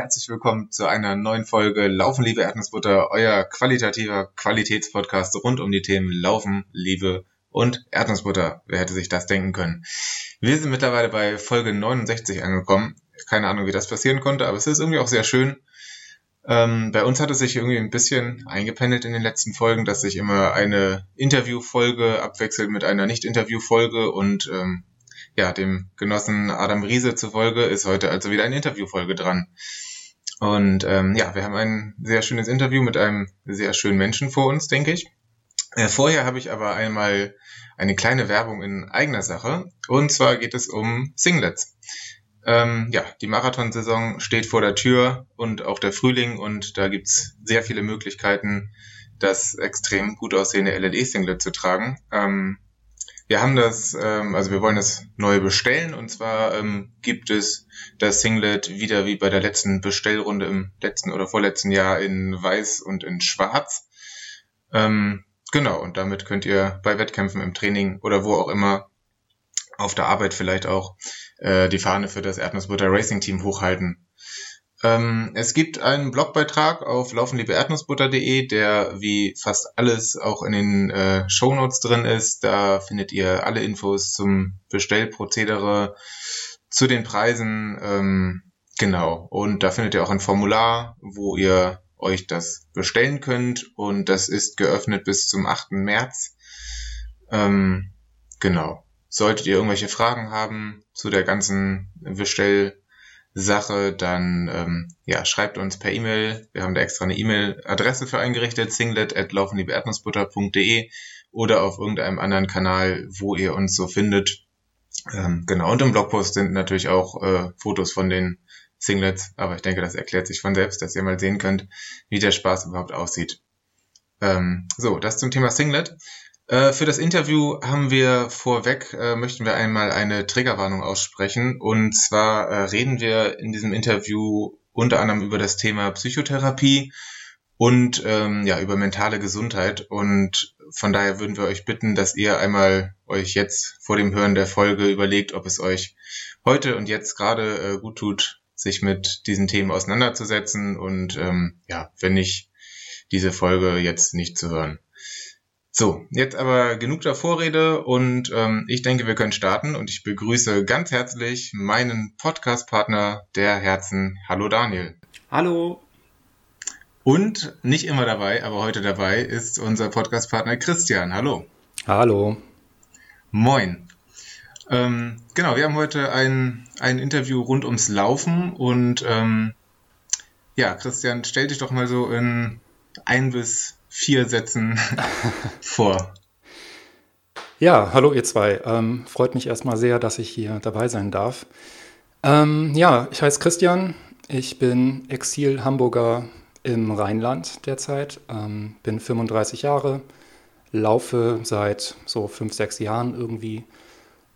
Herzlich willkommen zu einer neuen Folge Laufen, Liebe, Erdnussbutter, euer qualitativer Qualitätspodcast rund um die Themen Laufen, Liebe und Erdnussbutter. Wer hätte sich das denken können? Wir sind mittlerweile bei Folge 69 angekommen. Keine Ahnung, wie das passieren konnte, aber es ist irgendwie auch sehr schön. Ähm, bei uns hat es sich irgendwie ein bisschen eingependelt in den letzten Folgen, dass sich immer eine Interviewfolge abwechselt mit einer Nicht-Interviewfolge und ähm, ja, dem Genossen Adam Riese zufolge ist heute also wieder eine Interviewfolge dran. Und ähm, ja, wir haben ein sehr schönes Interview mit einem sehr schönen Menschen vor uns, denke ich. Äh, vorher habe ich aber einmal eine kleine Werbung in eigener Sache. Und zwar geht es um Singlets. Ähm, ja, die Marathonsaison steht vor der Tür und auch der Frühling und da gibt's sehr viele Möglichkeiten, das extrem gut aussehende LED-Singlet zu tragen. Ähm, wir haben das, ähm, also wir wollen das neu bestellen und zwar ähm, gibt es das Singlet wieder wie bei der letzten Bestellrunde im letzten oder vorletzten Jahr in Weiß und in Schwarz. Ähm, genau, und damit könnt ihr bei Wettkämpfen im Training oder wo auch immer auf der Arbeit vielleicht auch äh, die Fahne für das Erdnussbutter Racing Team hochhalten. Ähm, es gibt einen Blogbeitrag auf laufenliebeerdnussbutter.de, der wie fast alles auch in den äh, Shownotes drin ist. Da findet ihr alle Infos zum Bestellprozedere, zu den Preisen, ähm, genau. Und da findet ihr auch ein Formular, wo ihr euch das bestellen könnt. Und das ist geöffnet bis zum 8. März. Ähm, genau. Solltet ihr irgendwelche Fragen haben zu der ganzen Bestell Sache, dann ähm, ja, schreibt uns per E-Mail. Wir haben da extra eine E-Mail-Adresse für eingerichtet, singlet at laufenliebeerdnussbutter.de oder auf irgendeinem anderen Kanal, wo ihr uns so findet. Ähm, genau, und im Blogpost sind natürlich auch äh, Fotos von den Singlets, aber ich denke, das erklärt sich von selbst, dass ihr mal sehen könnt, wie der Spaß überhaupt aussieht. Ähm, so, das zum Thema Singlet. Äh, für das Interview haben wir vorweg, äh, möchten wir einmal eine Triggerwarnung aussprechen. Und zwar äh, reden wir in diesem Interview unter anderem über das Thema Psychotherapie und ähm, ja über mentale Gesundheit. Und von daher würden wir euch bitten, dass ihr einmal euch jetzt vor dem Hören der Folge überlegt, ob es euch heute und jetzt gerade äh, gut tut, sich mit diesen Themen auseinanderzusetzen und ähm, ja, wenn nicht, diese Folge jetzt nicht zu hören. So, jetzt aber genug der Vorrede und ähm, ich denke, wir können starten und ich begrüße ganz herzlich meinen Podcast-Partner der Herzen. Hallo Daniel. Hallo. Und nicht immer dabei, aber heute dabei ist unser Podcast-Partner Christian. Hallo. Hallo. Moin. Ähm, genau, wir haben heute ein, ein Interview rund ums Laufen und ähm, ja, Christian, stell dich doch mal so in ein bis vier Sätzen vor. Ja, hallo ihr zwei. Ähm, freut mich erstmal sehr, dass ich hier dabei sein darf. Ähm, ja, ich heiße Christian. Ich bin Exil-Hamburger im Rheinland derzeit. Ähm, bin 35 Jahre, laufe seit so fünf, sechs Jahren irgendwie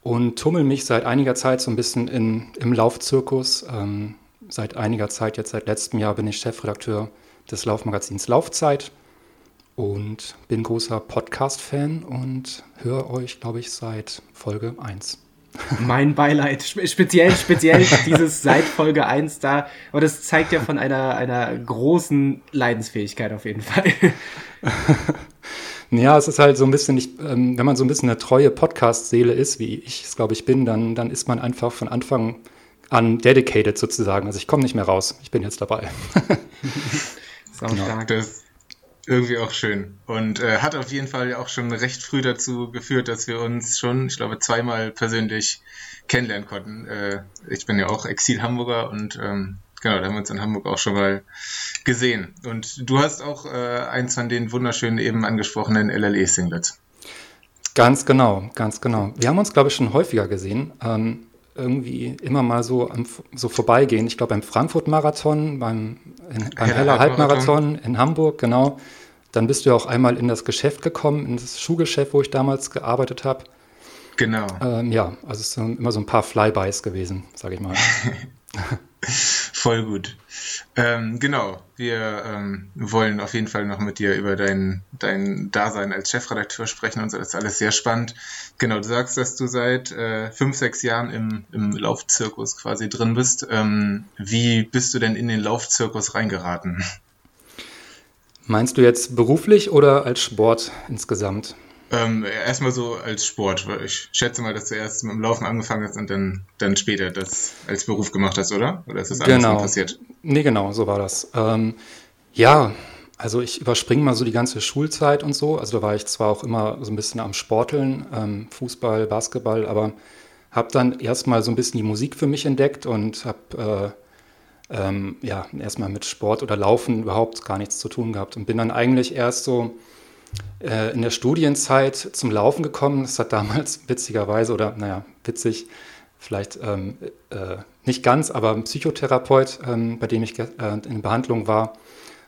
und tummel mich seit einiger Zeit so ein bisschen in, im Laufzirkus. Ähm, seit einiger Zeit, jetzt seit letztem Jahr, bin ich Chefredakteur des Laufmagazins Laufzeit und bin großer Podcast-Fan und höre euch, glaube ich, seit Folge 1. Mein Beileid, speziell, speziell dieses seit Folge 1 da, aber das zeigt ja von einer, einer großen Leidensfähigkeit auf jeden Fall. Ja, es ist halt so ein bisschen nicht, ähm, wenn man so ein bisschen eine treue Podcast-Seele ist, wie ich es, glaube ich, bin, dann, dann ist man einfach von Anfang an dedicated sozusagen. Also ich komme nicht mehr raus, ich bin jetzt dabei. Sau genau. stark. Das, irgendwie auch schön. Und äh, hat auf jeden Fall auch schon recht früh dazu geführt, dass wir uns schon, ich glaube, zweimal persönlich kennenlernen konnten. Äh, ich bin ja auch Exil-Hamburger und ähm, genau, da haben wir uns in Hamburg auch schon mal gesehen. Und du hast auch äh, eins von den wunderschönen eben angesprochenen LLE-Singlets. Ganz genau, ganz genau. Wir haben uns, glaube ich, schon häufiger gesehen. Ähm, irgendwie immer mal so, am, so vorbeigehen. Ich glaube beim Frankfurt-Marathon, beim, beim Heller Halbmarathon in Hamburg, genau. Dann bist du ja auch einmal in das Geschäft gekommen, in das Schuhgeschäft, wo ich damals gearbeitet habe. Genau. Ähm, ja, also es sind immer so ein paar Flybys gewesen, sage ich mal. Voll gut. Ähm, genau, wir ähm, wollen auf jeden Fall noch mit dir über dein, dein Dasein als Chefredakteur sprechen und so. Das ist alles sehr spannend. Genau, du sagst, dass du seit äh, fünf, sechs Jahren im, im Laufzirkus quasi drin bist. Ähm, wie bist du denn in den Laufzirkus reingeraten? Meinst du jetzt beruflich oder als Sport insgesamt? Ähm, erstmal so als Sport. Ich schätze mal, dass du erst mit dem Laufen angefangen hast und dann, dann später das als Beruf gemacht hast, oder? Oder ist das alles genau. passiert? Nee, genau, so war das. Ähm, ja, also ich überspringe mal so die ganze Schulzeit und so. Also da war ich zwar auch immer so ein bisschen am Sporteln, ähm, Fußball, Basketball, aber habe dann erstmal so ein bisschen die Musik für mich entdeckt und habe äh, ähm, ja erstmal mit Sport oder Laufen überhaupt gar nichts zu tun gehabt und bin dann eigentlich erst so äh, in der Studienzeit zum Laufen gekommen. Das hat damals witzigerweise oder naja, witzig, vielleicht ähm, äh, nicht ganz, aber ein Psychotherapeut, ähm, bei dem ich äh, in Behandlung war,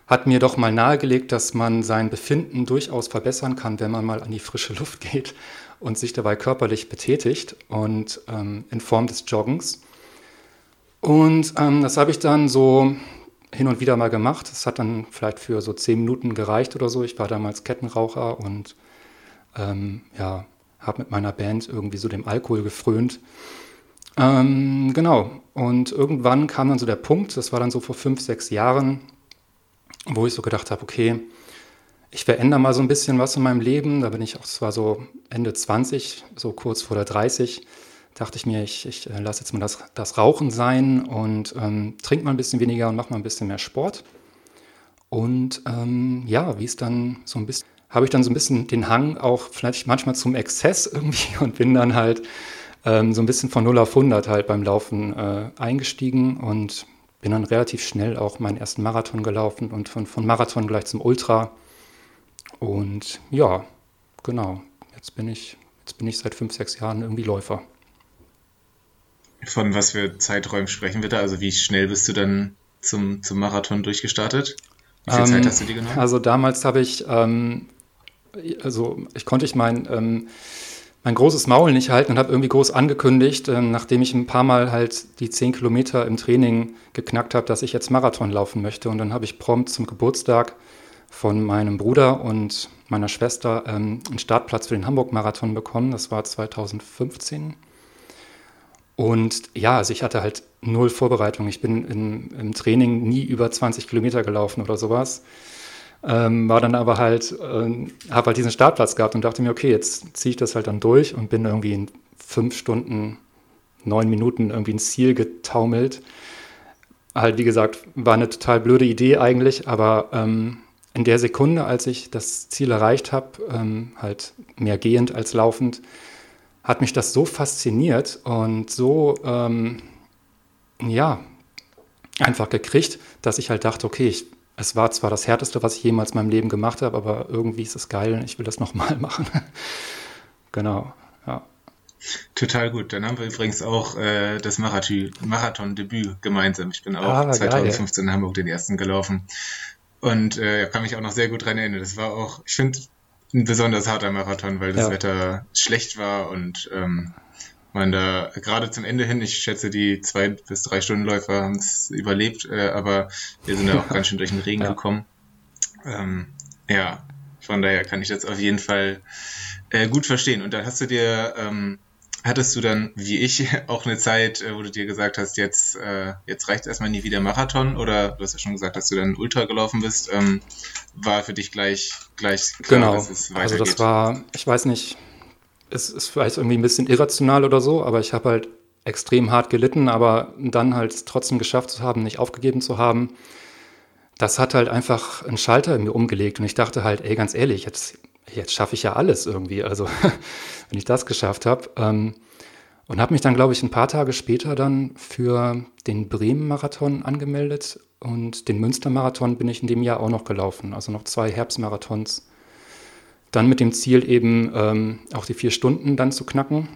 hat mir doch mal nahegelegt, dass man sein Befinden durchaus verbessern kann, wenn man mal an die frische Luft geht und sich dabei körperlich betätigt und ähm, in Form des Joggens. Und ähm, das habe ich dann so hin und wieder mal gemacht. Das hat dann vielleicht für so zehn Minuten gereicht oder so. Ich war damals Kettenraucher und ähm, ja, habe mit meiner Band irgendwie so dem Alkohol gefrönt. Ähm, genau. Und irgendwann kam dann so der Punkt, das war dann so vor fünf, sechs Jahren, wo ich so gedacht habe, okay, ich verändere mal so ein bisschen was in meinem Leben. Da bin ich auch, es war so Ende 20, so kurz vor der 30 dachte ich mir, ich, ich äh, lasse jetzt mal das, das Rauchen sein und ähm, trinke mal ein bisschen weniger und mache mal ein bisschen mehr Sport. Und ähm, ja, wie es dann so ein bisschen, habe ich dann so ein bisschen den Hang auch vielleicht manchmal zum Exzess irgendwie und bin dann halt ähm, so ein bisschen von 0 auf 100 halt beim Laufen äh, eingestiegen und bin dann relativ schnell auch meinen ersten Marathon gelaufen und von, von Marathon gleich zum Ultra. Und ja, genau, jetzt bin ich, jetzt bin ich seit fünf, sechs Jahren irgendwie Läufer. Von was für Zeiträumen sprechen wir da? Also wie schnell bist du dann zum, zum Marathon durchgestartet? Wie viel ähm, Zeit hast du dir genommen? Also damals habe ich, ähm, also ich konnte ich mein, ähm, mein großes Maul nicht halten und habe irgendwie groß angekündigt, ähm, nachdem ich ein paar Mal halt die 10 Kilometer im Training geknackt habe, dass ich jetzt Marathon laufen möchte. Und dann habe ich prompt zum Geburtstag von meinem Bruder und meiner Schwester ähm, einen Startplatz für den Hamburg-Marathon bekommen. Das war 2015. Und ja, also ich hatte halt null Vorbereitung. Ich bin in, im Training nie über 20 Kilometer gelaufen oder sowas. Ähm, war dann aber halt, äh, habe halt diesen Startplatz gehabt und dachte mir, okay, jetzt ziehe ich das halt dann durch und bin irgendwie in fünf Stunden, neun Minuten irgendwie ins Ziel getaumelt. Halt, wie gesagt, war eine total blöde Idee eigentlich, aber ähm, in der Sekunde, als ich das Ziel erreicht habe, ähm, halt mehr gehend als laufend, hat mich das so fasziniert und so, ähm, ja, einfach gekriegt, dass ich halt dachte, okay, ich, es war zwar das Härteste, was ich jemals in meinem Leben gemacht habe, aber irgendwie ist es geil und ich will das nochmal machen. genau, ja. Total gut. Dann haben wir übrigens auch äh, das Marathon-Debüt gemeinsam. Ich bin auch ah, 2015 geil. in Hamburg den ersten gelaufen. Und äh, kann mich auch noch sehr gut dran erinnern. Das war auch, ich finde, ein besonders harter Marathon, weil das ja. Wetter schlecht war und ähm, man da gerade zum Ende hin, ich schätze, die zwei bis drei Stundenläufer haben es überlebt, äh, aber wir sind ja auch ganz schön durch den Regen ja. gekommen. Ähm, ja, von daher kann ich das auf jeden Fall äh, gut verstehen. Und dann hast du dir ähm, hattest du dann, wie ich, auch eine Zeit, äh, wo du dir gesagt hast, jetzt, äh, jetzt reicht erstmal nie wieder Marathon oder du hast ja schon gesagt, dass du dann Ultra gelaufen bist, ähm, war für dich gleich, gleich klar, genau. dass es weitergeht? Also das war, ich weiß nicht, es ist vielleicht irgendwie ein bisschen irrational oder so, aber ich habe halt extrem hart gelitten, aber dann halt trotzdem geschafft zu haben, nicht aufgegeben zu haben, das hat halt einfach einen Schalter in mir umgelegt und ich dachte halt, ey, ganz ehrlich, jetzt jetzt schaffe ich ja alles irgendwie. Also wenn ich das geschafft habe. Ähm, und habe mich dann, glaube ich, ein paar Tage später dann für den Bremen-Marathon angemeldet und den Münster-Marathon bin ich in dem Jahr auch noch gelaufen. Also noch zwei Herbstmarathons. Dann mit dem Ziel eben ähm, auch die vier Stunden dann zu knacken,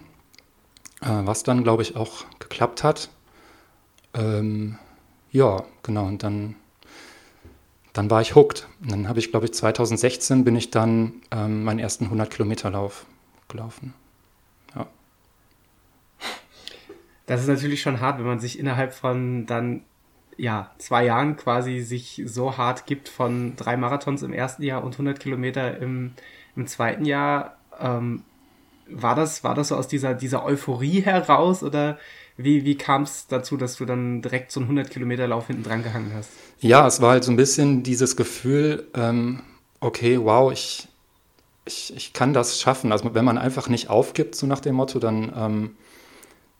äh, was dann, glaube ich, auch geklappt hat. Ähm, ja, genau. Und dann dann war ich hooked. Dann habe ich, glaube ich, 2016 bin ich dann ähm, meinen ersten 100 Kilometer Lauf gelaufen. Ja. Das ist natürlich schon hart, wenn man sich innerhalb von dann ja, zwei Jahren quasi sich so hart gibt von drei Marathons im ersten Jahr und 100 Kilometer im, im zweiten Jahr. Ähm, war das, war das so aus dieser, dieser Euphorie heraus oder wie, wie kam es dazu, dass du dann direkt so einen 100 Kilometer Lauf hinten dran gehangen hast? Ja, es war halt so ein bisschen dieses Gefühl, ähm, okay, wow, ich, ich, ich kann das schaffen. Also wenn man einfach nicht aufgibt, so nach dem Motto, dann, ähm,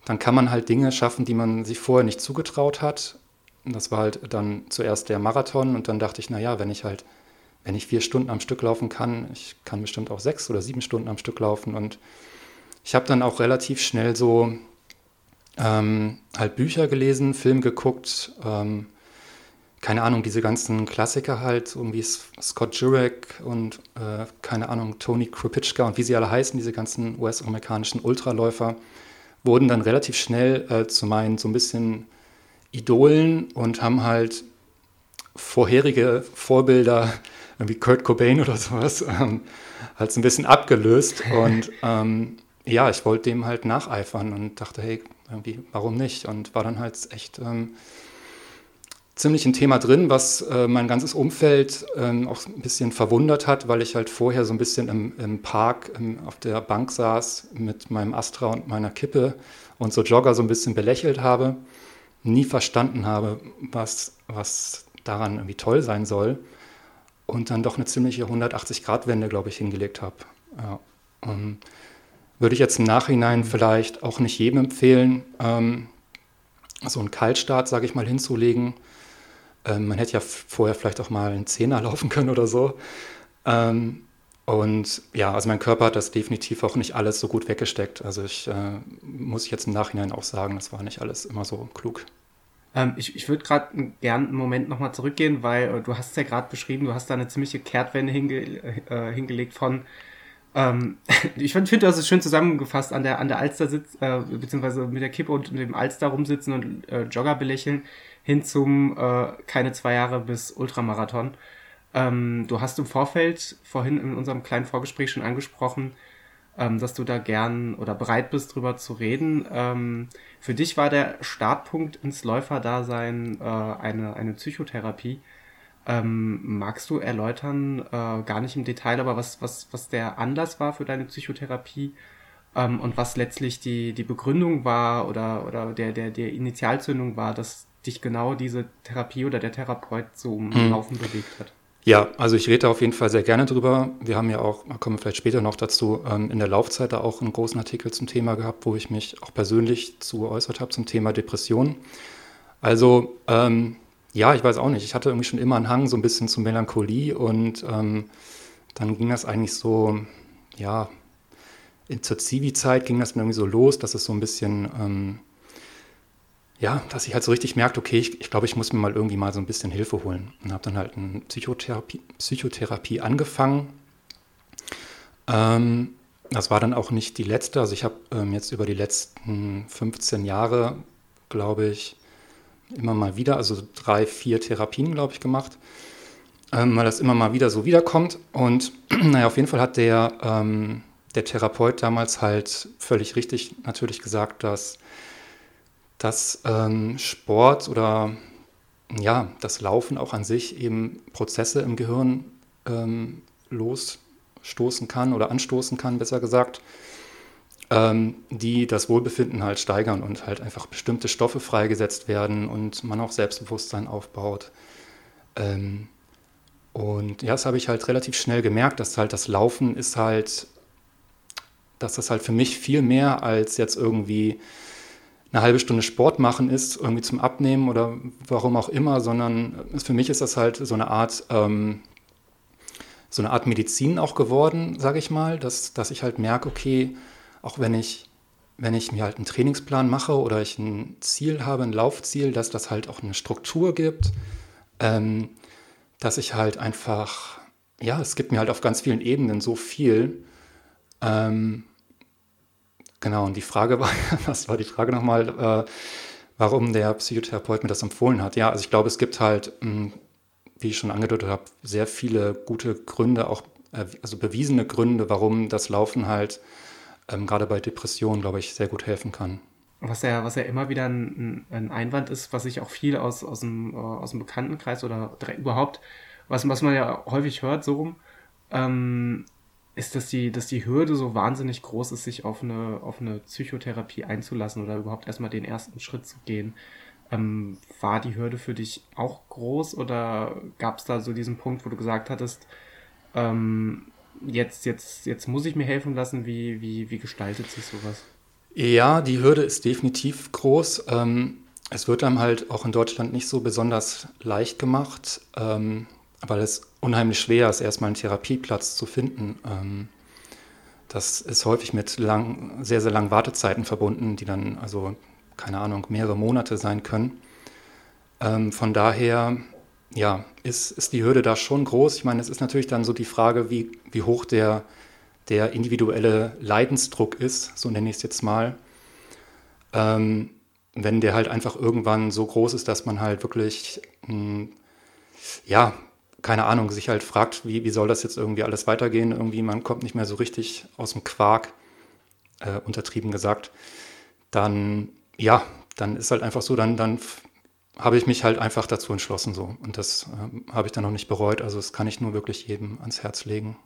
dann kann man halt Dinge schaffen, die man sich vorher nicht zugetraut hat. Das war halt dann zuerst der Marathon und dann dachte ich, naja, wenn ich halt, wenn ich vier Stunden am Stück laufen kann, ich kann bestimmt auch sechs oder sieben Stunden am Stück laufen. Und ich habe dann auch relativ schnell so ähm, halt Bücher gelesen, Film geguckt, ähm, keine Ahnung, diese ganzen Klassiker halt, irgendwie Scott Jurek und äh, keine Ahnung, Tony Kropitschka und wie sie alle heißen, diese ganzen US-amerikanischen Ultraläufer, wurden dann relativ schnell äh, zu meinen so ein bisschen Idolen und haben halt vorherige Vorbilder, wie Kurt Cobain oder sowas, ähm, halt so ein bisschen abgelöst. Und ähm, ja, ich wollte dem halt nacheifern und dachte, hey, irgendwie, warum nicht? Und war dann halt echt ähm, ziemlich ein Thema drin, was äh, mein ganzes Umfeld ähm, auch ein bisschen verwundert hat, weil ich halt vorher so ein bisschen im, im Park im, auf der Bank saß mit meinem Astra und meiner Kippe und so Jogger so ein bisschen belächelt habe, nie verstanden habe, was, was daran irgendwie toll sein soll und dann doch eine ziemliche 180-Grad-Wende, glaube ich, hingelegt habe. Ja. Würde ich jetzt im Nachhinein vielleicht auch nicht jedem empfehlen, ähm, so einen Kaltstart, sage ich mal, hinzulegen. Ähm, man hätte ja vorher vielleicht auch mal einen Zehner laufen können oder so. Ähm, und ja, also mein Körper hat das definitiv auch nicht alles so gut weggesteckt. Also ich äh, muss jetzt im Nachhinein auch sagen, das war nicht alles immer so klug. Ähm, ich ich würde gerade gern einen Moment nochmal zurückgehen, weil äh, du hast es ja gerade beschrieben, du hast da eine ziemliche Kehrtwende hinge äh, hingelegt von ähm, ich finde, find, du hast es schön zusammengefasst, an der, an der Alster sitzen, äh, beziehungsweise mit der Kippe und dem Alster rumsitzen und äh, Jogger belächeln, hin zum äh, keine zwei Jahre bis Ultramarathon. Ähm, du hast im Vorfeld vorhin in unserem kleinen Vorgespräch schon angesprochen, ähm, dass du da gern oder bereit bist, drüber zu reden. Ähm, für dich war der Startpunkt ins Läuferdasein äh, eine, eine Psychotherapie. Ähm, magst du erläutern, äh, gar nicht im Detail, aber was, was, was der Anlass war für deine Psychotherapie ähm, und was letztlich die, die Begründung war oder, oder der, der, der Initialzündung war, dass dich genau diese Therapie oder der Therapeut so um hm. Laufen bewegt hat? Ja, also ich rede auf jeden Fall sehr gerne drüber. Wir haben ja auch, da kommen wir vielleicht später noch dazu, ähm, in der Laufzeit da auch einen großen Artikel zum Thema gehabt, wo ich mich auch persönlich zu geäußert habe zum Thema Depression. Also ähm, ja, ich weiß auch nicht. Ich hatte irgendwie schon immer einen Hang so ein bisschen zu Melancholie und ähm, dann ging das eigentlich so, ja, in, zur Zivi-Zeit ging das mir irgendwie so los, dass es so ein bisschen, ähm, ja, dass ich halt so richtig merkte, okay, ich, ich glaube, ich muss mir mal irgendwie mal so ein bisschen Hilfe holen. Und habe dann halt eine Psychotherapie, Psychotherapie angefangen. Ähm, das war dann auch nicht die letzte. Also ich habe ähm, jetzt über die letzten 15 Jahre, glaube ich, immer mal wieder, also drei, vier Therapien, glaube ich, gemacht, ähm, weil das immer mal wieder so wiederkommt. Und naja, auf jeden Fall hat der, ähm, der Therapeut damals halt völlig richtig natürlich gesagt, dass, dass ähm, Sport oder ja, das Laufen auch an sich eben Prozesse im Gehirn ähm, losstoßen kann oder anstoßen kann, besser gesagt ähm, die das Wohlbefinden halt steigern und halt einfach bestimmte Stoffe freigesetzt werden und man auch Selbstbewusstsein aufbaut. Ähm, und ja, das habe ich halt relativ schnell gemerkt, dass halt das Laufen ist halt, dass das halt für mich viel mehr als jetzt irgendwie eine halbe Stunde Sport machen ist, irgendwie zum Abnehmen oder warum auch immer, sondern für mich ist das halt so eine Art, ähm, so eine Art Medizin auch geworden, sage ich mal, dass, dass ich halt merke, okay, auch wenn ich, wenn ich mir halt einen Trainingsplan mache oder ich ein Ziel habe, ein Laufziel, dass das halt auch eine Struktur gibt, ähm, dass ich halt einfach, ja, es gibt mir halt auf ganz vielen Ebenen so viel. Ähm, genau, und die Frage war, was war die Frage nochmal, äh, warum der Psychotherapeut mir das empfohlen hat? Ja, also ich glaube, es gibt halt, mh, hm, wie ich schon angedeutet habe, sehr viele gute Gründe, auch äh, also bewiesene Gründe, warum das Laufen halt ähm, gerade bei Depressionen, glaube ich, sehr gut helfen kann. was ja, was ja immer wieder ein, ein Einwand ist, was ich auch viel aus, aus, dem, äh, aus dem Bekanntenkreis oder überhaupt, was, was man ja häufig hört, so rum, ähm, ist, dass die, dass die Hürde so wahnsinnig groß ist, sich auf eine, auf eine Psychotherapie einzulassen oder überhaupt erstmal den ersten Schritt zu gehen. Ähm, war die Hürde für dich auch groß oder gab es da so diesen Punkt, wo du gesagt hattest, ähm, jetzt, jetzt, jetzt muss ich mir helfen lassen, wie, wie, wie gestaltet sich sowas? Ja, die Hürde ist definitiv groß. Ähm, es wird einem halt auch in Deutschland nicht so besonders leicht gemacht, ähm, weil es unheimlich schwer ist, erstmal einen Therapieplatz zu finden. Ähm, das ist häufig mit lang, sehr, sehr langen Wartezeiten verbunden, die dann also keine Ahnung, mehrere Monate sein können. Ähm, von daher, ja, ist, ist die Hürde da schon groß. Ich meine, es ist natürlich dann so die Frage, wie, wie hoch der, der individuelle Leidensdruck ist, so nenne ich es jetzt mal. Ähm, wenn der halt einfach irgendwann so groß ist, dass man halt wirklich, mh, hm, ja, keine Ahnung, sich halt fragt, wie, wie soll das jetzt irgendwie alles weitergehen? Irgendwie, man kommt nicht mehr so richtig aus dem Quark, äh, untertrieben gesagt, dann ja, dann ist halt einfach so, dann, dann habe ich mich halt einfach dazu entschlossen so. Und das äh, habe ich dann noch nicht bereut. Also das kann ich nur wirklich jedem ans Herz legen.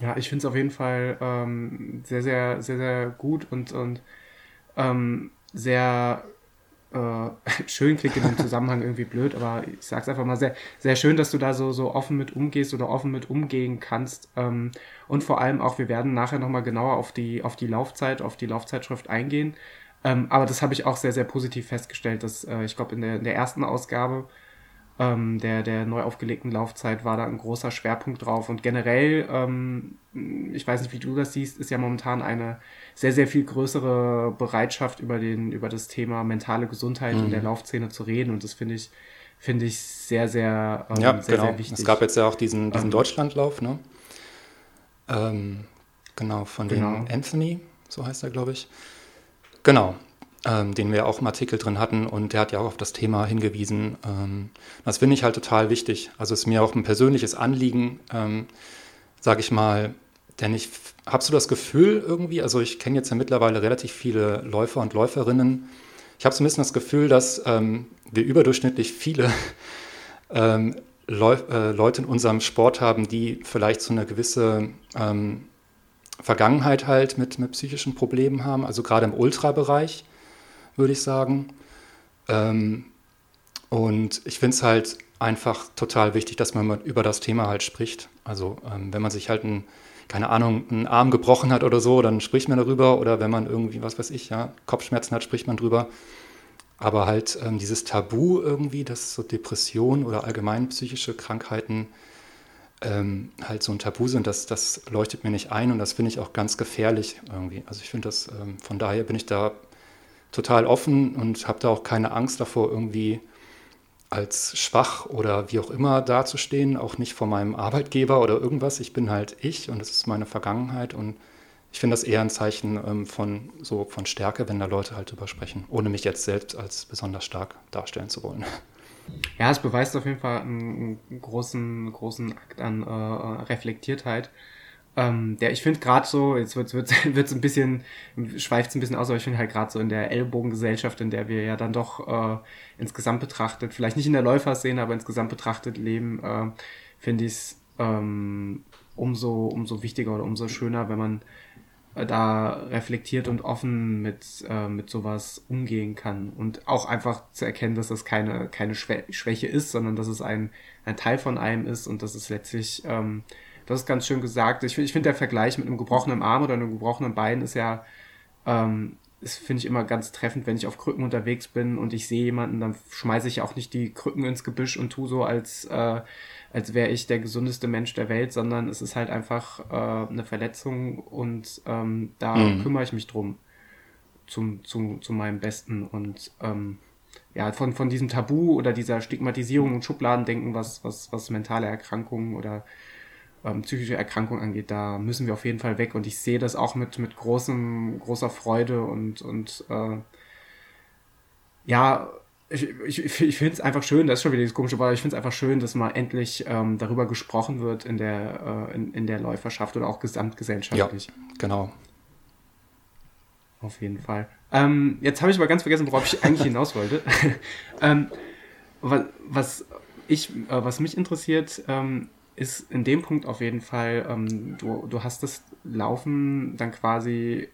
Ja, ich finde es auf jeden Fall ähm, sehr, sehr, sehr, sehr gut und, und ähm, sehr äh, schön klingt in dem Zusammenhang irgendwie blöd, aber ich sag's einfach mal sehr, sehr schön, dass du da so, so offen mit umgehst oder offen mit umgehen kannst. Ähm, und vor allem auch, wir werden nachher nochmal genauer auf die, auf die Laufzeit, auf die Laufzeitschrift eingehen. Ähm, aber das habe ich auch sehr, sehr positiv festgestellt, dass äh, ich glaube, in der, in der ersten Ausgabe ähm, der, der neu aufgelegten Laufzeit war da ein großer Schwerpunkt drauf. Und generell, ähm, ich weiß nicht, wie du das siehst, ist ja momentan eine sehr, sehr viel größere Bereitschaft über, den, über das Thema mentale Gesundheit mhm. in der Laufszene zu reden. Und das finde ich, finde ich sehr, sehr, ähm, ja, sehr, genau. sehr wichtig. Es gab jetzt ja auch diesen, diesen ähm, Deutschlandlauf, ne? Ähm, genau, von genau. dem Anthony, so heißt er, glaube ich. Genau, ähm, den wir auch im Artikel drin hatten und der hat ja auch auf das Thema hingewiesen. Ähm, das finde ich halt total wichtig. Also es ist mir auch ein persönliches Anliegen, ähm, sage ich mal, denn ich habe so das Gefühl irgendwie, also ich kenne jetzt ja mittlerweile relativ viele Läufer und Läuferinnen. Ich habe so ein bisschen das Gefühl, dass ähm, wir überdurchschnittlich viele ähm, Leu äh, Leute in unserem Sport haben, die vielleicht so eine gewisse ähm, Vergangenheit halt mit, mit psychischen Problemen haben, also gerade im Ultrabereich, würde ich sagen. Ähm, und ich finde es halt einfach total wichtig, dass man über das Thema halt spricht. Also ähm, wenn man sich halt ein, keine Ahnung, einen Arm gebrochen hat oder so, dann spricht man darüber. Oder wenn man irgendwie, was weiß ich, ja, Kopfschmerzen hat, spricht man drüber. Aber halt ähm, dieses Tabu irgendwie, dass so Depressionen oder allgemein psychische Krankheiten ähm, halt so ein Tabu sind, das, das leuchtet mir nicht ein und das finde ich auch ganz gefährlich irgendwie. Also ich finde das, ähm, von daher bin ich da total offen und habe da auch keine Angst davor, irgendwie als schwach oder wie auch immer dazustehen, auch nicht vor meinem Arbeitgeber oder irgendwas. Ich bin halt ich und es ist meine Vergangenheit und ich finde das eher ein Zeichen ähm, von, so von Stärke, wenn da Leute halt drüber sprechen, ohne mich jetzt selbst als besonders stark darstellen zu wollen. Ja, es beweist auf jeden Fall einen, großen, großen Akt an äh, Reflektiertheit. Ähm, der, ich finde gerade so, jetzt wird es wird's ein bisschen, schweift es ein bisschen aus, aber ich finde halt gerade so in der Ellbogengesellschaft, in der wir ja dann doch äh, insgesamt betrachtet, vielleicht nicht in der Läuferszene, aber insgesamt betrachtet leben, äh, finde ich es ähm, umso, umso wichtiger oder umso schöner, wenn man da reflektiert und offen mit, äh, mit sowas umgehen kann und auch einfach zu erkennen, dass das keine, keine Schwäche ist, sondern dass es ein, ein Teil von einem ist und dass es letztlich, ähm, das ist ganz schön gesagt. Ich, ich finde der Vergleich mit einem gebrochenen Arm oder einem gebrochenen Bein ist ja, ähm, das finde ich immer ganz treffend, wenn ich auf Krücken unterwegs bin und ich sehe jemanden, dann schmeiße ich auch nicht die Krücken ins Gebüsch und tu so, als äh, als wäre ich der gesundeste Mensch der Welt, sondern es ist halt einfach äh, eine Verletzung und ähm, da mhm. kümmere ich mich drum zum, zum, zu meinem Besten und ähm, ja, von, von diesem Tabu oder dieser Stigmatisierung und Schubladendenken, was, was, was mentale Erkrankungen oder ähm, psychische Erkrankungen angeht, da müssen wir auf jeden Fall weg und ich sehe das auch mit, mit großem, großer Freude und, und äh, ja, ich, ich, ich finde es einfach schön, das ist schon wieder dieses komische Wort, ich finde es einfach schön, dass mal endlich ähm, darüber gesprochen wird in der, äh, in, in der Läuferschaft oder auch gesamtgesellschaftlich. Ja, genau. Auf jeden Fall. Ähm, jetzt habe ich aber ganz vergessen, worauf ich eigentlich hinaus wollte. ähm, was, was, ich, äh, was mich interessiert, ähm, ist in dem Punkt auf jeden Fall, ähm, du, du hast das Laufen dann quasi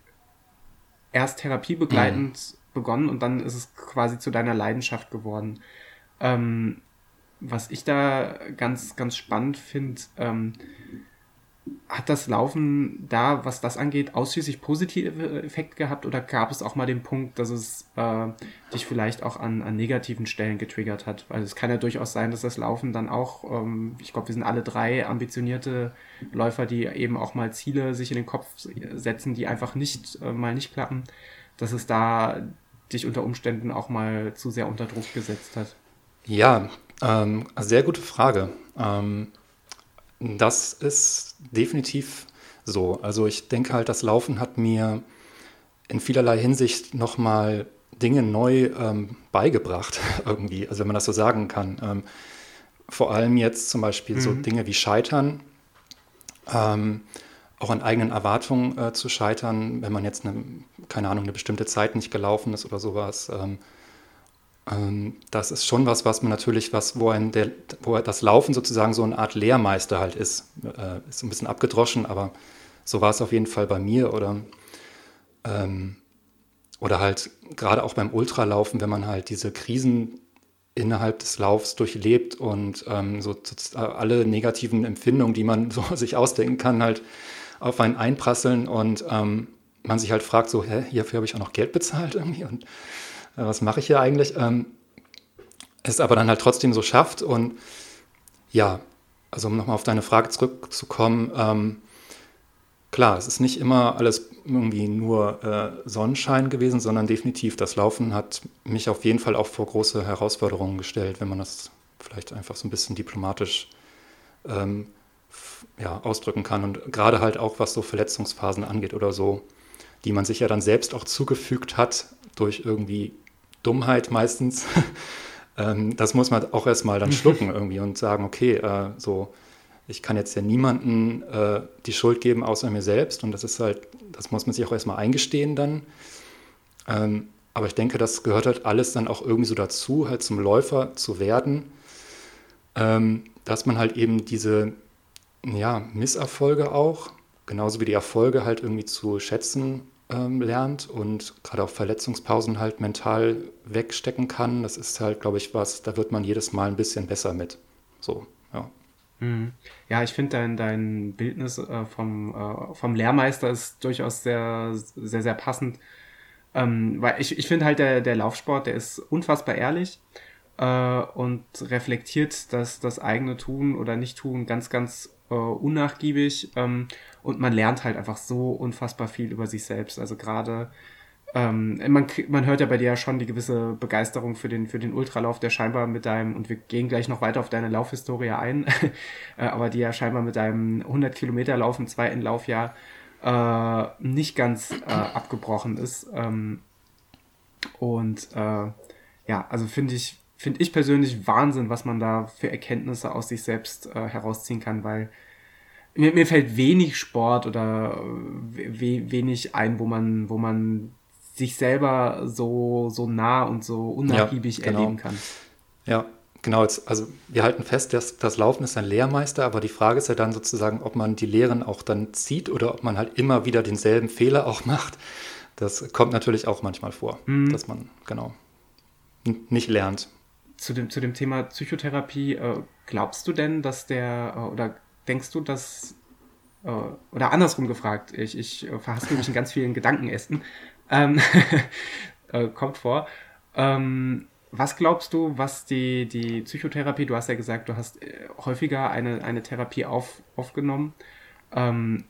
erst therapiebegleitend mhm. begonnen und dann ist es quasi zu deiner Leidenschaft geworden. Ähm, was ich da ganz, ganz spannend finde, ähm, hat das Laufen da, was das angeht, ausschließlich positive Effekte gehabt oder gab es auch mal den Punkt, dass es äh, dich vielleicht auch an, an negativen Stellen getriggert hat? Weil es kann ja durchaus sein, dass das Laufen dann auch, ähm, ich glaube, wir sind alle drei ambitionierte Läufer, die eben auch mal Ziele sich in den Kopf setzen, die einfach nicht äh, mal nicht klappen, dass es da dich unter Umständen auch mal zu sehr unter Druck gesetzt hat. Ja, ähm, sehr gute Frage. Ähm, das ist definitiv so. Also ich denke halt, das Laufen hat mir in vielerlei Hinsicht nochmal Dinge neu ähm, beigebracht, irgendwie, also wenn man das so sagen kann. Ähm, vor allem jetzt zum Beispiel mhm. so Dinge wie Scheitern, ähm, auch an eigenen Erwartungen äh, zu scheitern, wenn man jetzt eine, keine Ahnung, eine bestimmte Zeit nicht gelaufen ist oder sowas. Ähm, das ist schon was, was man natürlich, was, wo, ein der, wo das Laufen sozusagen so eine Art Lehrmeister halt ist. Äh, ist ein bisschen abgedroschen, aber so war es auf jeden Fall bei mir oder, ähm, oder halt gerade auch beim Ultralaufen, wenn man halt diese Krisen innerhalb des Laufs durchlebt und ähm, so, alle negativen Empfindungen, die man so sich ausdenken kann, halt auf einen einprasseln und ähm, man sich halt fragt, so, hä, hierfür habe ich auch noch Geld bezahlt irgendwie und was mache ich hier eigentlich? Ähm, es aber dann halt trotzdem so schafft und ja, also um nochmal auf deine Frage zurückzukommen, ähm, klar, es ist nicht immer alles irgendwie nur äh, Sonnenschein gewesen, sondern definitiv das Laufen hat mich auf jeden Fall auch vor große Herausforderungen gestellt, wenn man das vielleicht einfach so ein bisschen diplomatisch ähm, ja, ausdrücken kann. Und gerade halt auch, was so Verletzungsphasen angeht oder so, die man sich ja dann selbst auch zugefügt hat durch irgendwie Dummheit meistens. ähm, das muss man auch erstmal dann schlucken irgendwie und sagen, okay, äh, so, ich kann jetzt ja niemanden äh, die Schuld geben außer mir selbst und das ist halt, das muss man sich auch erstmal eingestehen dann. Ähm, aber ich denke, das gehört halt alles dann auch irgendwie so dazu, halt zum Läufer zu werden, ähm, dass man halt eben diese ja, Misserfolge auch, genauso wie die Erfolge halt irgendwie zu schätzen ähm, lernt und gerade auch Verletzungspausen halt mental wegstecken kann. Das ist halt, glaube ich, was, da wird man jedes Mal ein bisschen besser mit. So, ja. Mhm. Ja, ich finde dein, dein Bildnis äh, vom, äh, vom Lehrmeister ist durchaus sehr, sehr, sehr passend. Ähm, weil ich, ich finde halt, der, der Laufsport, der ist unfassbar ehrlich äh, und reflektiert das, das eigene Tun oder Nicht-Tun ganz, ganz äh, unnachgiebig. Ähm, und man lernt halt einfach so unfassbar viel über sich selbst. Also gerade ähm, man, man hört ja bei dir ja schon die gewisse Begeisterung für den, für den Ultralauf, der scheinbar mit deinem, und wir gehen gleich noch weiter auf deine Laufhistorie ein, äh, aber die ja scheinbar mit deinem 100 Kilometer Lauf im zweiten Laufjahr äh, nicht ganz äh, abgebrochen ist. Ähm, und äh, ja, also finde ich, finde ich persönlich Wahnsinn, was man da für Erkenntnisse aus sich selbst äh, herausziehen kann, weil mir, mir fällt wenig Sport oder we, wenig ein, wo man, wo man sich selber so, so nah und so unnachgiebig ja, genau. erleben kann. Ja, genau. Jetzt, also wir halten fest, dass das Laufen ist ein Lehrmeister, aber die Frage ist ja dann sozusagen, ob man die Lehren auch dann zieht oder ob man halt immer wieder denselben Fehler auch macht. Das kommt natürlich auch manchmal vor, mhm. dass man genau nicht lernt. Zu dem, zu dem Thema Psychotherapie, äh, glaubst du denn, dass der, äh, oder denkst du, dass, äh, oder andersrum gefragt, ich, ich äh, verhaspel mich in ganz vielen Gedankenästen, ähm, äh, kommt vor. Ähm, was glaubst du, was die, die Psychotherapie, du hast ja gesagt, du hast äh, häufiger eine, eine Therapie auf, aufgenommen, ähm,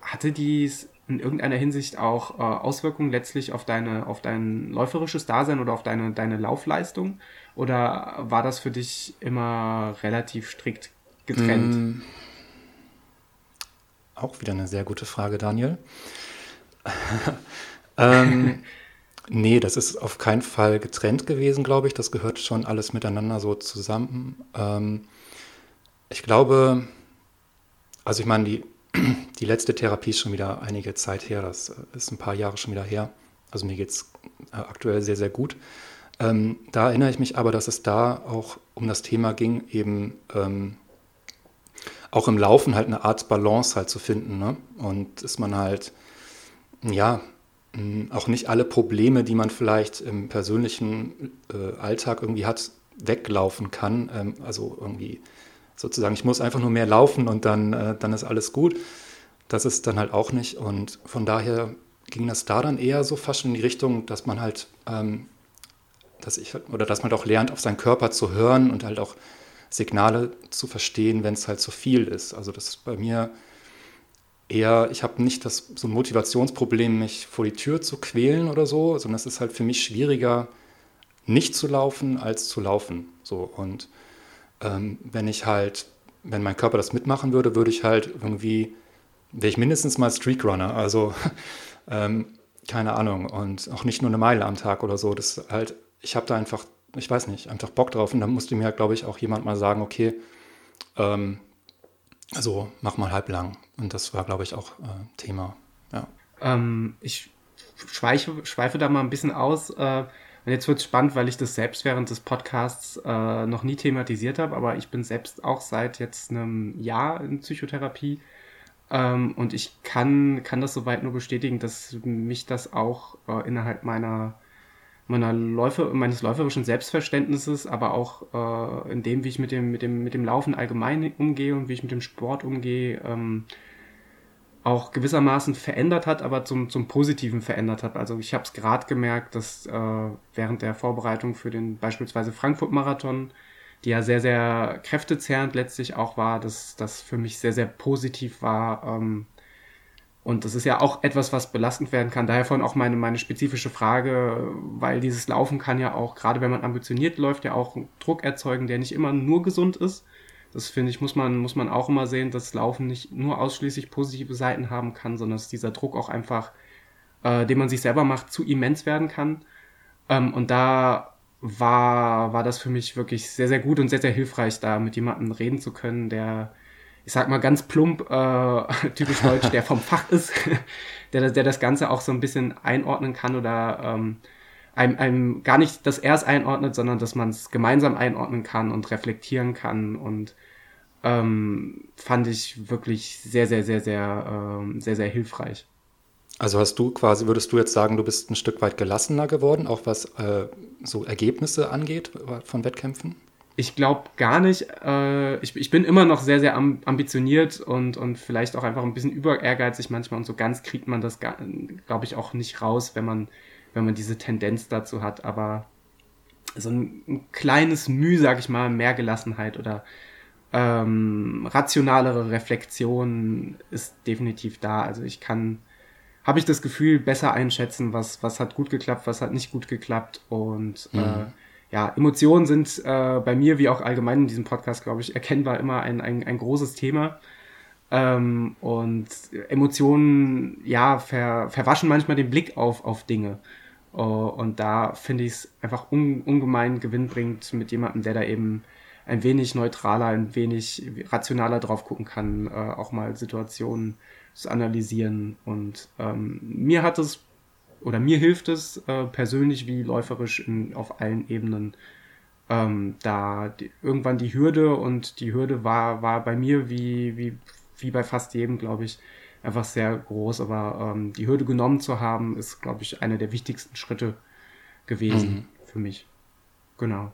hatte dies in irgendeiner Hinsicht auch äh, Auswirkungen letztlich auf deine, auf dein läuferisches Dasein oder auf deine, deine Laufleistung? Oder war das für dich immer relativ strikt getrennt? Mm, auch wieder eine sehr gute Frage, Daniel. ähm, nee, das ist auf keinen Fall getrennt gewesen, glaube ich. Das gehört schon alles miteinander so zusammen. Ähm, ich glaube, also ich meine, die die letzte Therapie ist schon wieder einige Zeit her, das ist ein paar Jahre schon wieder her. Also mir geht es aktuell sehr, sehr gut. Ähm, da erinnere ich mich aber, dass es da auch um das Thema ging, eben ähm, auch im Laufen halt eine Art Balance halt zu finden. Ne? Und dass man halt, ja, auch nicht alle Probleme, die man vielleicht im persönlichen äh, Alltag irgendwie hat, weglaufen kann. Ähm, also irgendwie sozusagen, ich muss einfach nur mehr laufen und dann, äh, dann ist alles gut. Das ist dann halt auch nicht. Und von daher ging das da dann eher so fast in die Richtung, dass man halt ähm, dass ich oder dass man auch lernt, auf seinen Körper zu hören und halt auch Signale zu verstehen, wenn es halt zu viel ist. Also das ist bei mir eher, ich habe nicht das so ein Motivationsproblem, mich vor die Tür zu quälen oder so, sondern es ist halt für mich schwieriger, nicht zu laufen, als zu laufen. So und ähm, wenn ich halt, wenn mein Körper das mitmachen würde, würde ich halt irgendwie, wäre ich mindestens mal Streakrunner. Also ähm, keine Ahnung und auch nicht nur eine Meile am Tag oder so. Das halt ich habe da einfach, ich weiß nicht, einfach Bock drauf. Und dann musste mir, glaube ich, auch jemand mal sagen, okay, ähm, also mach mal halblang. Und das war, glaube ich, auch äh, Thema. Ja. Ähm, ich schweife, schweife da mal ein bisschen aus. Äh, und jetzt wird es spannend, weil ich das selbst während des Podcasts äh, noch nie thematisiert habe, aber ich bin selbst auch seit jetzt einem Jahr in Psychotherapie. Ähm, und ich kann, kann das soweit nur bestätigen, dass mich das auch äh, innerhalb meiner meiner Läufe, meines läuferischen Selbstverständnisses, aber auch äh, in dem, wie ich mit dem, mit, dem, mit dem Laufen allgemein umgehe und wie ich mit dem Sport umgehe, ähm, auch gewissermaßen verändert hat, aber zum, zum Positiven verändert hat. Also ich habe es gerade gemerkt, dass äh, während der Vorbereitung für den beispielsweise Frankfurt-Marathon, die ja sehr, sehr kräftezerrend letztlich auch war, dass das für mich sehr, sehr positiv war, ähm, und das ist ja auch etwas, was belastend werden kann. Daher von auch meine, meine spezifische Frage, weil dieses Laufen kann ja auch, gerade wenn man ambitioniert läuft, ja auch Druck erzeugen, der nicht immer nur gesund ist. Das finde ich, muss man, muss man auch immer sehen, dass Laufen nicht nur ausschließlich positive Seiten haben kann, sondern dass dieser Druck auch einfach, äh, den man sich selber macht, zu immens werden kann. Ähm, und da war, war das für mich wirklich sehr, sehr gut und sehr, sehr hilfreich, da mit jemandem reden zu können, der ich sag mal ganz plump, äh, typisch deutsch, der vom Fach ist, der, der das Ganze auch so ein bisschen einordnen kann oder ähm, einem, einem gar nicht, dass er es einordnet, sondern dass man es gemeinsam einordnen kann und reflektieren kann und ähm, fand ich wirklich sehr, sehr, sehr, sehr, ähm, sehr, sehr hilfreich. Also hast du quasi, würdest du jetzt sagen, du bist ein Stück weit gelassener geworden, auch was äh, so Ergebnisse angeht von Wettkämpfen? Ich glaube gar nicht. Äh, ich, ich bin immer noch sehr, sehr ambitioniert und, und vielleicht auch einfach ein bisschen über ehrgeizig manchmal und so ganz kriegt man das, glaube ich, auch nicht raus, wenn man, wenn man diese Tendenz dazu hat. Aber so ein, ein kleines Mühe, sag ich mal, mehr Gelassenheit oder ähm, rationalere Reflexion ist definitiv da. Also ich kann, habe ich das Gefühl, besser einschätzen, was, was hat gut geklappt, was hat nicht gut geklappt und mhm. äh, ja, Emotionen sind äh, bei mir wie auch allgemein in diesem Podcast, glaube ich, erkennbar immer ein, ein, ein großes Thema. Ähm, und Emotionen, ja, ver, verwaschen manchmal den Blick auf, auf Dinge. Uh, und da finde ich es einfach un, ungemein gewinnbringend mit jemandem, der da eben ein wenig neutraler, ein wenig rationaler drauf gucken kann, äh, auch mal Situationen zu analysieren. Und ähm, mir hat es oder mir hilft es äh, persönlich wie läuferisch in, auf allen Ebenen. Ähm, da die, irgendwann die Hürde und die Hürde war, war bei mir wie, wie, wie bei fast jedem, glaube ich, einfach sehr groß. Aber ähm, die Hürde genommen zu haben, ist, glaube ich, einer der wichtigsten Schritte gewesen mhm. für mich. Genau.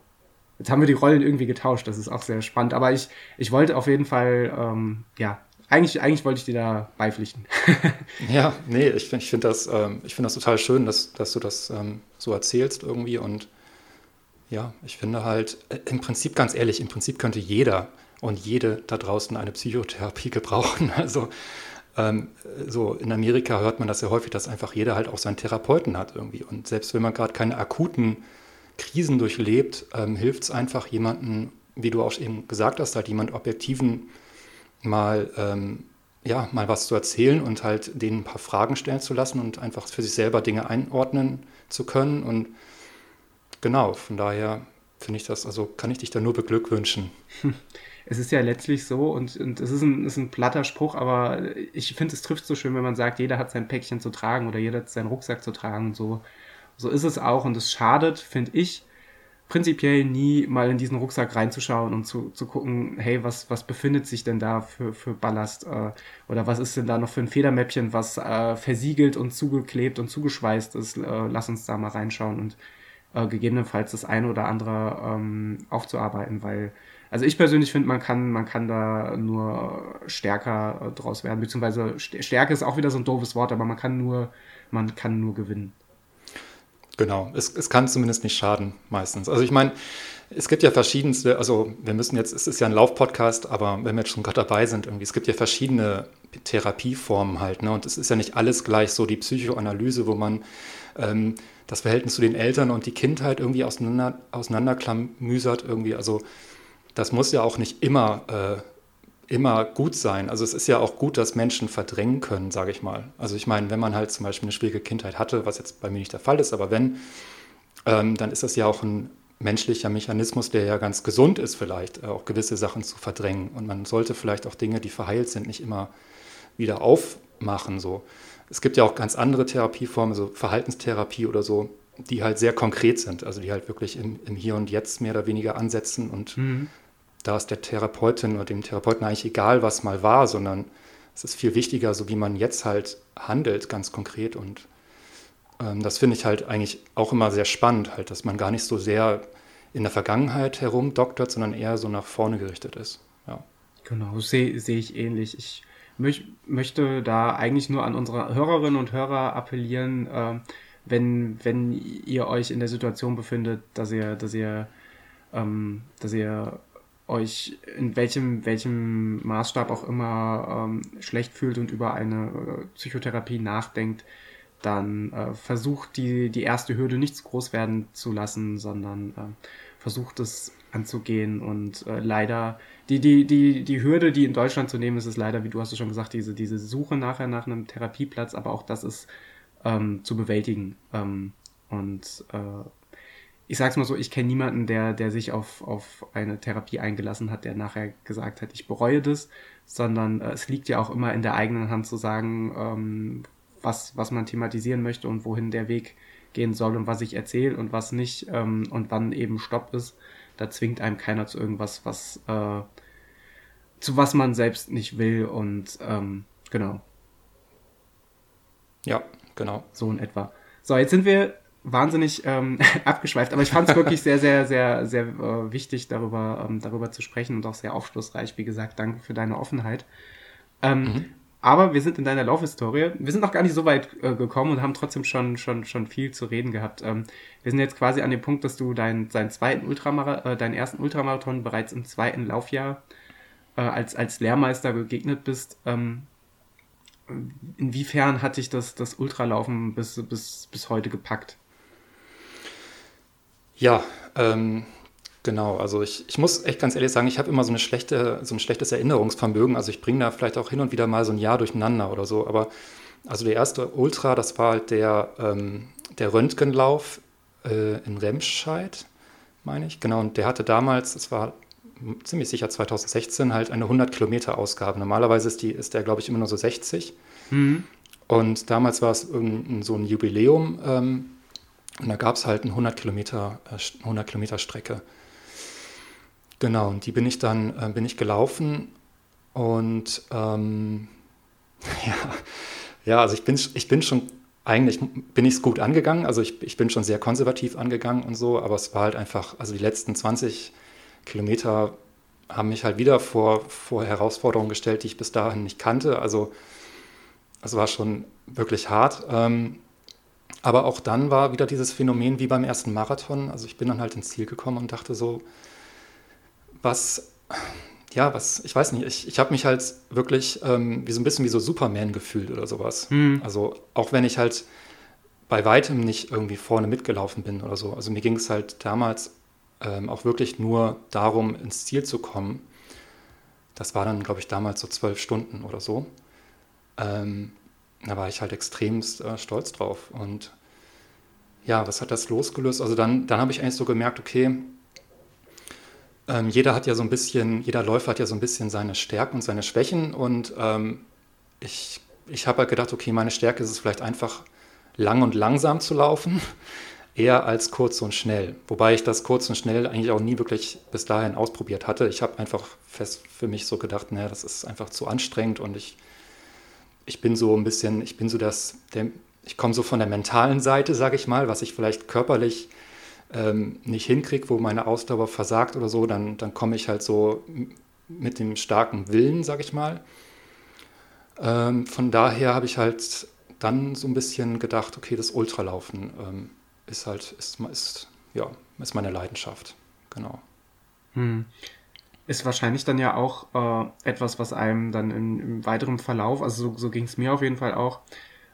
Jetzt haben wir die Rollen irgendwie getauscht, das ist auch sehr spannend. Aber ich, ich wollte auf jeden Fall, ähm, ja, eigentlich, eigentlich wollte ich dir da beipflichten. ja, nee, ich, ich finde das, ähm, find das total schön, dass, dass du das ähm, so erzählst irgendwie. Und ja, ich finde halt, äh, im Prinzip, ganz ehrlich, im Prinzip könnte jeder und jede da draußen eine Psychotherapie gebrauchen. Also ähm, so in Amerika hört man das ja häufig, dass einfach jeder halt auch seinen Therapeuten hat irgendwie. Und selbst wenn man gerade keine akuten Krisen durchlebt, ähm, hilft es einfach jemanden, wie du auch eben gesagt hast, halt jemand objektiven mal, ähm, ja, mal was zu erzählen und halt denen ein paar Fragen stellen zu lassen und einfach für sich selber Dinge einordnen zu können. Und genau, von daher finde ich das, also kann ich dich da nur beglückwünschen. Es ist ja letztlich so, und, und es ist ein, ist ein platter Spruch, aber ich finde, es trifft so schön, wenn man sagt, jeder hat sein Päckchen zu tragen oder jeder hat seinen Rucksack zu tragen. Und so, so ist es auch. Und es schadet, finde ich, prinzipiell nie mal in diesen Rucksack reinzuschauen und zu, zu gucken, hey, was, was befindet sich denn da für, für Ballast äh, oder was ist denn da noch für ein Federmäppchen, was äh, versiegelt und zugeklebt und zugeschweißt ist. Äh, lass uns da mal reinschauen und äh, gegebenenfalls das eine oder andere ähm, aufzuarbeiten, weil also ich persönlich finde, man kann, man kann da nur stärker äh, draus werden, beziehungsweise Stärke ist auch wieder so ein doofes Wort, aber man kann nur, man kann nur gewinnen. Genau, es, es kann zumindest nicht schaden, meistens. Also ich meine, es gibt ja verschiedenste, also wir müssen jetzt, es ist ja ein Laufpodcast, aber wenn wir jetzt schon gerade dabei sind, irgendwie, es gibt ja verschiedene Therapieformen halt, ne? Und es ist ja nicht alles gleich so die Psychoanalyse, wo man ähm, das Verhältnis zu den Eltern und die Kindheit irgendwie auseinander, auseinanderklamüsert irgendwie. Also das muss ja auch nicht immer äh, immer gut sein. Also es ist ja auch gut, dass Menschen verdrängen können, sage ich mal. Also ich meine, wenn man halt zum Beispiel eine schwierige Kindheit hatte, was jetzt bei mir nicht der Fall ist, aber wenn, ähm, dann ist das ja auch ein menschlicher Mechanismus, der ja ganz gesund ist vielleicht, äh, auch gewisse Sachen zu verdrängen. Und man sollte vielleicht auch Dinge, die verheilt sind, nicht immer wieder aufmachen. So. Es gibt ja auch ganz andere Therapieformen, so Verhaltenstherapie oder so, die halt sehr konkret sind, also die halt wirklich im, im Hier und Jetzt mehr oder weniger ansetzen und mhm da ist der Therapeutin oder dem Therapeuten eigentlich egal, was mal war, sondern es ist viel wichtiger, so wie man jetzt halt handelt, ganz konkret. Und ähm, das finde ich halt eigentlich auch immer sehr spannend, halt, dass man gar nicht so sehr in der Vergangenheit herumdoktert, sondern eher so nach vorne gerichtet ist. Ja. Genau, sehe seh ich ähnlich. Ich möch, möchte da eigentlich nur an unsere Hörerinnen und Hörer appellieren, äh, wenn, wenn ihr euch in der Situation befindet, dass ihr, dass ihr, ähm, dass ihr euch in welchem, welchem Maßstab auch immer ähm, schlecht fühlt und über eine äh, Psychotherapie nachdenkt, dann äh, versucht die, die erste Hürde nicht zu groß werden zu lassen, sondern äh, versucht es anzugehen und äh, leider die, die, die, die Hürde, die in Deutschland zu nehmen ist, ist leider, wie du hast es schon gesagt, diese, diese Suche nachher nach einem Therapieplatz, aber auch das ist ähm, zu bewältigen. Ähm, und äh, ich sag's mal so, ich kenne niemanden, der, der sich auf, auf eine Therapie eingelassen hat, der nachher gesagt hat, ich bereue das, sondern äh, es liegt ja auch immer in der eigenen Hand zu sagen, ähm, was, was man thematisieren möchte und wohin der Weg gehen soll und was ich erzähle und was nicht ähm, und wann eben Stopp ist. Da zwingt einem keiner zu irgendwas, was äh, zu was man selbst nicht will und ähm, genau. Ja, genau. So in etwa. So, jetzt sind wir wahnsinnig ähm, abgeschweift, aber ich fand es wirklich sehr, sehr, sehr, sehr äh, wichtig, darüber, ähm, darüber zu sprechen und auch sehr aufschlussreich. Wie gesagt, danke für deine Offenheit. Ähm, mhm. Aber wir sind in deiner Laufhistorie. Wir sind noch gar nicht so weit äh, gekommen und haben trotzdem schon, schon, schon viel zu reden gehabt. Ähm, wir sind jetzt quasi an dem Punkt, dass du deinen deinen zweiten Ultramarathon, äh, deinen ersten Ultramarathon bereits im zweiten Laufjahr äh, als, als Lehrmeister begegnet bist. Ähm, inwiefern hat dich das, das Ultralaufen bis, bis, bis heute gepackt? Ja, ähm, genau. Also ich, ich muss echt ganz ehrlich sagen, ich habe immer so, eine schlechte, so ein schlechtes Erinnerungsvermögen. Also ich bringe da vielleicht auch hin und wieder mal so ein Jahr durcheinander oder so. Aber also der erste Ultra, das war halt der, ähm, der Röntgenlauf äh, in Remscheid, meine ich. Genau, und der hatte damals, das war ziemlich sicher 2016, halt eine 100 Kilometer Ausgabe. Normalerweise ist, die, ist der, glaube ich, immer nur so 60. Mhm. Und damals war es so ein Jubiläum ähm, und da gab es halt eine 100 Kilometer, 100 äh, Kilometer Strecke. Genau, und die bin ich dann äh, bin ich gelaufen und ähm, ja, ja, also ich bin, ich bin schon eigentlich bin ich es gut angegangen. Also ich, ich bin schon sehr konservativ angegangen und so, aber es war halt einfach, also die letzten 20 Kilometer haben mich halt wieder vor, vor Herausforderungen gestellt, die ich bis dahin nicht kannte. Also es war schon wirklich hart. Ähm, aber auch dann war wieder dieses Phänomen wie beim ersten Marathon. Also ich bin dann halt ins Ziel gekommen und dachte so, was, ja, was, ich weiß nicht, ich, ich habe mich halt wirklich ähm, wie so ein bisschen wie so Superman gefühlt oder sowas. Mhm. Also auch wenn ich halt bei weitem nicht irgendwie vorne mitgelaufen bin oder so. Also mir ging es halt damals ähm, auch wirklich nur darum, ins Ziel zu kommen. Das war dann, glaube ich, damals so zwölf Stunden oder so. Ähm, da war ich halt extremst äh, stolz drauf. Und ja, was hat das losgelöst? Also dann, dann habe ich eigentlich so gemerkt, okay, ähm, jeder hat ja so ein bisschen, jeder Läufer hat ja so ein bisschen seine Stärken und seine Schwächen und ähm, ich, ich habe halt gedacht, okay, meine Stärke ist es vielleicht einfach lang und langsam zu laufen, eher als kurz und schnell. Wobei ich das kurz und schnell eigentlich auch nie wirklich bis dahin ausprobiert hatte. Ich habe einfach fest für mich so gedacht, naja, das ist einfach zu anstrengend und ich, ich bin so ein bisschen, ich bin so das, der, ich komme so von der mentalen Seite, sage ich mal, was ich vielleicht körperlich ähm, nicht hinkriege, wo meine Ausdauer versagt oder so, dann, dann komme ich halt so mit dem starken Willen, sage ich mal. Ähm, von daher habe ich halt dann so ein bisschen gedacht, okay, das Ultralaufen ähm, ist halt, ist, ist, ja, ist meine Leidenschaft. Genau. Hm. Ist wahrscheinlich dann ja auch äh, etwas, was einem dann in, im weiteren Verlauf, also so, so ging es mir auf jeden Fall auch,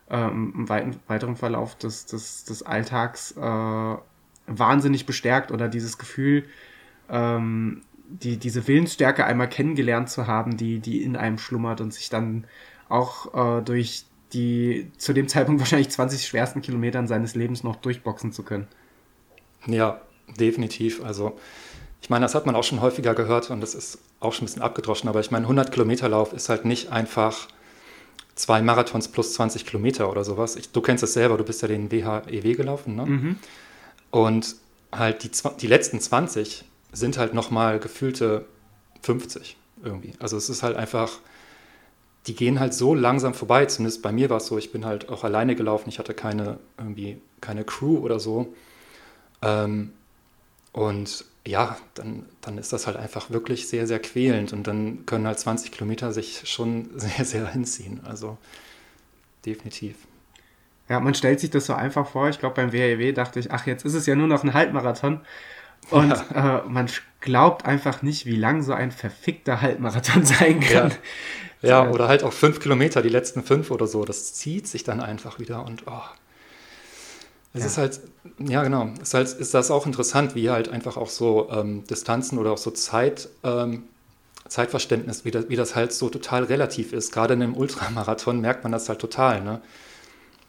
ähm, im weiten, weiteren Verlauf des, des, des Alltags äh, wahnsinnig bestärkt oder dieses Gefühl, ähm, die, diese Willensstärke einmal kennengelernt zu haben, die, die in einem schlummert und sich dann auch äh, durch die zu dem Zeitpunkt wahrscheinlich 20 schwersten Kilometern seines Lebens noch durchboxen zu können. Ja, definitiv. Also ich meine, das hat man auch schon häufiger gehört und das ist auch schon ein bisschen abgedroschen, aber ich meine, 100 Kilometer Lauf ist halt nicht einfach zwei Marathons plus 20 Kilometer oder sowas. Ich, du kennst es selber, du bist ja den WHEW gelaufen, ne? Mhm. Und halt die, die letzten 20 sind halt nochmal gefühlte 50 irgendwie. Also es ist halt einfach, die gehen halt so langsam vorbei. Zumindest bei mir war es so, ich bin halt auch alleine gelaufen. Ich hatte keine irgendwie keine Crew oder so. Ähm, und ja, dann, dann ist das halt einfach wirklich sehr, sehr quälend. Und dann können halt 20 Kilometer sich schon sehr, sehr hinziehen. Also definitiv. Ja, man stellt sich das so einfach vor. Ich glaube, beim WHW dachte ich, ach, jetzt ist es ja nur noch ein Halbmarathon. Und ja. äh, man glaubt einfach nicht, wie lang so ein verfickter Halbmarathon sein kann. Ja. ja, oder halt auch fünf Kilometer, die letzten fünf oder so. Das zieht sich dann einfach wieder und oh. Es ja. ist halt, ja genau, es ist, halt, ist das auch interessant, wie halt einfach auch so ähm, Distanzen oder auch so Zeit, ähm, Zeitverständnis, wie das, wie das halt so total relativ ist. Gerade in einem Ultramarathon merkt man das halt total. Ne?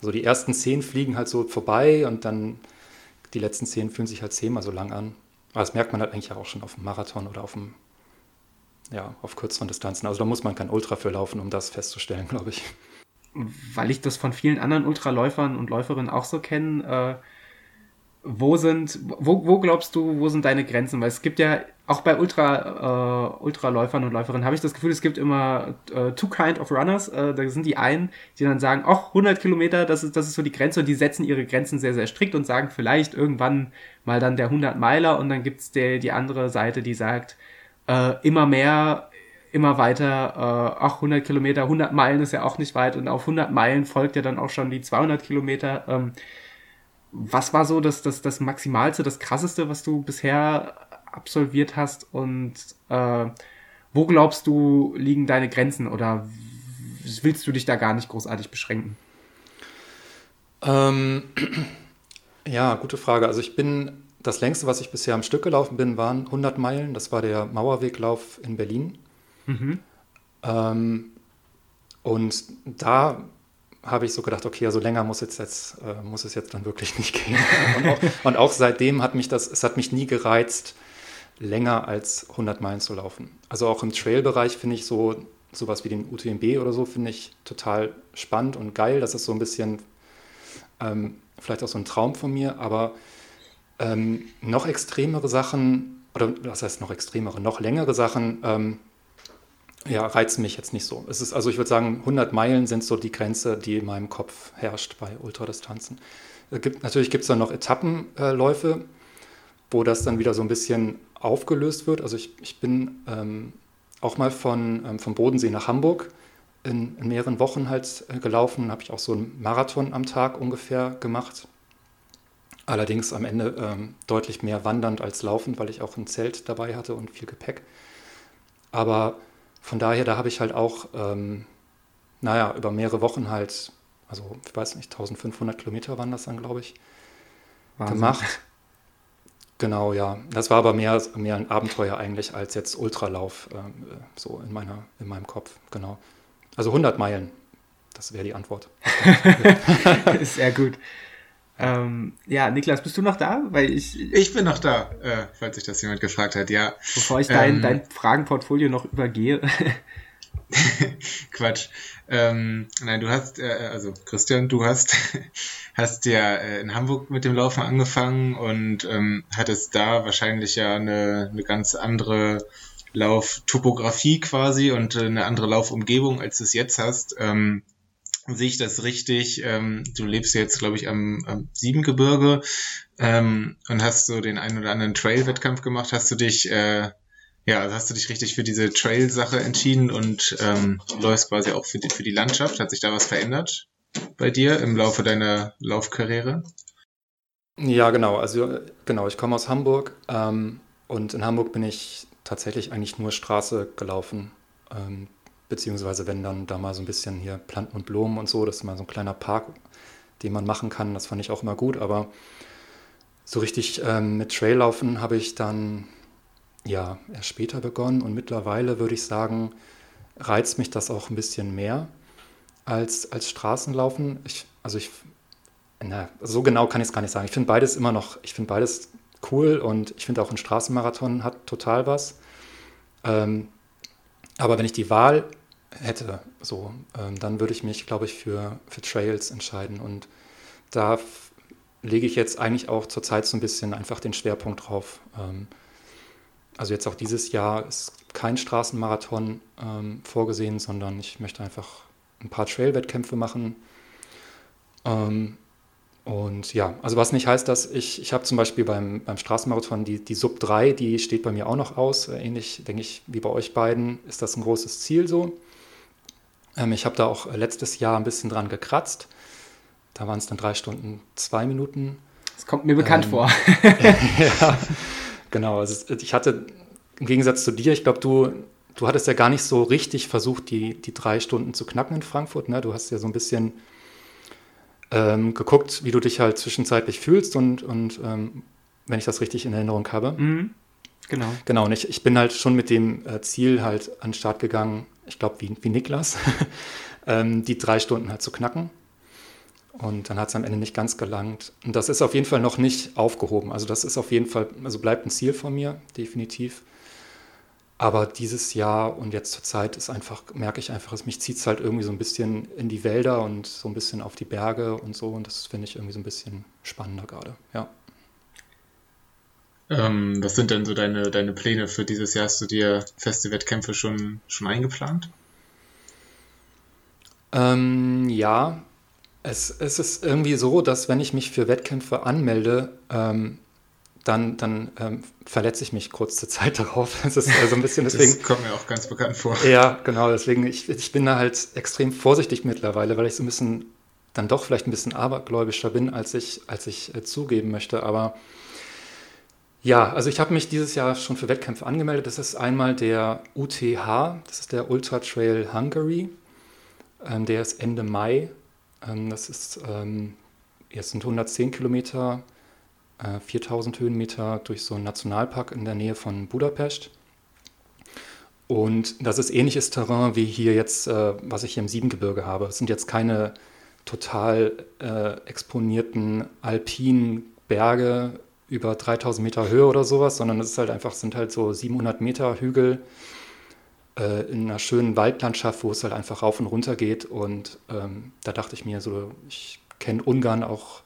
So die ersten zehn fliegen halt so vorbei und dann die letzten zehn fühlen sich halt zehnmal so lang an. Aber das merkt man halt eigentlich auch schon auf dem Marathon oder auf dem, ja, auf kürzeren Distanzen. Also da muss man kein Ultra für laufen, um das festzustellen, glaube ich. Weil ich das von vielen anderen Ultraläufern und Läuferinnen auch so kenne, äh, wo sind, wo, wo glaubst du, wo sind deine Grenzen? Weil es gibt ja auch bei Ultra, äh, Ultraläufern und Läuferinnen habe ich das Gefühl, es gibt immer äh, two kind of runners. Äh, da sind die einen, die dann sagen, ach, 100 Kilometer, das ist, das ist so die Grenze und die setzen ihre Grenzen sehr, sehr strikt und sagen vielleicht irgendwann mal dann der 100 Meiler und dann gibt's der, die andere Seite, die sagt, äh, immer mehr, immer weiter, äh, ach, 100 Kilometer, 100 Meilen ist ja auch nicht weit und auf 100 Meilen folgt ja dann auch schon die 200 Kilometer. Ähm, was war so das, das, das Maximalste, das Krasseste, was du bisher absolviert hast und äh, wo glaubst du, liegen deine Grenzen oder willst du dich da gar nicht großartig beschränken? Ähm, ja, gute Frage. Also ich bin, das längste, was ich bisher am Stück gelaufen bin, waren 100 Meilen. Das war der Mauerweglauf in Berlin. Mhm. Ähm, und da habe ich so gedacht, okay, also länger muss, jetzt, jetzt, äh, muss es jetzt dann wirklich nicht gehen. und, auch, und, auch, seitdem hat mich das, es hat mich nie gereizt, länger als 100 Meilen zu laufen. Also auch im Trail-Bereich finde ich so sowas wie den UTMB oder so finde ich total spannend und geil. Das ist so ein bisschen ähm, vielleicht auch so ein Traum von mir, aber ähm, noch extremere Sachen oder was heißt noch extremere, noch längere Sachen ähm, ja, reizen mich jetzt nicht so. Es ist, also ich würde sagen, 100 Meilen sind so die Grenze, die in meinem Kopf herrscht bei Ultradistanzen. Gibt, natürlich gibt es dann noch Etappenläufe, äh, wo das dann wieder so ein bisschen aufgelöst wird. Also ich, ich bin ähm, auch mal von, ähm, vom Bodensee nach Hamburg in, in mehreren Wochen halt äh, gelaufen. habe ich auch so einen Marathon am Tag ungefähr gemacht. Allerdings am Ende ähm, deutlich mehr wandernd als laufend, weil ich auch ein Zelt dabei hatte und viel Gepäck. Aber von daher, da habe ich halt auch, ähm, naja, über mehrere Wochen halt, also ich weiß nicht, 1500 Kilometer waren das dann, glaube ich, Wahnsinn. gemacht. Genau, ja. Das war aber mehr, mehr ein Abenteuer eigentlich als jetzt Ultralauf, äh, so in, meiner, in meinem Kopf, genau. Also 100 Meilen, das wäre die Antwort. Sehr gut. Ähm, ja, Niklas, bist du noch da? Weil ich, ich bin noch da, äh, falls sich das jemand gefragt hat, ja. Bevor ich dein, ähm, dein Fragenportfolio noch übergehe. Quatsch. Ähm, nein, du hast, äh, also Christian, du hast, hast ja äh, in Hamburg mit dem Laufen angefangen und ähm, hattest da wahrscheinlich ja eine, eine ganz andere Lauftopografie quasi und äh, eine andere Laufumgebung, als du es jetzt hast. Ähm, sehe ich das richtig? Ähm, du lebst jetzt, glaube ich, am, am Siebengebirge ähm, und hast so den einen oder anderen Trail-Wettkampf gemacht. Hast du dich, äh, ja, also hast du dich richtig für diese Trail-Sache entschieden und ähm, läufst quasi auch für die, für die Landschaft? Hat sich da was verändert bei dir im Laufe deiner Laufkarriere? Ja, genau. Also genau, ich komme aus Hamburg ähm, und in Hamburg bin ich tatsächlich eigentlich nur Straße gelaufen. Beziehungsweise wenn dann da mal so ein bisschen hier Planten und Blumen und so, das ist mal so ein kleiner Park, den man machen kann, das fand ich auch immer gut, aber so richtig ähm, mit Traillaufen habe ich dann ja erst später begonnen und mittlerweile würde ich sagen, reizt mich das auch ein bisschen mehr als, als Straßenlaufen. Ich, also ich, na, so genau kann ich es gar nicht sagen. Ich finde beides immer noch, ich finde beides cool und ich finde auch ein Straßenmarathon hat total was. Ähm, aber wenn ich die Wahl hätte, so, ähm, dann würde ich mich, glaube ich, für, für Trails entscheiden. Und da lege ich jetzt eigentlich auch zurzeit so ein bisschen einfach den Schwerpunkt drauf. Ähm, also jetzt auch dieses Jahr ist kein Straßenmarathon ähm, vorgesehen, sondern ich möchte einfach ein paar Trail-Wettkämpfe machen. Ähm, und ja, also was nicht heißt, dass ich, ich habe zum Beispiel beim, beim Straßenmarathon die, die Sub 3, die steht bei mir auch noch aus. Ähnlich, denke ich, wie bei euch beiden, ist das ein großes Ziel so. Ähm, ich habe da auch letztes Jahr ein bisschen dran gekratzt. Da waren es dann drei Stunden, zwei Minuten. Das kommt mir bekannt ähm, vor. ja, genau. Also ich hatte im Gegensatz zu dir, ich glaube, du, du hattest ja gar nicht so richtig versucht, die, die drei Stunden zu knacken in Frankfurt. Ne? Du hast ja so ein bisschen ähm, geguckt, wie du dich halt zwischenzeitlich fühlst und, und ähm, wenn ich das richtig in Erinnerung habe. Mhm. Genau. Genau, und ich, ich bin halt schon mit dem äh, Ziel halt an den Start gegangen, ich glaube wie, wie Niklas, ähm, die drei Stunden halt zu knacken. Und dann hat es am Ende nicht ganz gelangt. Und das ist auf jeden Fall noch nicht aufgehoben. Also das ist auf jeden Fall, also bleibt ein Ziel von mir, definitiv. Aber dieses Jahr und jetzt zur Zeit ist einfach, merke ich einfach, mich zieht es halt irgendwie so ein bisschen in die Wälder und so ein bisschen auf die Berge und so. Und das finde ich irgendwie so ein bisschen spannender gerade, ja. Ähm, was sind denn so deine, deine Pläne für dieses Jahr? Hast du dir feste Wettkämpfe schon, schon eingeplant? Ähm, ja, es, es ist irgendwie so, dass wenn ich mich für Wettkämpfe anmelde, ähm, dann, dann ähm, verletze ich mich kurze Zeit darauf. Das ist also ein bisschen deswegen. Das kommt mir auch ganz bekannt vor. Ja, genau. Deswegen, ich, ich bin da halt extrem vorsichtig mittlerweile, weil ich so ein bisschen dann doch vielleicht ein bisschen abergläubischer bin, als ich, als ich äh, zugeben möchte. Aber ja, also ich habe mich dieses Jahr schon für Wettkämpfe angemeldet. Das ist einmal der UTH, das ist der Ultra Trail Hungary. Ähm, der ist Ende Mai. Ähm, das ist, ähm, jetzt sind 110 Kilometer, äh, 4000 Höhenmeter durch so einen Nationalpark in der Nähe von Budapest. Und das ist ähnliches Terrain wie hier jetzt, äh, was ich hier im Siebengebirge habe. Es sind jetzt keine total äh, exponierten alpinen Berge über 3000 Meter Höhe oder sowas, sondern es ist halt einfach, sind halt so 700 Meter Hügel äh, in einer schönen Waldlandschaft, wo es halt einfach rauf und runter geht. Und ähm, da dachte ich mir so, ich kenne Ungarn auch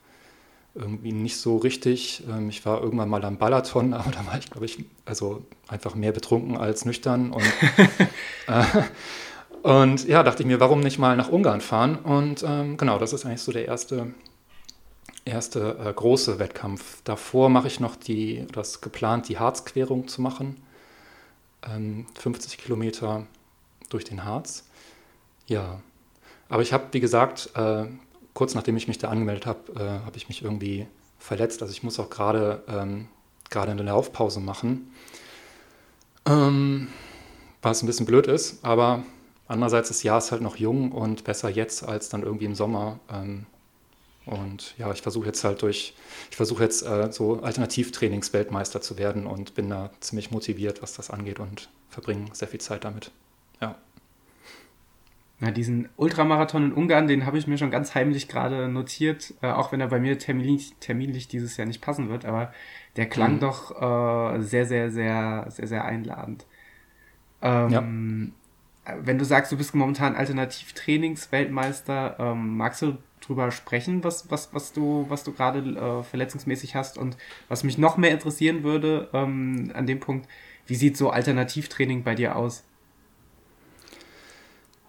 irgendwie nicht so richtig. Ähm, ich war irgendwann mal am Balaton, aber da war ich, glaube ich, also einfach mehr betrunken als nüchtern. Und, äh, und ja, dachte ich mir, warum nicht mal nach Ungarn fahren? Und ähm, genau, das ist eigentlich so der erste erste äh, große Wettkampf. Davor mache ich noch die, das geplant, die Harzquerung zu machen. Ähm, 50 Kilometer durch den Harz. Ja, aber ich habe, wie gesagt, äh, kurz nachdem ich mich da angemeldet habe, äh, habe ich mich irgendwie verletzt. Also ich muss auch gerade ähm, eine Laufpause machen. Ähm, was ein bisschen blöd ist, aber andererseits das Jahr ist halt noch jung und besser jetzt als dann irgendwie im Sommer. Ähm, und ja, ich versuche jetzt halt durch, ich versuche jetzt äh, so Alternativtrainings-Weltmeister zu werden und bin da ziemlich motiviert, was das angeht und verbringe sehr viel Zeit damit. Ja. Na, diesen Ultramarathon in Ungarn, den habe ich mir schon ganz heimlich gerade notiert, äh, auch wenn er bei mir terminlich, terminlich dieses Jahr nicht passen wird, aber der klang mhm. doch äh, sehr, sehr, sehr, sehr, sehr einladend. Ähm, ja. Wenn du sagst, du bist momentan Alternativtrainingsweltmeister, ähm, magst du drüber sprechen, was, was, was du, was du gerade äh, verletzungsmäßig hast? Und was mich noch mehr interessieren würde, ähm, an dem Punkt, wie sieht so Alternativtraining bei dir aus?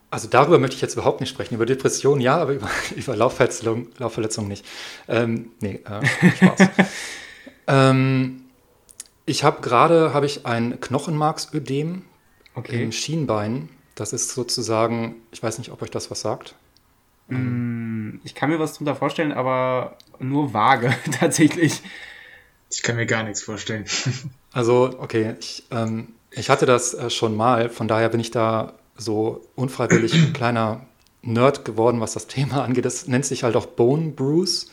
Also darüber möchte ich jetzt überhaupt nicht sprechen. Über Depression ja, aber über, über Laufverletzung, Laufverletzung nicht. Ähm, nee, äh, Spaß. ähm, ich habe gerade habe ich ein Knochenmarksödem okay. im Schienbein. Das ist sozusagen, ich weiß nicht, ob euch das was sagt. Mm, ich kann mir was drunter vorstellen, aber nur vage tatsächlich. Ich kann mir gar nichts vorstellen. Also, okay, ich, ähm, ich hatte das äh, schon mal, von daher bin ich da so unfreiwillig ein kleiner Nerd geworden, was das Thema angeht. Das nennt sich halt auch Bone Bruise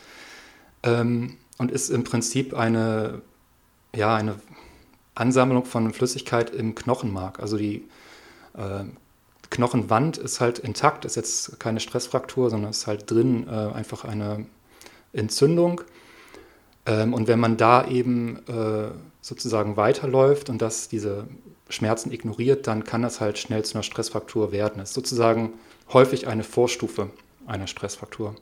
ähm, und ist im Prinzip eine, ja, eine Ansammlung von Flüssigkeit im Knochenmark. Also die äh, Knochenwand ist halt intakt, ist jetzt keine Stressfraktur, sondern ist halt drin äh, einfach eine Entzündung. Ähm, und wenn man da eben äh, sozusagen weiterläuft und das diese Schmerzen ignoriert, dann kann das halt schnell zu einer Stressfraktur werden. Das ist sozusagen häufig eine Vorstufe einer Stressfraktur.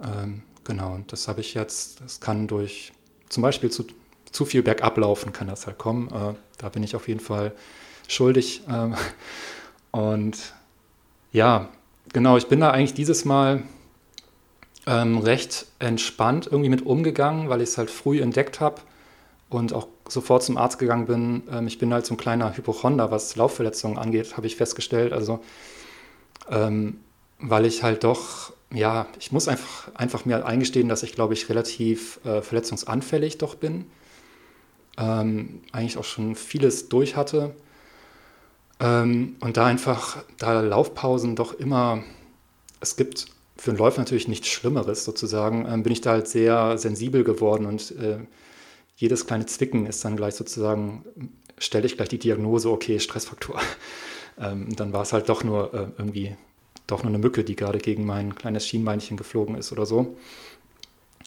Ähm, genau, und das habe ich jetzt, das kann durch zum Beispiel zu, zu viel bergab laufen, kann das halt kommen. Äh, da bin ich auf jeden Fall schuldig. Ähm, und ja, genau, ich bin da eigentlich dieses Mal ähm, recht entspannt irgendwie mit umgegangen, weil ich es halt früh entdeckt habe und auch sofort zum Arzt gegangen bin. Ähm, ich bin halt so ein kleiner Hypochonder, was Laufverletzungen angeht, habe ich festgestellt. Also, ähm, weil ich halt doch, ja, ich muss einfach, einfach mir eingestehen, dass ich, glaube ich, relativ äh, verletzungsanfällig doch bin. Ähm, eigentlich auch schon vieles durch hatte. Ähm, und da einfach, da Laufpausen doch immer, es gibt für einen Läufer natürlich nichts Schlimmeres sozusagen, ähm, bin ich da halt sehr sensibel geworden und äh, jedes kleine Zwicken ist dann gleich sozusagen, stelle ich gleich die Diagnose, okay, Stressfaktor. Ähm, dann war es halt doch nur äh, irgendwie, doch nur eine Mücke, die gerade gegen mein kleines Schienbeinchen geflogen ist oder so.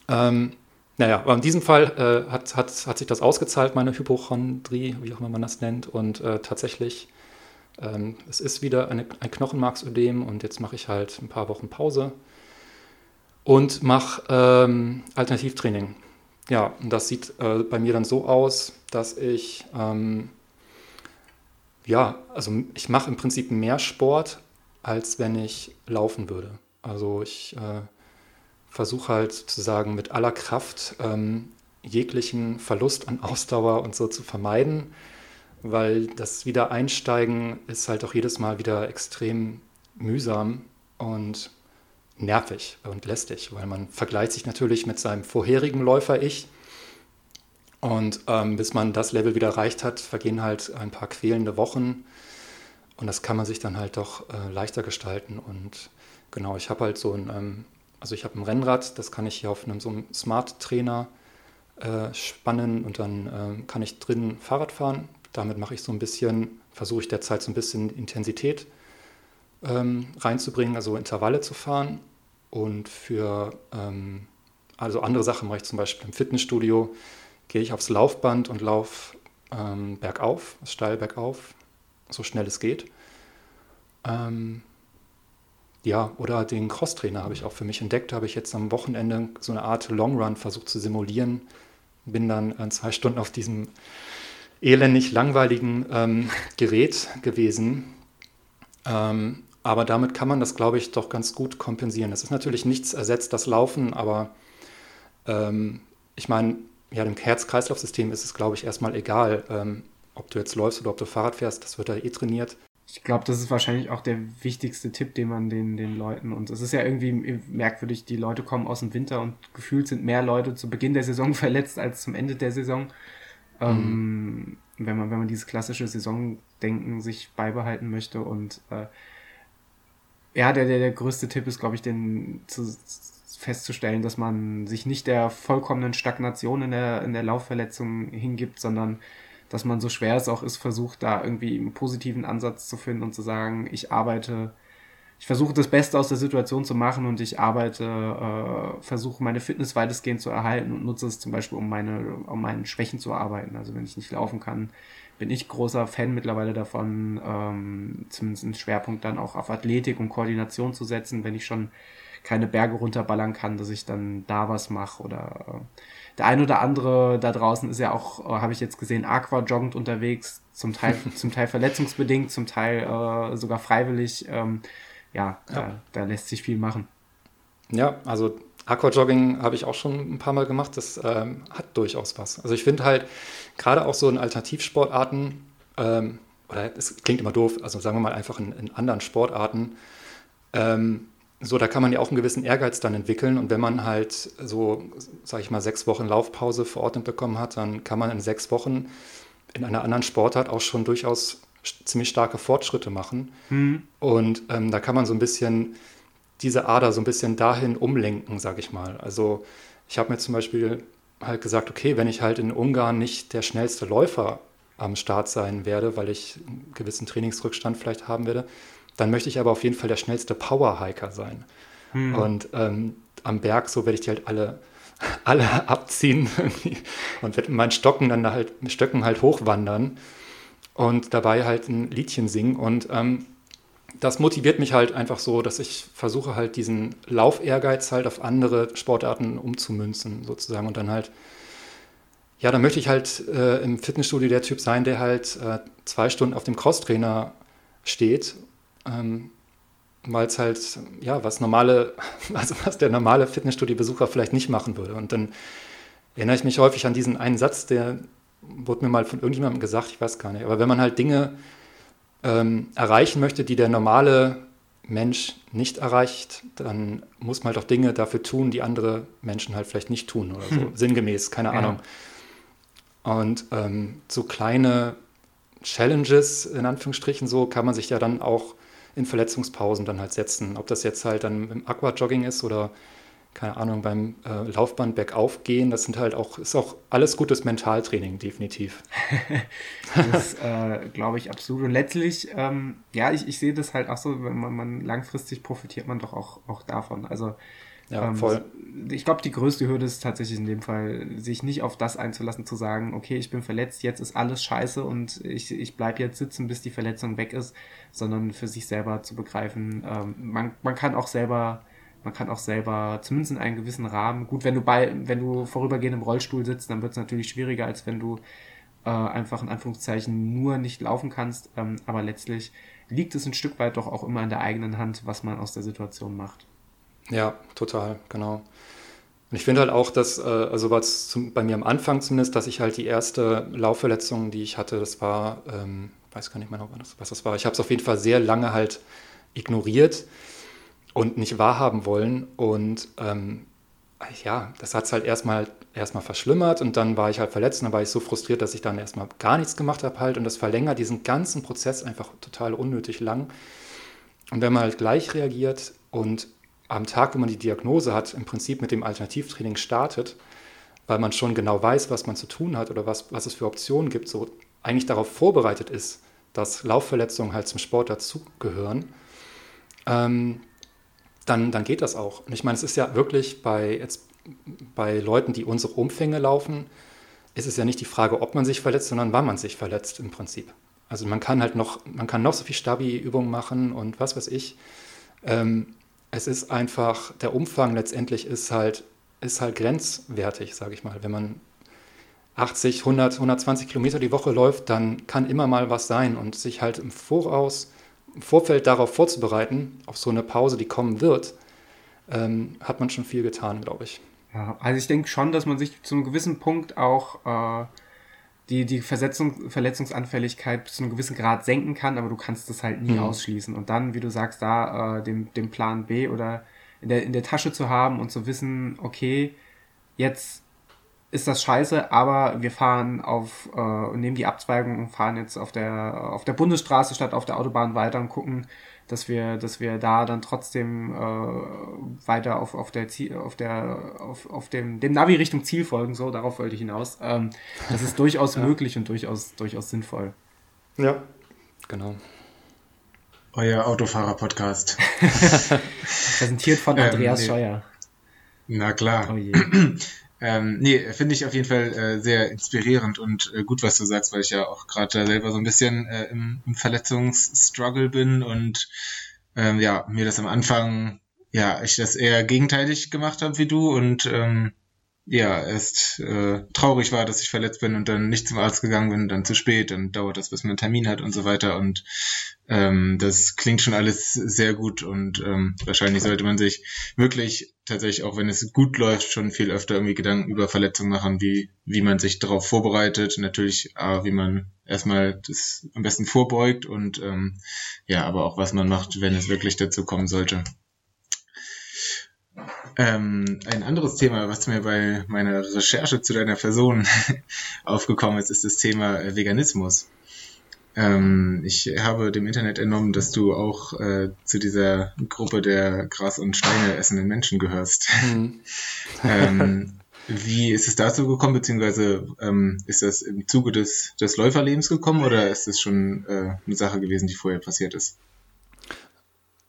Ähm, naja, aber in diesem Fall äh, hat, hat, hat sich das ausgezahlt, meine Hypochondrie, wie auch immer man das nennt. Und äh, tatsächlich, ähm, es ist wieder eine, ein Knochenmarksödem und jetzt mache ich halt ein paar Wochen Pause und mache ähm, Alternativtraining ja, und das sieht äh, bei mir dann so aus, dass ich, ähm, ja, also ich mache im Prinzip mehr Sport, als wenn ich laufen würde. Also ich äh, versuche halt sozusagen mit aller Kraft ähm, jeglichen Verlust an Ausdauer und so zu vermeiden, weil das Wiedereinsteigen ist halt auch jedes Mal wieder extrem mühsam und nervig und lästig, weil man vergleicht sich natürlich mit seinem vorherigen Läufer-Ich. Und ähm, bis man das Level wieder erreicht hat, vergehen halt ein paar quälende Wochen. Und das kann man sich dann halt doch äh, leichter gestalten. Und genau, ich habe halt so ein, ähm, also ich habe ein Rennrad, das kann ich hier auf einem so einem Smart-Trainer äh, spannen und dann äh, kann ich drin Fahrrad fahren. Damit mache ich so ein bisschen, versuche ich derzeit so ein bisschen Intensität ähm, reinzubringen, also Intervalle zu fahren. Und für ähm, also andere Sachen mache ich zum Beispiel im Fitnessstudio, gehe ich aufs Laufband und laufe ähm, bergauf, steil bergauf, so schnell es geht. Ähm, ja, oder den Crosstrainer habe ich auch für mich entdeckt. Da habe ich jetzt am Wochenende so eine Art Long Run versucht zu simulieren. Bin dann äh, zwei Stunden auf diesem elendig langweiligen ähm, Gerät gewesen. Ähm, aber damit kann man das, glaube ich, doch ganz gut kompensieren. Es ist natürlich nichts ersetzt, das Laufen, aber ähm, ich meine, ja, dem Herz-Kreislauf-System ist es, glaube ich, erstmal egal, ähm, ob du jetzt läufst oder ob du Fahrrad fährst, das wird da eh trainiert. Ich glaube, das ist wahrscheinlich auch der wichtigste Tipp, den man den, den Leuten, und es ist ja irgendwie merkwürdig, die Leute kommen aus dem Winter und gefühlt sind mehr Leute zu Beginn der Saison verletzt als zum Ende der Saison. Ähm, mhm. Ähm, wenn, man, wenn man dieses klassische Saisondenken sich beibehalten möchte und äh, ja, der, der, der größte Tipp ist, glaube ich, den zu, festzustellen, dass man sich nicht der vollkommenen Stagnation in der, in der Laufverletzung hingibt, sondern dass man so schwer es auch ist, versucht, da irgendwie einen positiven Ansatz zu finden und zu sagen, ich arbeite ich versuche das Beste aus der Situation zu machen und ich arbeite, äh, versuche meine Fitness weitestgehend zu erhalten und nutze es zum Beispiel, um meine, um meinen Schwächen zu arbeiten. Also wenn ich nicht laufen kann, bin ich großer Fan mittlerweile davon, ähm, zumindest einen Schwerpunkt dann auch auf Athletik und Koordination zu setzen, wenn ich schon keine Berge runterballern kann, dass ich dann da was mache oder äh, der ein oder andere da draußen ist ja auch, äh, habe ich jetzt gesehen, aquajoggend unterwegs, zum Teil, zum Teil verletzungsbedingt, zum Teil äh, sogar freiwillig. Ähm, ja, ja. Da, da, lässt sich viel machen. Ja, also Aquajogging habe ich auch schon ein paar Mal gemacht. Das ähm, hat durchaus was. Also ich finde halt gerade auch so in Alternativsportarten, ähm, oder es klingt immer doof, also sagen wir mal einfach in, in anderen Sportarten, ähm, so, da kann man ja auch einen gewissen Ehrgeiz dann entwickeln. Und wenn man halt so, sage ich mal, sechs Wochen Laufpause verordnet bekommen hat, dann kann man in sechs Wochen in einer anderen Sportart auch schon durchaus ziemlich starke Fortschritte machen. Mhm. Und ähm, da kann man so ein bisschen diese Ader so ein bisschen dahin umlenken, sage ich mal. Also ich habe mir zum Beispiel halt gesagt, okay, wenn ich halt in Ungarn nicht der schnellste Läufer am Start sein werde, weil ich einen gewissen Trainingsrückstand vielleicht haben werde, dann möchte ich aber auf jeden Fall der schnellste Power-Hiker sein. Mhm. Und ähm, am Berg, so werde ich die halt alle, alle abziehen und werde mit meinen Stocken dann halt, Stöcken halt hochwandern und dabei halt ein Liedchen singen. Und ähm, das motiviert mich halt einfach so, dass ich versuche halt diesen Lauf-Ehrgeiz halt auf andere Sportarten umzumünzen sozusagen und dann halt, ja, dann möchte ich halt äh, im Fitnessstudio der Typ sein, der halt äh, zwei Stunden auf dem Crosstrainer steht, ähm, weil es halt, ja, was normale, also was der normale Fitnessstudio-Besucher vielleicht nicht machen würde. Und dann erinnere ich mich häufig an diesen einen Satz, der wurde mir mal von irgendjemandem gesagt, ich weiß gar nicht. Aber wenn man halt Dinge ähm, erreichen möchte, die der normale Mensch nicht erreicht, dann muss man halt auch Dinge dafür tun, die andere Menschen halt vielleicht nicht tun oder so. Hm. Sinngemäß, keine ja. Ahnung. Und ähm, so kleine Challenges, in Anführungsstrichen, so kann man sich ja dann auch in Verletzungspausen dann halt setzen. Ob das jetzt halt dann im Aquajogging ist oder keine Ahnung, beim äh, Laufband bergauf gehen, das sind halt auch, ist auch alles gutes Mentaltraining, definitiv. das äh, glaube ich absolut. Und letztlich, ähm, ja, ich, ich sehe das halt auch so, wenn man, man langfristig profitiert man doch auch, auch davon. Also ja, ähm, voll. ich glaube, die größte Hürde ist tatsächlich in dem Fall, sich nicht auf das einzulassen, zu sagen, okay, ich bin verletzt, jetzt ist alles scheiße und ich, ich bleibe jetzt sitzen, bis die Verletzung weg ist, sondern für sich selber zu begreifen, ähm, man, man kann auch selber man kann auch selber, zumindest in einem gewissen Rahmen, gut, wenn du bei, wenn du vorübergehend im Rollstuhl sitzt, dann wird es natürlich schwieriger, als wenn du äh, einfach in Anführungszeichen nur nicht laufen kannst. Ähm, aber letztlich liegt es ein Stück weit doch auch immer in der eigenen Hand, was man aus der Situation macht. Ja, total, genau. Und ich finde halt auch, dass, äh, also war es bei mir am Anfang zumindest, dass ich halt die erste Laufverletzung, die ich hatte, das war, ähm, weiß gar nicht mehr, was das war. Ich habe es auf jeden Fall sehr lange halt ignoriert und nicht wahrhaben wollen. Und ähm, ja, das hat es halt erstmal erstmal verschlimmert und dann war ich halt verletzt und dann war ich so frustriert, dass ich dann erstmal gar nichts gemacht habe halt und das verlängert diesen ganzen Prozess einfach total unnötig lang. Und wenn man halt gleich reagiert und am Tag, wo man die Diagnose hat, im Prinzip mit dem Alternativtraining startet, weil man schon genau weiß, was man zu tun hat oder was, was es für Optionen gibt, so eigentlich darauf vorbereitet ist, dass Laufverletzungen halt zum Sport dazugehören, ähm, dann, dann geht das auch. Und ich meine, es ist ja wirklich bei, jetzt, bei Leuten, die unsere Umfänge laufen, ist es ja nicht die Frage, ob man sich verletzt, sondern wann man sich verletzt im Prinzip. Also man kann halt noch, man kann noch so viel Stabi-Übungen machen und was weiß ich. Ähm, es ist einfach, der Umfang letztendlich ist halt, ist halt grenzwertig, sage ich mal. Wenn man 80, 100, 120 Kilometer die Woche läuft, dann kann immer mal was sein und sich halt im Voraus im Vorfeld darauf vorzubereiten, auf so eine Pause, die kommen wird, ähm, hat man schon viel getan, glaube ich. Ja, also ich denke schon, dass man sich zu einem gewissen Punkt auch äh, die, die Versetzung, Verletzungsanfälligkeit zu einem gewissen Grad senken kann, aber du kannst das halt nie mhm. ausschließen. Und dann, wie du sagst, da äh, den, den Plan B oder in der, in der Tasche zu haben und zu wissen, okay, jetzt ist das scheiße, aber wir fahren auf, äh, nehmen die Abzweigung und fahren jetzt auf der, auf der Bundesstraße statt auf der Autobahn weiter und gucken, dass wir, dass wir da dann trotzdem äh, weiter auf, auf der Ziel, auf der, auf, auf dem, dem Navi Richtung Ziel folgen, so, darauf wollte ich hinaus. Ähm, das ist durchaus ja. möglich und durchaus, durchaus sinnvoll. Ja, genau. Euer Autofahrer-Podcast. Präsentiert von Andreas ähm, nee. Scheuer. Na klar. Oh je. ähm, nee, finde ich auf jeden Fall äh, sehr inspirierend und äh, gut, was du sagst, weil ich ja auch gerade selber so ein bisschen äh, im, im Verletzungsstruggle bin und ähm, ja, mir das am Anfang, ja, ich das eher gegenteilig gemacht habe wie du und ähm, ja, erst äh, traurig war, dass ich verletzt bin und dann nicht zum Arzt gegangen bin, dann zu spät, dann dauert das, bis man einen Termin hat und so weiter. Und ähm, das klingt schon alles sehr gut und ähm, wahrscheinlich sollte man sich wirklich tatsächlich, auch wenn es gut läuft, schon viel öfter irgendwie Gedanken über Verletzungen machen, wie, wie man sich darauf vorbereitet. Natürlich, äh, wie man erstmal das am besten vorbeugt und ähm, ja, aber auch was man macht, wenn es wirklich dazu kommen sollte. Ähm, ein anderes Thema, was mir bei meiner Recherche zu deiner Person aufgekommen ist, ist das Thema äh, Veganismus. Ähm, ich habe dem Internet entnommen, dass du auch äh, zu dieser Gruppe der Gras- und Steine essenden Menschen gehörst. Mhm. ähm, wie ist es dazu gekommen, beziehungsweise ähm, ist das im Zuge des, des Läuferlebens gekommen oder ist es schon äh, eine Sache gewesen, die vorher passiert ist?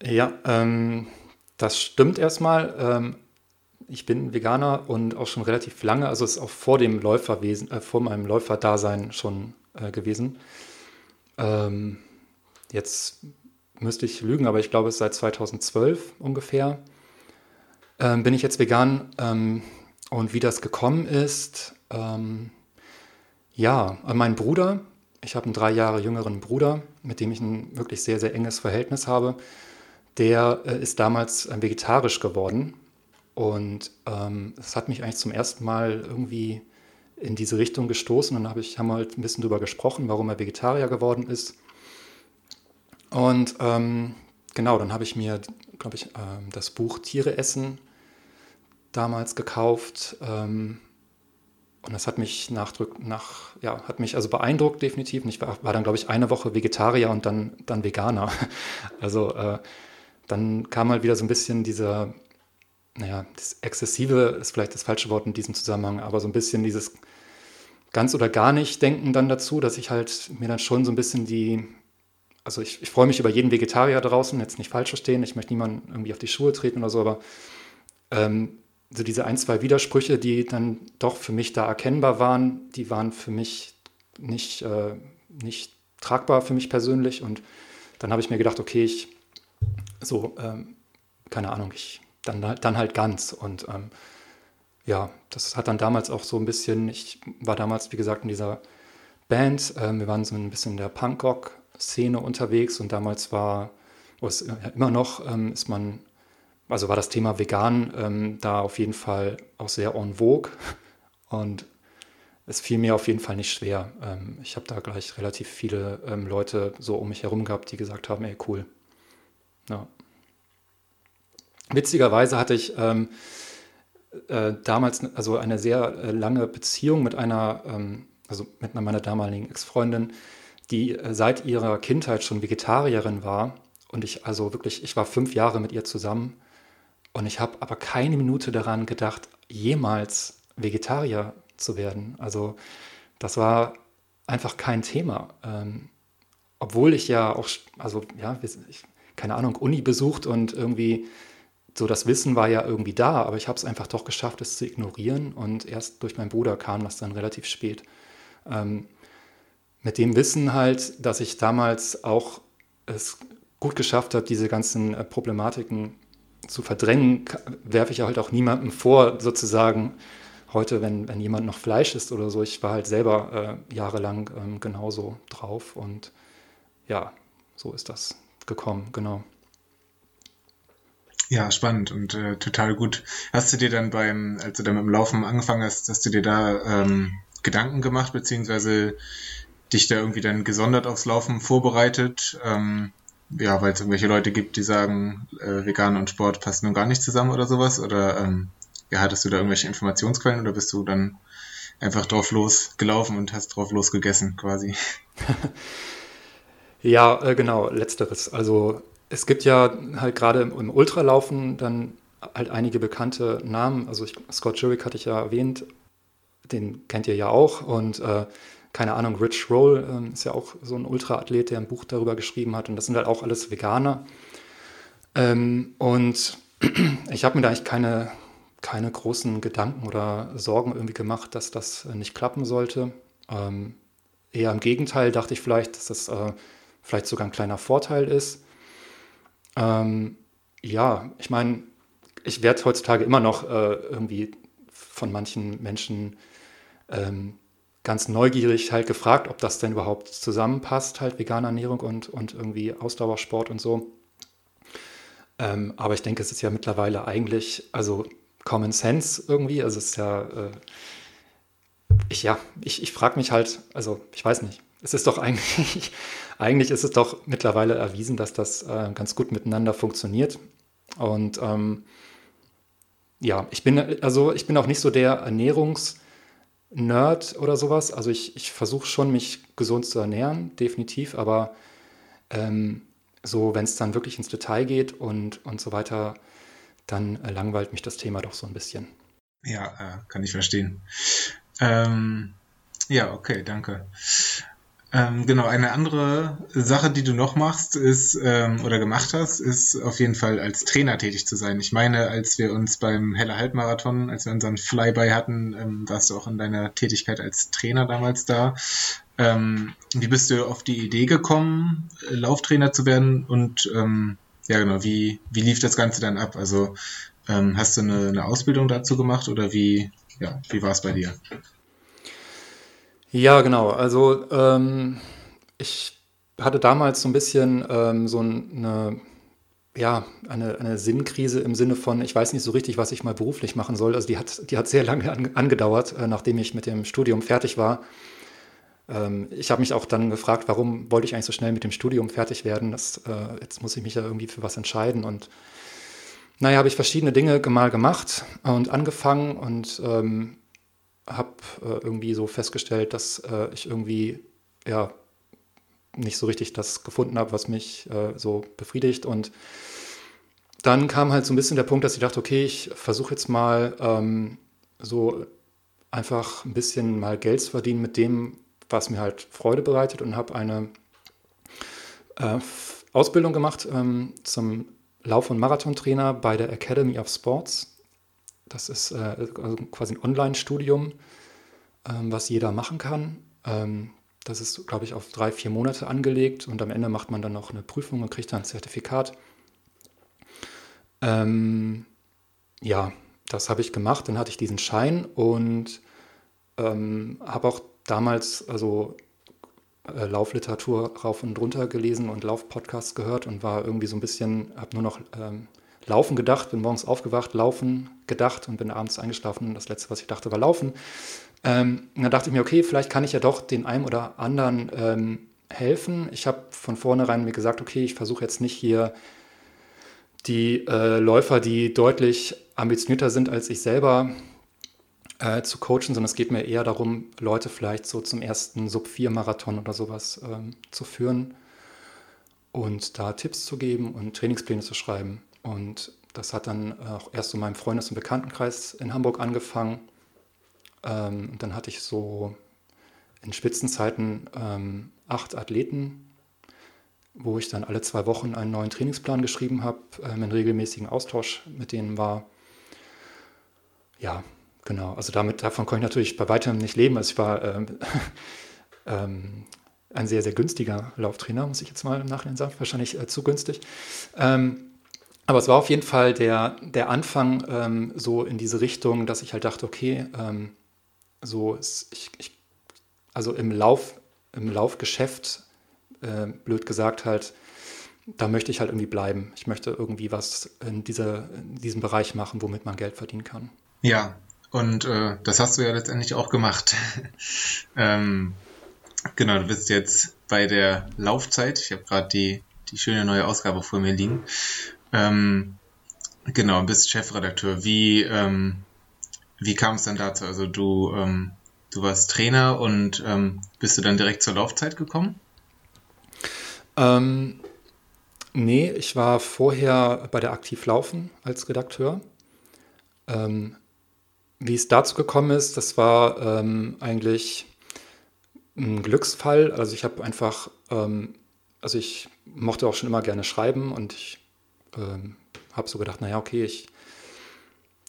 Ja, ähm, das stimmt erstmal. Ähm, ich bin Veganer und auch schon relativ lange, also ist auch vor dem Läuferwesen, äh, vor meinem Läuferdasein schon äh, gewesen. Ähm, jetzt müsste ich lügen, aber ich glaube, es ist seit 2012 ungefähr. Ähm, bin ich jetzt vegan ähm, und wie das gekommen ist, ähm, ja, mein Bruder, ich habe einen drei Jahre jüngeren Bruder, mit dem ich ein wirklich sehr, sehr enges Verhältnis habe der äh, ist damals äh, vegetarisch geworden. Und ähm, das hat mich eigentlich zum ersten Mal irgendwie in diese Richtung gestoßen. Und dann hab ich, haben wir halt ein bisschen darüber gesprochen, warum er Vegetarier geworden ist. Und ähm, genau, dann habe ich mir, glaube ich, ähm, das Buch Tiere essen damals gekauft. Ähm, und das hat mich nachdrück, nach, ja, hat mich also beeindruckt definitiv. Und ich war, war dann, glaube ich, eine Woche Vegetarier und dann, dann Veganer. Also äh, dann kam halt wieder so ein bisschen dieser, naja, das Exzessive ist vielleicht das falsche Wort in diesem Zusammenhang, aber so ein bisschen dieses ganz oder gar nicht Denken dann dazu, dass ich halt mir dann schon so ein bisschen die, also ich, ich freue mich über jeden Vegetarier draußen, jetzt nicht falsch verstehen, ich möchte niemanden irgendwie auf die Schuhe treten oder so, aber ähm, so diese ein, zwei Widersprüche, die dann doch für mich da erkennbar waren, die waren für mich nicht, äh, nicht tragbar für mich persönlich und dann habe ich mir gedacht, okay, ich so, ähm, keine Ahnung, ich dann, dann halt ganz. Und ähm, ja, das hat dann damals auch so ein bisschen, ich war damals, wie gesagt, in dieser Band, ähm, wir waren so ein bisschen in der Punkrock-Szene unterwegs und damals war, oh, ist, ja, immer noch, ähm, ist man, also war das Thema vegan ähm, da auf jeden Fall auch sehr en vogue und es fiel mir auf jeden Fall nicht schwer. Ähm, ich habe da gleich relativ viele Leute so um mich herum gehabt, die gesagt haben, ey, cool, ja. Witzigerweise hatte ich ähm, äh, damals also eine sehr äh, lange Beziehung mit einer, ähm, also mit meiner damaligen Ex-Freundin, die äh, seit ihrer Kindheit schon Vegetarierin war. Und ich, also wirklich, ich war fünf Jahre mit ihr zusammen und ich habe aber keine Minute daran gedacht, jemals Vegetarier zu werden. Also das war einfach kein Thema. Ähm, obwohl ich ja auch, also ja, ich, keine Ahnung, Uni besucht und irgendwie so das Wissen war ja irgendwie da, aber ich habe es einfach doch geschafft, es zu ignorieren und erst durch meinen Bruder kam das dann relativ spät. Ähm, mit dem Wissen halt, dass ich damals auch es gut geschafft habe, diese ganzen äh, Problematiken zu verdrängen, werfe ich halt auch niemandem vor, sozusagen heute, wenn, wenn jemand noch Fleisch isst oder so. Ich war halt selber äh, jahrelang ähm, genauso drauf und ja, so ist das gekommen, genau. Ja, spannend und äh, total gut. Hast du dir dann beim, als du dann mit dem Laufen angefangen hast, hast du dir da ähm, Gedanken gemacht, beziehungsweise dich da irgendwie dann gesondert aufs Laufen vorbereitet? Ähm, ja, weil es irgendwelche Leute gibt, die sagen, äh, Vegan und Sport passen nun gar nicht zusammen oder sowas? Oder ähm, ja, hattest du da irgendwelche Informationsquellen oder bist du dann einfach drauf losgelaufen und hast drauf losgegessen quasi? Ja, äh, genau, letzteres. Also es gibt ja halt gerade im, Ultralaufen dann halt einige bekannte Namen. Also ich, Scott Jurek hatte ich ja erwähnt, den kennt ihr ja auch. Und äh, keine Ahnung, Rich Roll ähm, ist ja auch so ein Ultraathlet, der ein Buch darüber geschrieben hat und das sind halt auch alles Veganer. Ähm, und ich habe mir da eigentlich keine, keine großen Gedanken oder Sorgen irgendwie gemacht, dass das äh, nicht klappen sollte. Ähm, eher im Gegenteil dachte ich vielleicht, dass das äh, vielleicht sogar ein kleiner Vorteil ist. Ähm, ja, ich meine, ich werde heutzutage immer noch äh, irgendwie von manchen Menschen ähm, ganz neugierig halt gefragt, ob das denn überhaupt zusammenpasst, halt vegane Ernährung und, und irgendwie Ausdauersport und so. Ähm, aber ich denke, es ist ja mittlerweile eigentlich, also Common Sense irgendwie, also es ist ja, äh, ich, ja, ich, ich frage mich halt, also ich weiß nicht, es ist doch eigentlich, eigentlich ist es doch mittlerweile erwiesen, dass das äh, ganz gut miteinander funktioniert. Und ähm, ja, ich bin, also ich bin auch nicht so der Ernährungs-Nerd oder sowas. Also ich, ich versuche schon, mich gesund zu ernähren, definitiv, aber ähm, so, wenn es dann wirklich ins Detail geht und, und so weiter, dann äh, langweilt mich das Thema doch so ein bisschen. Ja, äh, kann ich verstehen. Ähm, ja, okay, danke. Ähm, genau, eine andere Sache, die du noch machst, ist ähm, oder gemacht hast, ist auf jeden Fall als Trainer tätig zu sein. Ich meine, als wir uns beim Heller Halbmarathon, als wir unseren Flyby hatten, ähm, warst du auch in deiner Tätigkeit als Trainer damals da. Ähm, wie bist du auf die Idee gekommen, Lauftrainer zu werden? Und ähm, ja, genau, wie, wie lief das Ganze dann ab? Also ähm, hast du eine, eine Ausbildung dazu gemacht oder wie, ja, wie war es bei dir? Ja, genau. Also ähm, ich hatte damals so ein bisschen ähm, so eine, ja, eine, eine Sinnkrise im Sinne von, ich weiß nicht so richtig, was ich mal beruflich machen soll. Also die hat, die hat sehr lange an, angedauert, äh, nachdem ich mit dem Studium fertig war. Ähm, ich habe mich auch dann gefragt, warum wollte ich eigentlich so schnell mit dem Studium fertig werden? Das, äh, jetzt muss ich mich ja irgendwie für was entscheiden. Und naja, habe ich verschiedene Dinge mal gemacht und angefangen und ähm, habe äh, irgendwie so festgestellt, dass äh, ich irgendwie ja nicht so richtig das gefunden habe, was mich äh, so befriedigt. Und dann kam halt so ein bisschen der Punkt, dass ich dachte, okay, ich versuche jetzt mal ähm, so einfach ein bisschen mal Geld zu verdienen mit dem, was mir halt Freude bereitet und habe eine äh, Ausbildung gemacht ähm, zum Lauf- und Marathontrainer bei der Academy of Sports das ist äh, also quasi ein Online-Studium, ähm, was jeder machen kann. Ähm, das ist, glaube ich, auf drei, vier Monate angelegt und am Ende macht man dann noch eine Prüfung und kriegt dann ein Zertifikat. Ähm, ja, das habe ich gemacht. Dann hatte ich diesen Schein und ähm, habe auch damals also äh, Laufliteratur rauf und runter gelesen und Laufpodcasts gehört und war irgendwie so ein bisschen, habe nur noch ähm, Laufen gedacht, bin morgens aufgewacht, Laufen gedacht und bin abends eingeschlafen. Das letzte, was ich dachte, war Laufen. Ähm, dann dachte ich mir, okay, vielleicht kann ich ja doch den einen oder anderen ähm, helfen. Ich habe von vornherein mir gesagt, okay, ich versuche jetzt nicht hier die äh, Läufer, die deutlich ambitionierter sind als ich selber, äh, zu coachen, sondern es geht mir eher darum, Leute vielleicht so zum ersten Sub-4-Marathon oder sowas ähm, zu führen und da Tipps zu geben und Trainingspläne zu schreiben. Und das hat dann auch erst so meinem Freundes- und Bekanntenkreis in Hamburg angefangen. Ähm, und dann hatte ich so in Spitzenzeiten ähm, acht Athleten, wo ich dann alle zwei Wochen einen neuen Trainingsplan geschrieben habe, ähm, in regelmäßigen Austausch mit denen war. Ja, genau. Also damit, davon konnte ich natürlich bei weitem nicht leben. Also ich war ähm, ähm, ein sehr, sehr günstiger Lauftrainer, muss ich jetzt mal im Nachhinein sagen. Wahrscheinlich äh, zu günstig. Ähm, aber es war auf jeden Fall der, der Anfang ähm, so in diese Richtung, dass ich halt dachte, okay, ähm, so ich, ich, also im Lauf, im Laufgeschäft, äh, blöd gesagt halt, da möchte ich halt irgendwie bleiben. Ich möchte irgendwie was in, dieser, in diesem Bereich machen, womit man Geld verdienen kann. Ja, und äh, das hast du ja letztendlich auch gemacht. ähm, genau, du bist jetzt bei der Laufzeit. Ich habe gerade die, die schöne neue Ausgabe vor mir liegen. Ähm, genau, bist Chefredakteur. Wie, ähm, wie kam es dann dazu? Also du, ähm, du warst Trainer und ähm, bist du dann direkt zur Laufzeit gekommen? Ähm, nee, ich war vorher bei der Aktiv Laufen als Redakteur. Ähm, wie es dazu gekommen ist, das war ähm, eigentlich ein Glücksfall. Also ich habe einfach, also ich mochte auch schon immer gerne schreiben und ich ähm, habe so gedacht, naja, okay, ich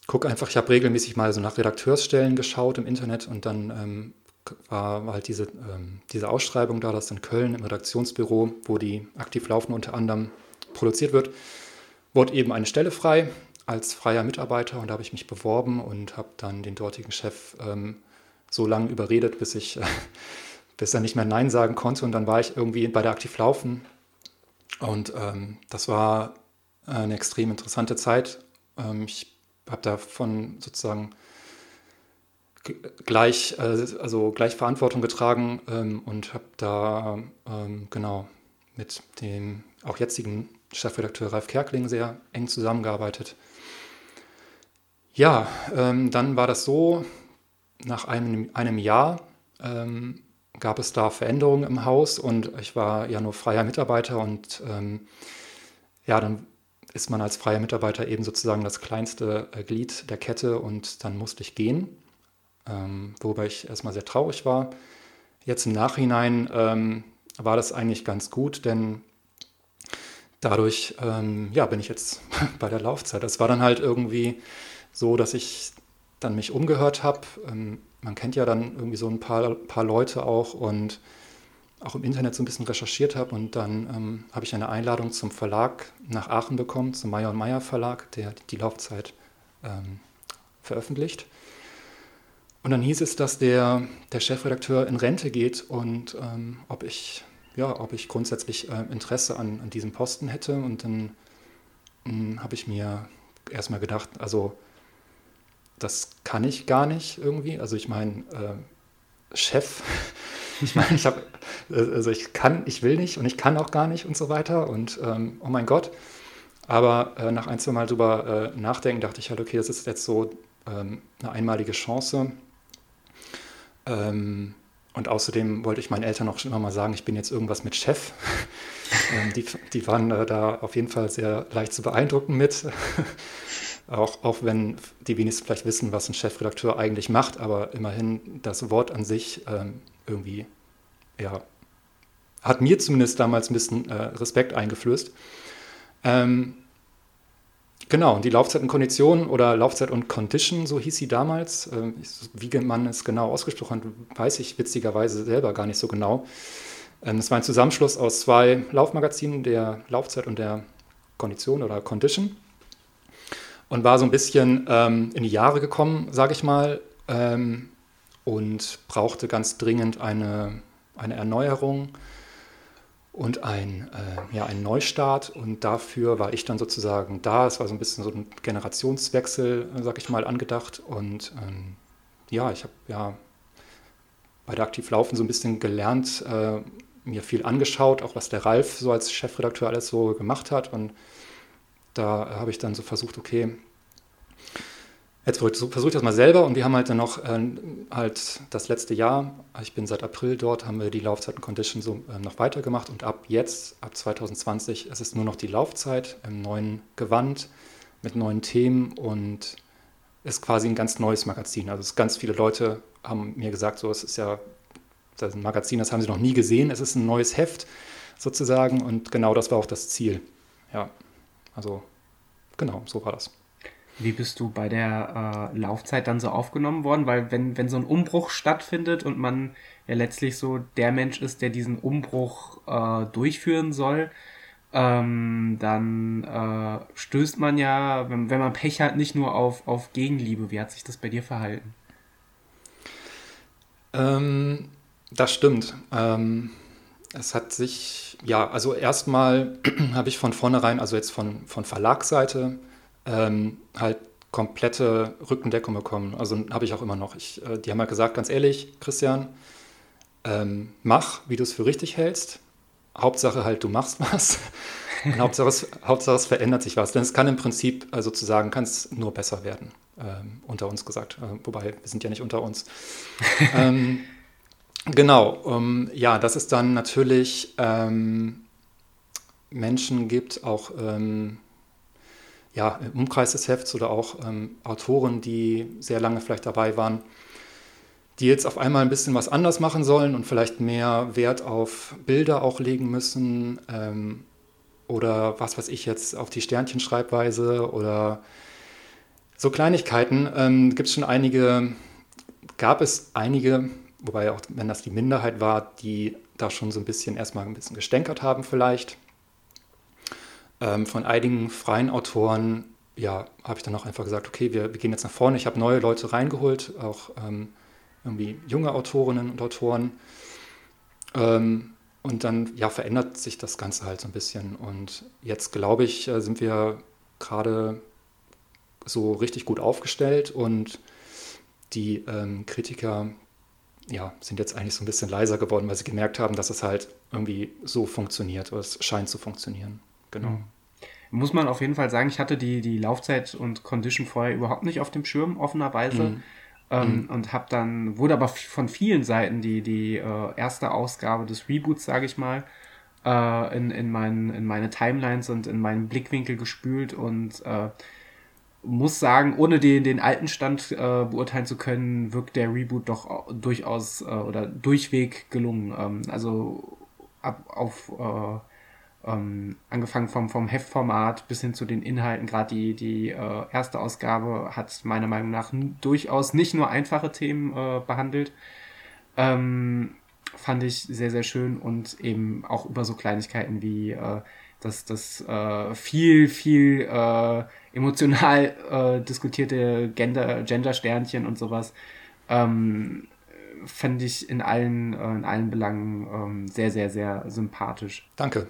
gucke einfach, ich habe regelmäßig mal so nach Redakteursstellen geschaut im Internet und dann ähm, war, halt diese, ähm, diese Ausschreibung da, das in Köln im Redaktionsbüro, wo die aktiv laufen unter anderem produziert wird, wurde eben eine Stelle frei als freier Mitarbeiter und da habe ich mich beworben und habe dann den dortigen Chef ähm, so lange überredet, bis ich, äh, bis er nicht mehr Nein sagen konnte und dann war ich irgendwie bei der Aktiv Laufen und ähm, das war eine extrem interessante Zeit. Ähm, ich habe davon sozusagen gleich, äh, also gleich Verantwortung getragen ähm, und habe da ähm, genau mit dem auch jetzigen Chefredakteur Ralf Kerkling sehr eng zusammengearbeitet. Ja, dann war das so, nach einem, einem Jahr gab es da Veränderungen im Haus und ich war ja nur freier Mitarbeiter und ja, dann ist man als freier Mitarbeiter eben sozusagen das kleinste äh, Glied der Kette und dann musste ich gehen, ähm, worüber ich erstmal sehr traurig war. Jetzt im Nachhinein ähm, war das eigentlich ganz gut, denn dadurch ähm, ja, bin ich jetzt bei der Laufzeit. Das war dann halt irgendwie so, dass ich dann mich umgehört habe. Ähm, man kennt ja dann irgendwie so ein paar, paar Leute auch und auch im Internet so ein bisschen recherchiert habe und dann ähm, habe ich eine Einladung zum Verlag nach Aachen bekommen, zum Meyer und Meyer Verlag, der die Laufzeit ähm, veröffentlicht. Und dann hieß es, dass der, der Chefredakteur in Rente geht und ähm, ob, ich, ja, ob ich grundsätzlich äh, Interesse an, an diesem Posten hätte. Und dann hm, habe ich mir erstmal gedacht, also das kann ich gar nicht irgendwie. Also ich meine, äh, Chef ich meine, ich habe, also ich kann, ich will nicht und ich kann auch gar nicht und so weiter und ähm, oh mein Gott. Aber äh, nach ein, zwei Mal drüber äh, nachdenken, dachte ich halt, okay, das ist jetzt so ähm, eine einmalige Chance. Ähm, und außerdem wollte ich meinen Eltern auch schon immer mal sagen, ich bin jetzt irgendwas mit Chef. ähm, die, die waren äh, da auf jeden Fall sehr leicht zu beeindrucken mit. Auch, auch wenn die wenigsten vielleicht wissen, was ein Chefredakteur eigentlich macht, aber immerhin das Wort an sich ähm, irgendwie, ja, hat mir zumindest damals ein bisschen äh, Respekt eingeflößt. Ähm, genau, und die Laufzeit und Kondition oder Laufzeit und Condition, so hieß sie damals. Ähm, wie man es genau ausgesprochen hat, weiß ich witzigerweise selber gar nicht so genau. Ähm, es war ein Zusammenschluss aus zwei Laufmagazinen, der Laufzeit und der Kondition oder Condition. Und war so ein bisschen ähm, in die Jahre gekommen, sage ich mal. Ähm, und brauchte ganz dringend eine, eine Erneuerung und ein, äh, ja, einen Neustart. Und dafür war ich dann sozusagen da. Es war so ein bisschen so ein Generationswechsel, sag ich mal, angedacht. Und ähm, ja, ich habe ja bei der Aktiv Laufen so ein bisschen gelernt, äh, mir viel angeschaut, auch was der Ralf so als Chefredakteur alles so gemacht hat. Und da habe ich dann so versucht, okay, Jetzt versuche ich das mal selber und wir haben halt dann noch äh, halt das letzte Jahr, ich bin seit April dort, haben wir die Laufzeiten Condition so äh, noch weitergemacht und ab jetzt, ab 2020, es ist nur noch die Laufzeit im neuen Gewand mit neuen Themen und ist quasi ein ganz neues Magazin. Also ganz viele Leute haben mir gesagt, so es ist ja das ist ein Magazin, das haben sie noch nie gesehen, es ist ein neues Heft sozusagen und genau das war auch das Ziel. Ja, also genau, so war das. Wie bist du bei der äh, Laufzeit dann so aufgenommen worden? Weil wenn, wenn so ein Umbruch stattfindet und man ja letztlich so der Mensch ist, der diesen Umbruch äh, durchführen soll, ähm, dann äh, stößt man ja, wenn, wenn man Pech hat, nicht nur auf, auf Gegenliebe. Wie hat sich das bei dir verhalten? Ähm, das stimmt. Ähm, es hat sich, ja, also erstmal habe ich von vornherein, also jetzt von, von Verlagsseite, ähm, halt komplette Rückendeckung bekommen. Also habe ich auch immer noch. Ich, äh, die haben halt gesagt, ganz ehrlich, Christian, ähm, mach, wie du es für richtig hältst. Hauptsache halt, du machst was. Und Hauptsache es, Hauptsache es verändert sich was. Denn es kann im Prinzip äh, sozusagen kann's nur besser werden, ähm, unter uns gesagt. Äh, wobei, wir sind ja nicht unter uns. ähm, genau, um, ja, dass es dann natürlich ähm, Menschen gibt, auch ähm, ja, im Umkreis des Hefts oder auch ähm, Autoren, die sehr lange vielleicht dabei waren, die jetzt auf einmal ein bisschen was anders machen sollen und vielleicht mehr Wert auf Bilder auch legen müssen ähm, oder was weiß ich jetzt auf die Sternchenschreibweise oder so Kleinigkeiten. Ähm, Gibt es schon einige, gab es einige, wobei auch wenn das die Minderheit war, die da schon so ein bisschen erstmal ein bisschen gestänkert haben vielleicht. Ähm, von einigen freien Autoren, ja, habe ich dann auch einfach gesagt, okay, wir, wir gehen jetzt nach vorne. Ich habe neue Leute reingeholt, auch ähm, irgendwie junge Autorinnen und Autoren. Ähm, und dann ja, verändert sich das Ganze halt so ein bisschen. Und jetzt glaube ich, äh, sind wir gerade so richtig gut aufgestellt und die ähm, Kritiker ja, sind jetzt eigentlich so ein bisschen leiser geworden, weil sie gemerkt haben, dass es halt irgendwie so funktioniert oder es scheint zu funktionieren. Genau. Mhm. Muss man auf jeden Fall sagen, ich hatte die, die Laufzeit und Condition vorher überhaupt nicht auf dem Schirm, offenerweise. Mhm. Ähm, mhm. Und habe dann, wurde aber von vielen Seiten die, die äh, erste Ausgabe des Reboots, sage ich mal, äh, in, in, mein, in meine Timelines und in meinen Blickwinkel gespült und äh, muss sagen, ohne den, den alten Stand äh, beurteilen zu können, wirkt der Reboot doch durchaus äh, oder durchweg gelungen. Ähm, also ab auf äh, ähm, angefangen vom, vom Heftformat bis hin zu den Inhalten, gerade die, die äh, erste Ausgabe hat meiner Meinung nach durchaus nicht nur einfache Themen äh, behandelt. Ähm, fand ich sehr, sehr schön und eben auch über so Kleinigkeiten wie äh, das, das äh, viel, viel äh, emotional äh, diskutierte Gender, Gender-Sternchen und sowas, ähm, fände ich in allen, äh, in allen Belangen ähm, sehr, sehr, sehr sympathisch. Danke.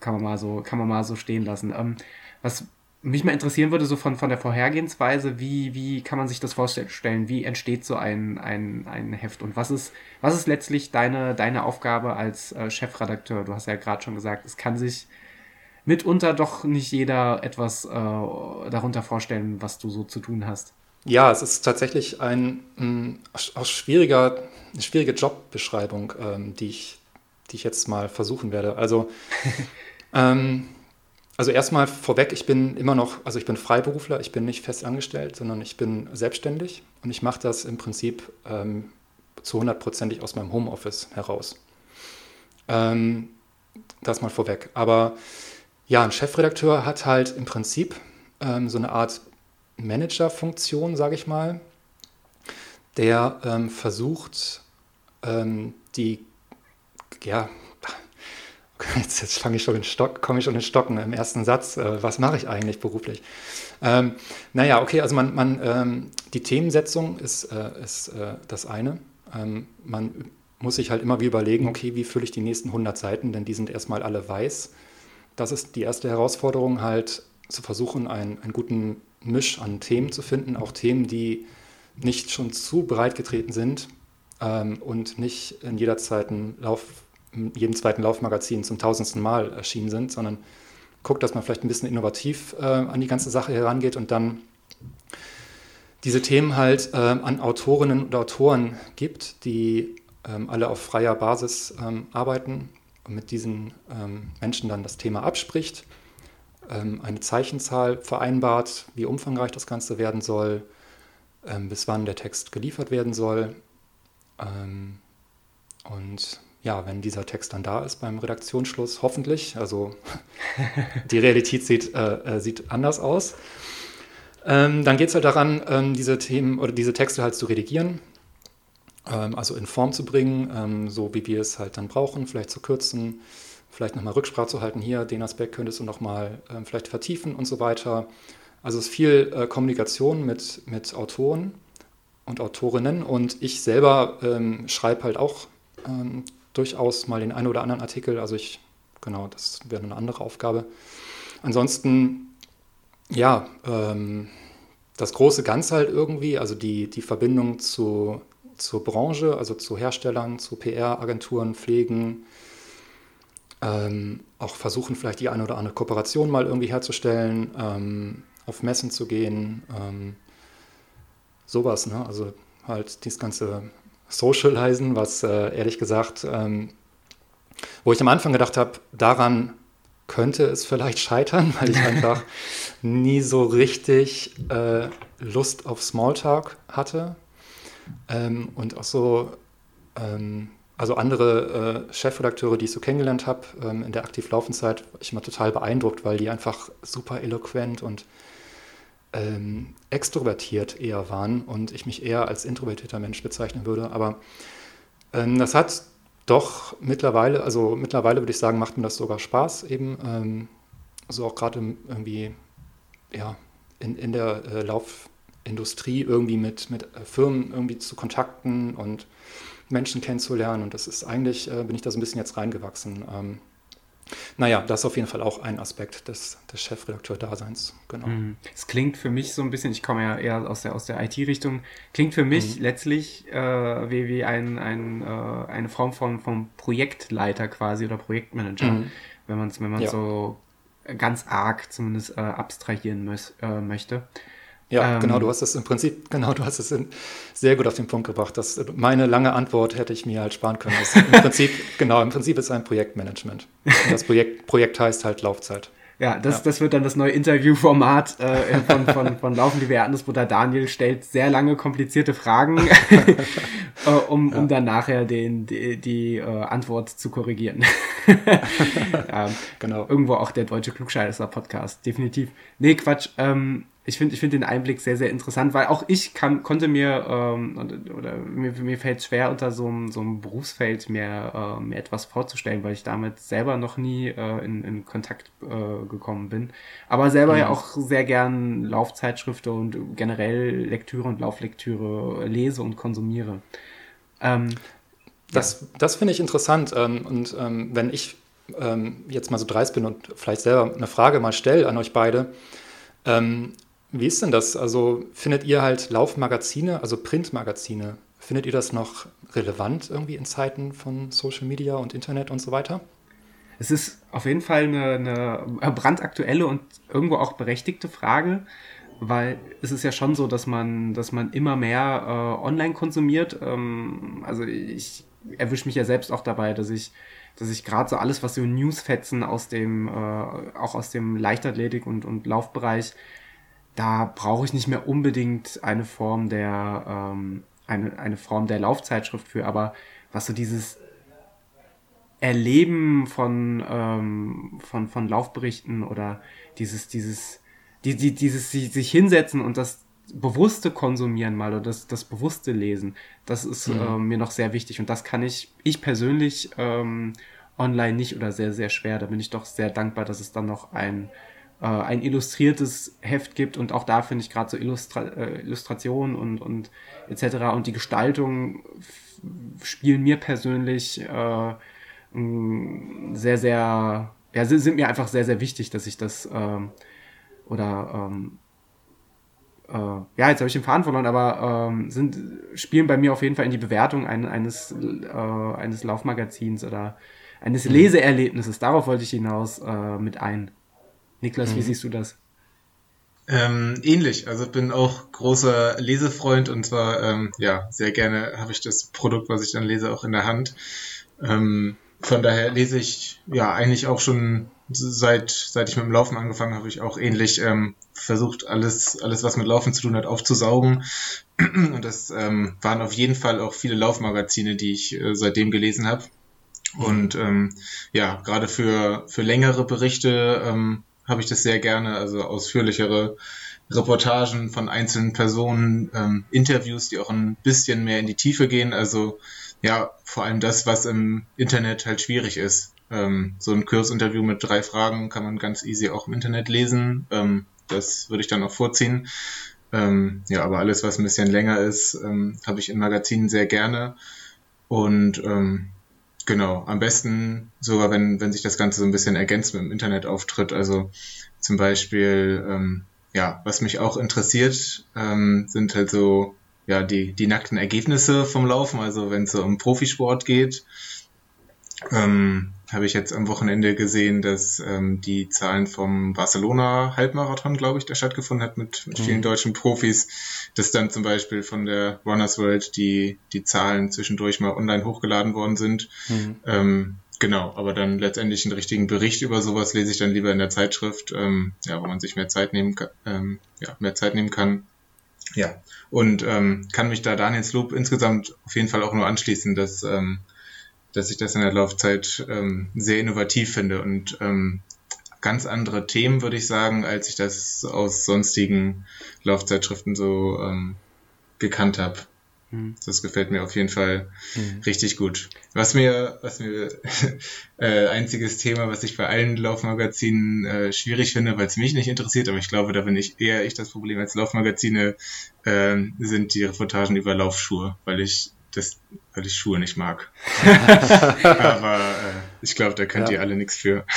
Kann man mal so, kann man mal so stehen lassen. Ähm, was mich mal interessieren würde, so von, von der Vorhergehensweise, wie, wie kann man sich das vorstellen? Wie entsteht so ein, ein, ein Heft? Und was ist, was ist letztlich deine, deine Aufgabe als äh, Chefredakteur? Du hast ja gerade schon gesagt, es kann sich mitunter doch nicht jeder etwas äh, darunter vorstellen, was du so zu tun hast. Ja, es ist tatsächlich ein, ein auch schwieriger, eine schwierige Jobbeschreibung, ähm, die, ich, die ich jetzt mal versuchen werde. Also ähm, also erstmal vorweg, ich bin immer noch, also ich bin Freiberufler, ich bin nicht fest angestellt, sondern ich bin selbstständig und ich mache das im Prinzip ähm, zu hundertprozentig aus meinem Homeoffice heraus. Ähm, das mal vorweg. Aber ja, ein Chefredakteur hat halt im Prinzip ähm, so eine Art Managerfunktion, sage ich mal, der ähm, versucht, ähm, die ja, jetzt, jetzt fange ich schon in Stock, komme ich schon in Stocken im ersten Satz. Äh, was mache ich eigentlich beruflich? Ähm, naja, okay, also man, man ähm, die Themensetzung ist, äh, ist äh, das eine. Ähm, man muss sich halt immer wieder überlegen, okay, wie fülle ich die nächsten 100 Seiten, denn die sind erstmal alle weiß. Das ist die erste Herausforderung, halt zu versuchen, einen, einen guten Misch an Themen zu finden, auch Themen, die nicht schon zu breit getreten sind ähm, und nicht in jeder Zeit ein Lauf in jedem zweiten Laufmagazin zum tausendsten Mal erschienen sind, sondern guckt, dass man vielleicht ein bisschen innovativ äh, an die ganze Sache herangeht und dann diese Themen halt äh, an Autorinnen und Autoren gibt, die ähm, alle auf freier Basis ähm, arbeiten und mit diesen ähm, Menschen dann das Thema abspricht, ähm, eine Zeichenzahl vereinbart, wie umfangreich das Ganze werden soll, ähm, bis wann der Text geliefert werden soll. Ähm, und ja, wenn dieser Text dann da ist beim Redaktionsschluss, hoffentlich, also die Realität sieht, äh, äh, sieht anders aus, ähm, dann geht es halt daran, ähm, diese Themen oder diese Texte halt zu redigieren, ähm, also in Form zu bringen, ähm, so wie wir es halt dann brauchen, vielleicht zu kürzen, vielleicht nochmal Rücksprache zu halten, hier, den Aspekt könntest du nochmal ähm, vielleicht vertiefen und so weiter. Also es ist viel äh, Kommunikation mit, mit Autoren und Autorinnen. Und ich selber ähm, schreibe halt auch ähm, durchaus mal den einen oder anderen Artikel. Also ich, genau, das wäre eine andere Aufgabe. Ansonsten, ja, ähm, das große Ganze halt irgendwie, also die, die Verbindung zu, zur Branche, also zu Herstellern, zu PR-Agenturen pflegen, ähm, auch versuchen vielleicht die eine oder andere Kooperation mal irgendwie herzustellen, ähm, auf Messen zu gehen, ähm, sowas, ne? Also halt dieses ganze Socializen, was äh, ehrlich gesagt, ähm, wo ich am Anfang gedacht habe, daran könnte es vielleicht scheitern, weil ich einfach nie so richtig äh, Lust auf Smalltalk hatte. Ähm, und auch so, ähm, also andere äh, Chefredakteure, die ich so kennengelernt habe ähm, in der aktiv Laufenzeit, war ich immer total beeindruckt, weil die einfach super eloquent und ähm, extrovertiert eher waren und ich mich eher als introvertierter Mensch bezeichnen würde. Aber ähm, das hat doch mittlerweile, also mittlerweile würde ich sagen, macht mir das sogar Spaß, eben ähm, so auch gerade irgendwie, ja, in, in der äh, Laufindustrie irgendwie mit, mit äh, Firmen irgendwie zu kontakten und Menschen kennenzulernen. Und das ist eigentlich, äh, bin ich da so ein bisschen jetzt reingewachsen. Ähm, naja, das ist auf jeden Fall auch ein Aspekt des, des Chefredakteur-Daseins, genau. Mhm. Es klingt für mich so ein bisschen, ich komme ja eher aus der, aus der IT-Richtung, klingt für mich mhm. letztlich äh, wie, wie ein, ein, äh, eine Form von, von Projektleiter quasi oder Projektmanager, mhm. wenn man es wenn ja. so ganz arg zumindest äh, abstrahieren muss, äh, möchte. Ja, ähm, genau, du hast es im Prinzip, genau, du hast es sehr gut auf den Punkt gebracht. Dass meine lange Antwort hätte ich mir halt sparen können. Das Im Prinzip, genau, im Prinzip ist es ein Projektmanagement. Und das Projekt, Projekt heißt halt Laufzeit. Ja, das, ja. das wird dann das neue Interviewformat äh, von, von, von Laufen, die Erdnussbutter. Daniel stellt sehr lange komplizierte Fragen, äh, um, ja. um dann nachher den, die, die äh, Antwort zu korrigieren. ja, genau. Irgendwo auch der deutsche Klugscheißer-Podcast, definitiv. Nee, Quatsch. Ähm, ich finde ich finde den Einblick sehr, sehr interessant, weil auch ich kann, konnte mir, ähm, oder mir, mir fällt es schwer, unter so einem, so einem Berufsfeld mir, äh, mir etwas vorzustellen, weil ich damit selber noch nie äh, in, in Kontakt äh, gekommen bin. Aber selber mhm. ja auch sehr gern Laufzeitschriften und generell Lektüre und Lauflektüre lese und konsumiere. Ähm, das das finde ich interessant. Ähm, und ähm, wenn ich ähm, jetzt mal so dreist bin und vielleicht selber eine Frage mal stelle an euch beide, ähm, wie ist denn das? Also findet ihr halt Laufmagazine, also Printmagazine, findet ihr das noch relevant irgendwie in Zeiten von Social Media und Internet und so weiter? Es ist auf jeden Fall eine, eine brandaktuelle und irgendwo auch berechtigte Frage, weil es ist ja schon so, dass man, dass man immer mehr äh, online konsumiert. Ähm, also ich erwische mich ja selbst auch dabei, dass ich dass ich gerade so alles, was so Newsfetzen aus dem, äh, auch aus dem Leichtathletik und, und Laufbereich da brauche ich nicht mehr unbedingt eine Form der, ähm, eine, eine Form der Laufzeitschrift für, aber was so dieses Erleben von, ähm, von, von Laufberichten oder dieses, dieses, die, die, dieses sich hinsetzen und das bewusste Konsumieren mal oder das, das bewusste Lesen, das ist mhm. äh, mir noch sehr wichtig und das kann ich, ich persönlich ähm, online nicht oder sehr, sehr schwer. Da bin ich doch sehr dankbar, dass es dann noch ein äh, ein illustriertes Heft gibt und auch da finde ich gerade so Illustra äh, Illustrationen und, und etc. und die Gestaltung spielen mir persönlich äh, sehr, sehr, ja, sind mir einfach sehr, sehr wichtig, dass ich das ähm, oder ähm, äh, ja, jetzt habe ich den Faden verloren, aber ähm, sind, spielen bei mir auf jeden Fall in die Bewertung ein, eines, äh, eines Laufmagazins oder eines mhm. Leseerlebnisses, darauf wollte ich hinaus, äh, mit ein. Niklas, mhm. wie siehst du das? Ähm, ähnlich, also bin auch großer Lesefreund und zwar, ähm, ja, sehr gerne habe ich das Produkt, was ich dann lese, auch in der Hand. Ähm, von daher lese ich ja eigentlich auch schon seit, seit ich mit dem Laufen angefangen habe, ich auch ähnlich ähm, versucht, alles, alles, was mit Laufen zu tun hat, aufzusaugen. Und das ähm, waren auf jeden Fall auch viele Laufmagazine, die ich äh, seitdem gelesen habe. Und ähm, ja, gerade für, für längere Berichte ähm, habe ich das sehr gerne, also ausführlichere Reportagen von einzelnen Personen, ähm, Interviews, die auch ein bisschen mehr in die Tiefe gehen. Also ja, vor allem das, was im Internet halt schwierig ist. Ähm, so ein Kursinterview mit drei Fragen kann man ganz easy auch im Internet lesen. Ähm, das würde ich dann auch vorziehen. Ähm, ja, aber alles, was ein bisschen länger ist, ähm, habe ich in Magazinen sehr gerne. Und ähm, Genau, am besten sogar, wenn, wenn sich das Ganze so ein bisschen ergänzt mit dem Internetauftritt. Also zum Beispiel, ähm, ja, was mich auch interessiert, ähm, sind halt so, ja, die, die nackten Ergebnisse vom Laufen. Also wenn es so um Profisport geht, ähm, habe ich jetzt am Wochenende gesehen, dass ähm, die Zahlen vom Barcelona Halbmarathon, glaube ich, der stattgefunden hat mit, mit vielen mhm. deutschen Profis, dass dann zum Beispiel von der Runners World die, die Zahlen zwischendurch mal online hochgeladen worden sind. Mhm. Ähm, genau, aber dann letztendlich einen richtigen Bericht über sowas lese ich dann lieber in der Zeitschrift, ähm, ja, wo man sich mehr Zeit nehmen kann, ähm, ja, mehr Zeit nehmen kann. Ja, und ähm, kann mich da Daniels Lob insgesamt auf jeden Fall auch nur anschließen, dass, ähm, dass ich das in der Laufzeit ähm, sehr innovativ finde und ähm, ganz andere Themen, würde ich sagen, als ich das aus sonstigen Laufzeitschriften so ähm, gekannt habe. Hm. Das gefällt mir auf jeden Fall mhm. richtig gut. Was mir, was mir äh, einziges Thema, was ich bei allen Laufmagazinen äh, schwierig finde, weil es mich nicht interessiert, aber ich glaube, da bin ich eher ich das Problem als Laufmagazine, äh, sind die Reportagen über Laufschuhe, weil ich das, weil ich Schuhe nicht mag. aber äh, ich glaube, da könnt ja. ihr alle nichts für.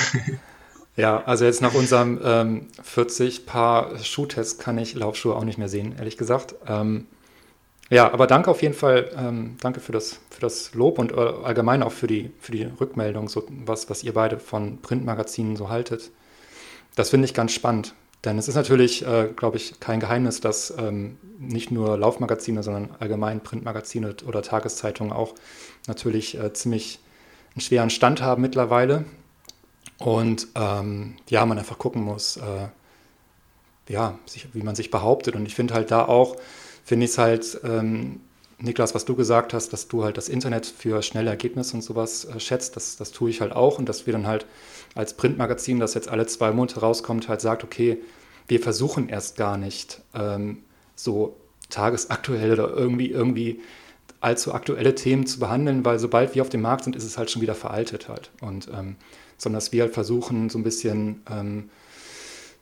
Ja, also jetzt nach unserem ähm, 40 Paar Schuhtest kann ich Laufschuhe auch nicht mehr sehen, ehrlich gesagt. Ähm, ja, aber danke auf jeden Fall, ähm, danke für das, für das Lob und äh, allgemein auch für die, für die Rückmeldung, so was, was ihr beide von Printmagazinen so haltet. Das finde ich ganz spannend. Denn es ist natürlich, äh, glaube ich, kein Geheimnis, dass ähm, nicht nur Laufmagazine, sondern allgemein Printmagazine oder Tageszeitungen auch natürlich äh, ziemlich einen schweren Stand haben mittlerweile. Und ähm, ja, man einfach gucken muss, äh, ja, sich, wie man sich behauptet. Und ich finde halt da auch, finde ich es halt, ähm, Niklas, was du gesagt hast, dass du halt das Internet für schnelle Ergebnisse und sowas äh, schätzt, das, das tue ich halt auch und dass wir dann halt als Printmagazin, das jetzt alle zwei Monate rauskommt, halt sagt, okay, wir versuchen erst gar nicht ähm, so tagesaktuelle oder irgendwie, irgendwie allzu aktuelle Themen zu behandeln, weil sobald wir auf dem Markt sind, ist es halt schon wieder veraltet halt. Und ähm, sondern dass wir halt versuchen, so ein bisschen ähm,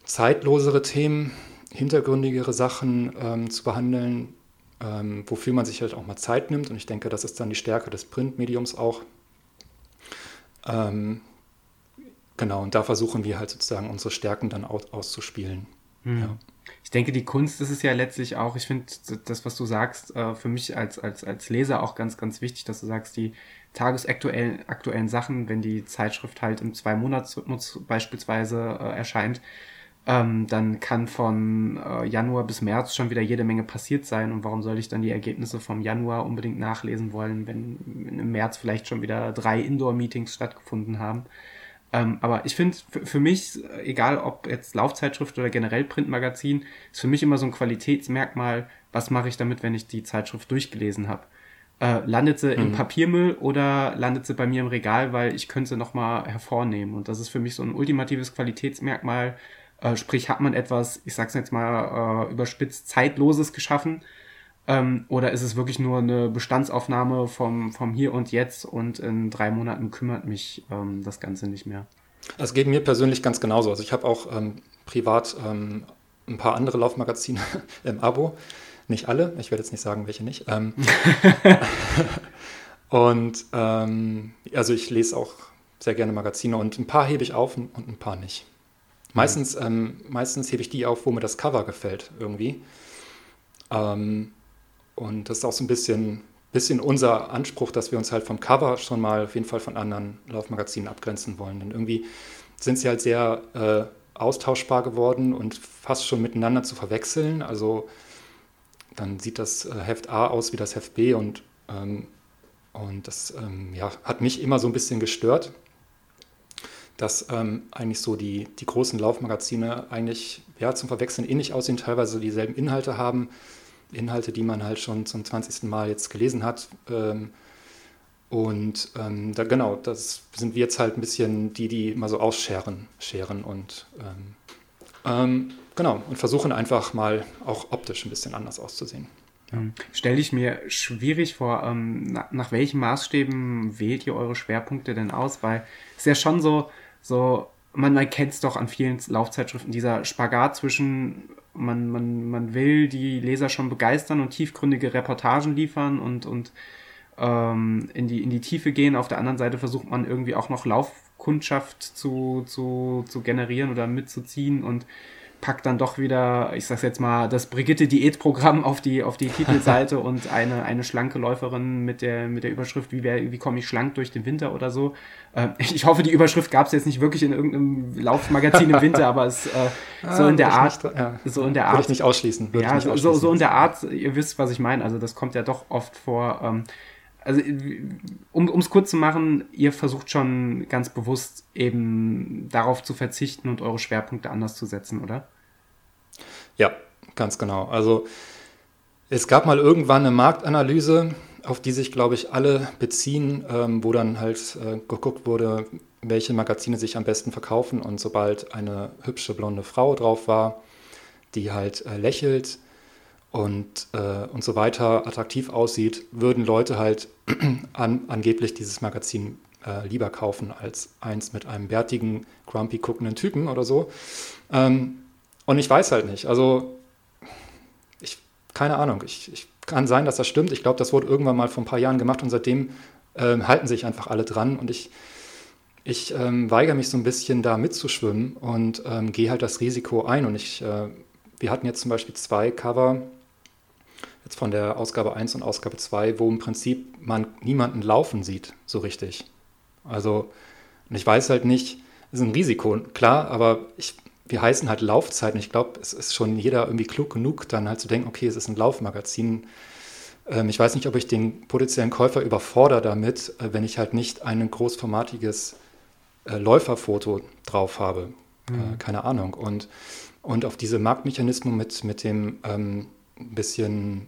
zeitlosere Themen hintergründigere Sachen ähm, zu behandeln, ähm, wofür man sich halt auch mal Zeit nimmt. Und ich denke, das ist dann die Stärke des Printmediums auch. Ähm, genau, und da versuchen wir halt sozusagen unsere Stärken dann aus, auszuspielen. Mhm. Ja. Ich denke, die Kunst ist es ja letztlich auch, ich finde das, was du sagst, äh, für mich als, als, als Leser auch ganz, ganz wichtig, dass du sagst, die tagesaktuellen aktuellen Sachen, wenn die Zeitschrift halt im Zwei-Monats-Rhythmus beispielsweise äh, erscheint, ähm, dann kann von äh, Januar bis März schon wieder jede Menge passiert sein. Und warum soll ich dann die Ergebnisse vom Januar unbedingt nachlesen wollen, wenn im März vielleicht schon wieder drei Indoor-Meetings stattgefunden haben? Ähm, aber ich finde, für mich, egal ob jetzt Laufzeitschrift oder generell Printmagazin, ist für mich immer so ein Qualitätsmerkmal, was mache ich damit, wenn ich die Zeitschrift durchgelesen habe. Äh, landet sie mhm. im Papiermüll oder landet sie bei mir im Regal, weil ich könnte sie nochmal hervornehmen. Und das ist für mich so ein ultimatives Qualitätsmerkmal, äh, sprich, hat man etwas, ich sag's jetzt mal äh, überspitzt, Zeitloses geschaffen? Ähm, oder ist es wirklich nur eine Bestandsaufnahme vom, vom Hier und Jetzt und in drei Monaten kümmert mich ähm, das Ganze nicht mehr? Es geht mir persönlich ganz genauso. Also ich habe auch ähm, privat ähm, ein paar andere Laufmagazine im Abo. Nicht alle, ich werde jetzt nicht sagen, welche nicht. Ähm, und ähm, also ich lese auch sehr gerne Magazine und ein paar hebe ich auf und ein paar nicht. Meistens, ähm, meistens hebe ich die auf, wo mir das Cover gefällt irgendwie. Ähm, und das ist auch so ein bisschen, bisschen unser Anspruch, dass wir uns halt vom Cover schon mal auf jeden Fall von anderen Laufmagazinen abgrenzen wollen. Denn irgendwie sind sie halt sehr äh, austauschbar geworden und fast schon miteinander zu verwechseln. Also dann sieht das äh, Heft A aus wie das Heft B und, ähm, und das ähm, ja, hat mich immer so ein bisschen gestört dass ähm, eigentlich so die, die großen Laufmagazine eigentlich ja, zum Verwechseln ähnlich aussehen, teilweise dieselben Inhalte haben, Inhalte, die man halt schon zum 20. Mal jetzt gelesen hat. Ähm, und ähm, da, genau, das sind wir jetzt halt ein bisschen die, die immer so ausscheren scheren und ähm, ähm, genau, und versuchen einfach mal auch optisch ein bisschen anders auszusehen. Ja. Stelle ich mir schwierig vor, ähm, nach, nach welchen Maßstäben wählt ihr eure Schwerpunkte denn aus? Weil es ist ja schon so, so, man, man kennt es doch an vielen Laufzeitschriften, dieser Spagat zwischen, man, man, man will die Leser schon begeistern und tiefgründige Reportagen liefern und, und ähm, in, die, in die Tiefe gehen. Auf der anderen Seite versucht man irgendwie auch noch Laufkundschaft zu, zu, zu generieren oder mitzuziehen und packt dann doch wieder, ich sag's jetzt mal, das Brigitte-Diätprogramm auf die, auf die Titelseite und eine, eine schlanke Läuferin mit der, mit der Überschrift, wie, wie komme ich schlank durch den Winter oder so. Äh, ich hoffe, die Überschrift gab es jetzt nicht wirklich in irgendeinem Laufmagazin im Winter, aber es äh, so in der Art, nicht, ja. so in der Art. Würde ich nicht ausschließen. ja, nicht ausschließen. So, so in der Art, ihr wisst, was ich meine. Also das kommt ja doch oft vor. Ähm, also um es kurz zu machen, ihr versucht schon ganz bewusst eben darauf zu verzichten und eure Schwerpunkte anders zu setzen, oder? Ja, ganz genau. Also Es gab mal irgendwann eine Marktanalyse, auf die sich, glaube ich, alle beziehen, ähm, wo dann halt äh, geguckt wurde, welche Magazine sich am besten verkaufen. Und sobald eine hübsche blonde Frau drauf war, die halt äh, lächelt und, äh, und so weiter attraktiv aussieht, würden Leute halt an, angeblich dieses Magazin äh, lieber kaufen als eins mit einem bärtigen, grumpy guckenden Typen oder so. Ähm, und ich weiß halt nicht. Also, ich, keine Ahnung. Ich, ich kann sein, dass das stimmt. Ich glaube, das wurde irgendwann mal vor ein paar Jahren gemacht und seitdem ähm, halten sich einfach alle dran. Und ich, ich ähm, weigere mich so ein bisschen da mitzuschwimmen und ähm, gehe halt das Risiko ein. Und ich, äh, wir hatten jetzt zum Beispiel zwei Cover, jetzt von der Ausgabe 1 und Ausgabe 2, wo im Prinzip man niemanden laufen sieht, so richtig. Also, und ich weiß halt nicht, ist ein Risiko, klar, aber ich, wir heißen halt Laufzeiten. Ich glaube, es ist schon jeder irgendwie klug genug, dann halt zu denken, okay, es ist ein Laufmagazin. Ähm, ich weiß nicht, ob ich den potenziellen Käufer überfordere damit, äh, wenn ich halt nicht ein großformatiges äh, Läuferfoto drauf habe. Äh, mhm. Äh, keine Ahnung. Und, und auf diese Marktmechanismen mit, mit dem ähm, bisschen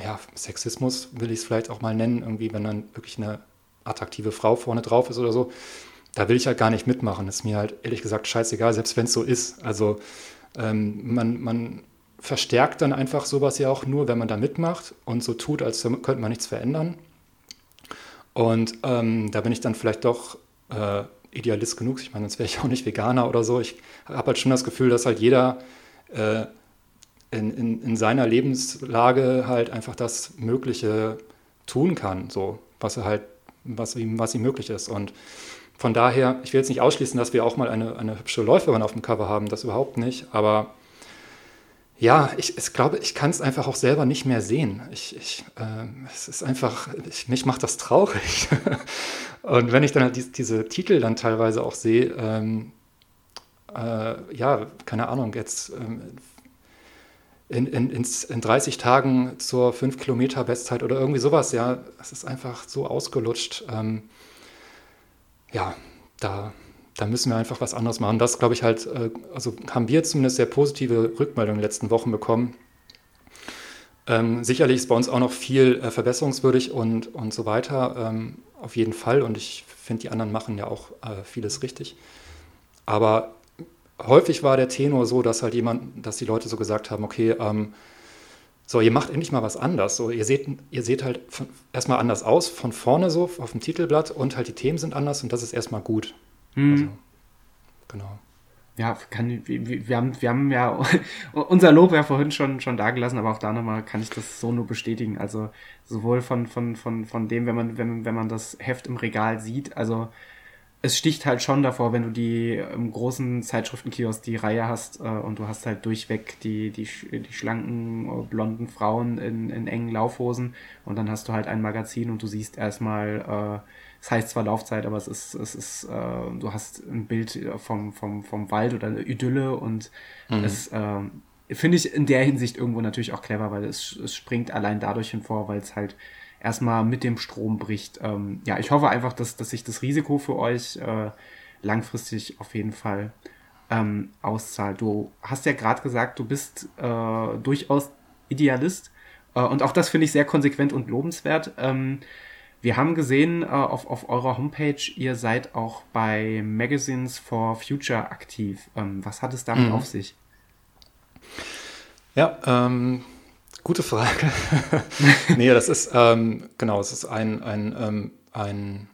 ja, Sexismus, will ich es vielleicht auch mal nennen, irgendwie, wenn dann wirklich eine attraktive Frau vorne drauf ist oder so, da will ich halt gar nicht mitmachen. Ist mir halt ehrlich gesagt scheißegal, selbst wenn es so ist. Also ähm, man, man verstärkt dann einfach sowas ja auch nur, wenn man da mitmacht und so tut, als könnte man nichts verändern. Und ähm, da bin ich dann vielleicht doch äh, Idealist genug. Ich meine, sonst wäre ich auch nicht Veganer oder so. Ich habe halt schon das Gefühl, dass halt jeder äh, in, in, in, seiner Lebenslage halt einfach das Mögliche tun kann, so was er halt, was ihm, was ihm möglich ist. Und von daher, ich will jetzt nicht ausschließen, dass wir auch mal eine, eine hübsche Läuferin auf dem Cover haben, das überhaupt nicht, aber ja, ich, ich glaube, ich kann es einfach auch selber nicht mehr sehen. Ich, ich, äh, es ist einfach, ich, mich macht das traurig. Und wenn ich dann halt die, diese Titel dann teilweise auch sehe, ähm, äh, ja, keine Ahnung, jetzt ähm, in, in, in 30 Tagen zur 5 Kilometer Bestzeit oder irgendwie sowas, ja, es ist einfach so ausgelutscht. Ähm, ja, da, da müssen wir einfach was anderes machen. Das, glaube ich, halt, äh, also haben wir zumindest sehr positive Rückmeldungen in den letzten Wochen bekommen. Ähm, sicherlich ist bei uns auch noch viel äh, verbesserungswürdig und, und so weiter, ähm, auf jeden Fall. Und ich finde, die anderen machen ja auch äh, vieles richtig. Aber häufig war der Tenor so, dass halt jemand, dass die Leute so gesagt haben, okay, ähm, so, ihr macht endlich mal was anders. So, ihr seht, ihr seht halt von, erstmal anders aus, von vorne so auf dem Titelblatt und halt die Themen sind anders und das ist erstmal gut. Mhm. Also, genau. Ja, kann, wir, wir, haben, wir haben ja unser Lob ja vorhin schon, schon dagelassen, aber auch da nochmal kann ich das so nur bestätigen. Also sowohl von, von, von, von dem, wenn man, wenn, wenn man das Heft im Regal sieht, also es sticht halt schon davor, wenn du die im großen Zeitschriftenkiosk die Reihe hast äh, und du hast halt durchweg die, die, die schlanken, äh, blonden Frauen in, in engen Laufhosen und dann hast du halt ein Magazin und du siehst erstmal, äh, es heißt zwar Laufzeit, aber es ist, es ist, äh, du hast ein Bild vom, vom, vom Wald oder eine Idylle und mhm. es äh, finde ich in der Hinsicht irgendwo natürlich auch clever, weil es, es springt allein dadurch hinvor, weil es halt erstmal mit dem Strom bricht. Ähm, ja, ich hoffe einfach, dass, dass sich das Risiko für euch äh, langfristig auf jeden Fall ähm, auszahlt. Du hast ja gerade gesagt, du bist äh, durchaus Idealist äh, und auch das finde ich sehr konsequent und lobenswert. Ähm, wir haben gesehen äh, auf, auf eurer Homepage, ihr seid auch bei Magazines for Future aktiv. Ähm, was hat es damit mhm. auf sich? Ja, ähm, Gute Frage. nee, das ist, ähm, genau, es ist ein, ein, ähm, ein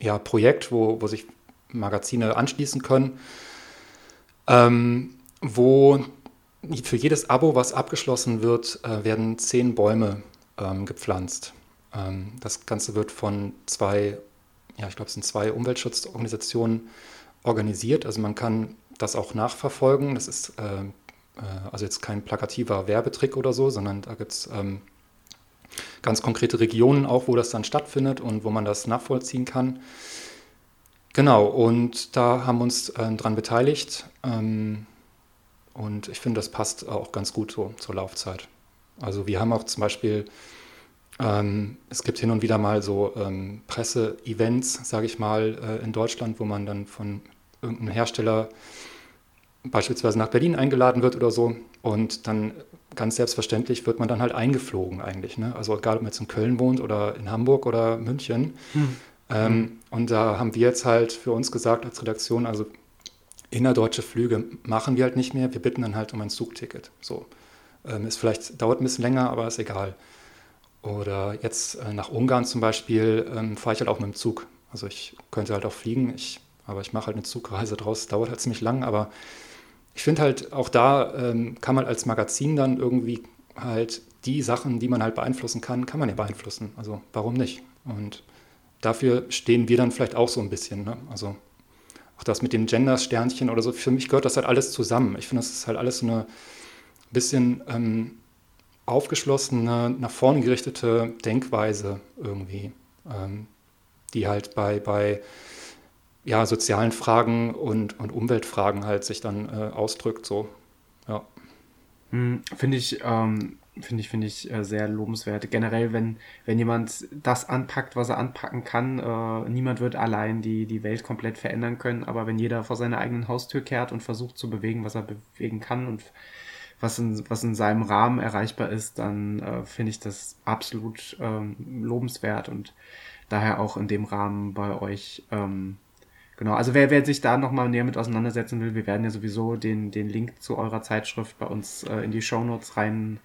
ja, Projekt, wo, wo sich Magazine anschließen können, ähm, wo für jedes Abo, was abgeschlossen wird, äh, werden zehn Bäume ähm, gepflanzt. Ähm, das Ganze wird von zwei, ja, ich glaube, es sind zwei Umweltschutzorganisationen organisiert. Also man kann das auch nachverfolgen. Das ist äh, äh, also jetzt kein plakativer Werbetrick oder so, sondern da gibt es ähm, ganz konkrete Regionen auch, wo das dann stattfindet und wo man das nachvollziehen kann. Genau, und da haben wir uns äh, dran beteiligt. Ähm, und ich finde, das passt auch ganz gut so zur Laufzeit. Also wir haben auch zum Beispiel, ähm, es gibt hin und wieder mal so ähm, Presse-Events, sage ich mal, äh, in Deutschland, wo man dann von irgendeinem Hersteller beispielsweise nach Berlin eingeladen wird oder so. Und dann ganz selbstverständlich wird man dann halt eingeflogen eigentlich. Ne? Also egal, ob man jetzt in Köln wohnt oder in Hamburg oder München. Hm. Ähm, und da haben wir jetzt halt für uns gesagt als Redaktion, also innerdeutsche Flüge machen wir halt nicht mehr. Wir bitten dann halt um ein Zugticket. So. Ähm, ist vielleicht, dauert ein bisschen länger, aber ist egal. Oder jetzt äh, nach Ungarn zum Beispiel ähm, fahre ich halt auch mit dem Zug. Also ich könnte halt auch fliegen, ich, aber ich mache halt eine Zugreise draus. Dauert halt ziemlich lang, aber ich finde halt auch da ähm, kann man als Magazin dann irgendwie halt die Sachen, die man halt beeinflussen kann, kann man ja beeinflussen. Also warum nicht? Und dafür stehen wir dann vielleicht auch so ein bisschen. Ne? Also auch das mit dem Gender-Sternchen oder so, für mich gehört das halt alles zusammen. Ich finde, das ist halt alles so eine bisschen ähm, aufgeschlossene, nach vorne gerichtete Denkweise irgendwie, ähm, die halt bei, bei ja, sozialen Fragen und, und Umweltfragen halt sich dann äh, ausdrückt. So. Ja. Hm, finde ich, ähm, finde ich, finde ich äh, sehr lobenswert. Generell, wenn, wenn jemand das anpackt, was er anpacken kann, äh, niemand wird allein die, die Welt komplett verändern können, aber wenn jeder vor seiner eigenen Haustür kehrt und versucht zu bewegen, was er bewegen kann und was in, was in seinem Rahmen erreichbar ist, dann äh, finde ich das absolut ähm, lobenswert und daher auch in dem Rahmen bei euch. Ähm, genau, also wer, wer sich da nochmal näher mit auseinandersetzen will, wir werden ja sowieso den, den Link zu eurer Zeitschrift bei uns äh, in die Shownotes rein,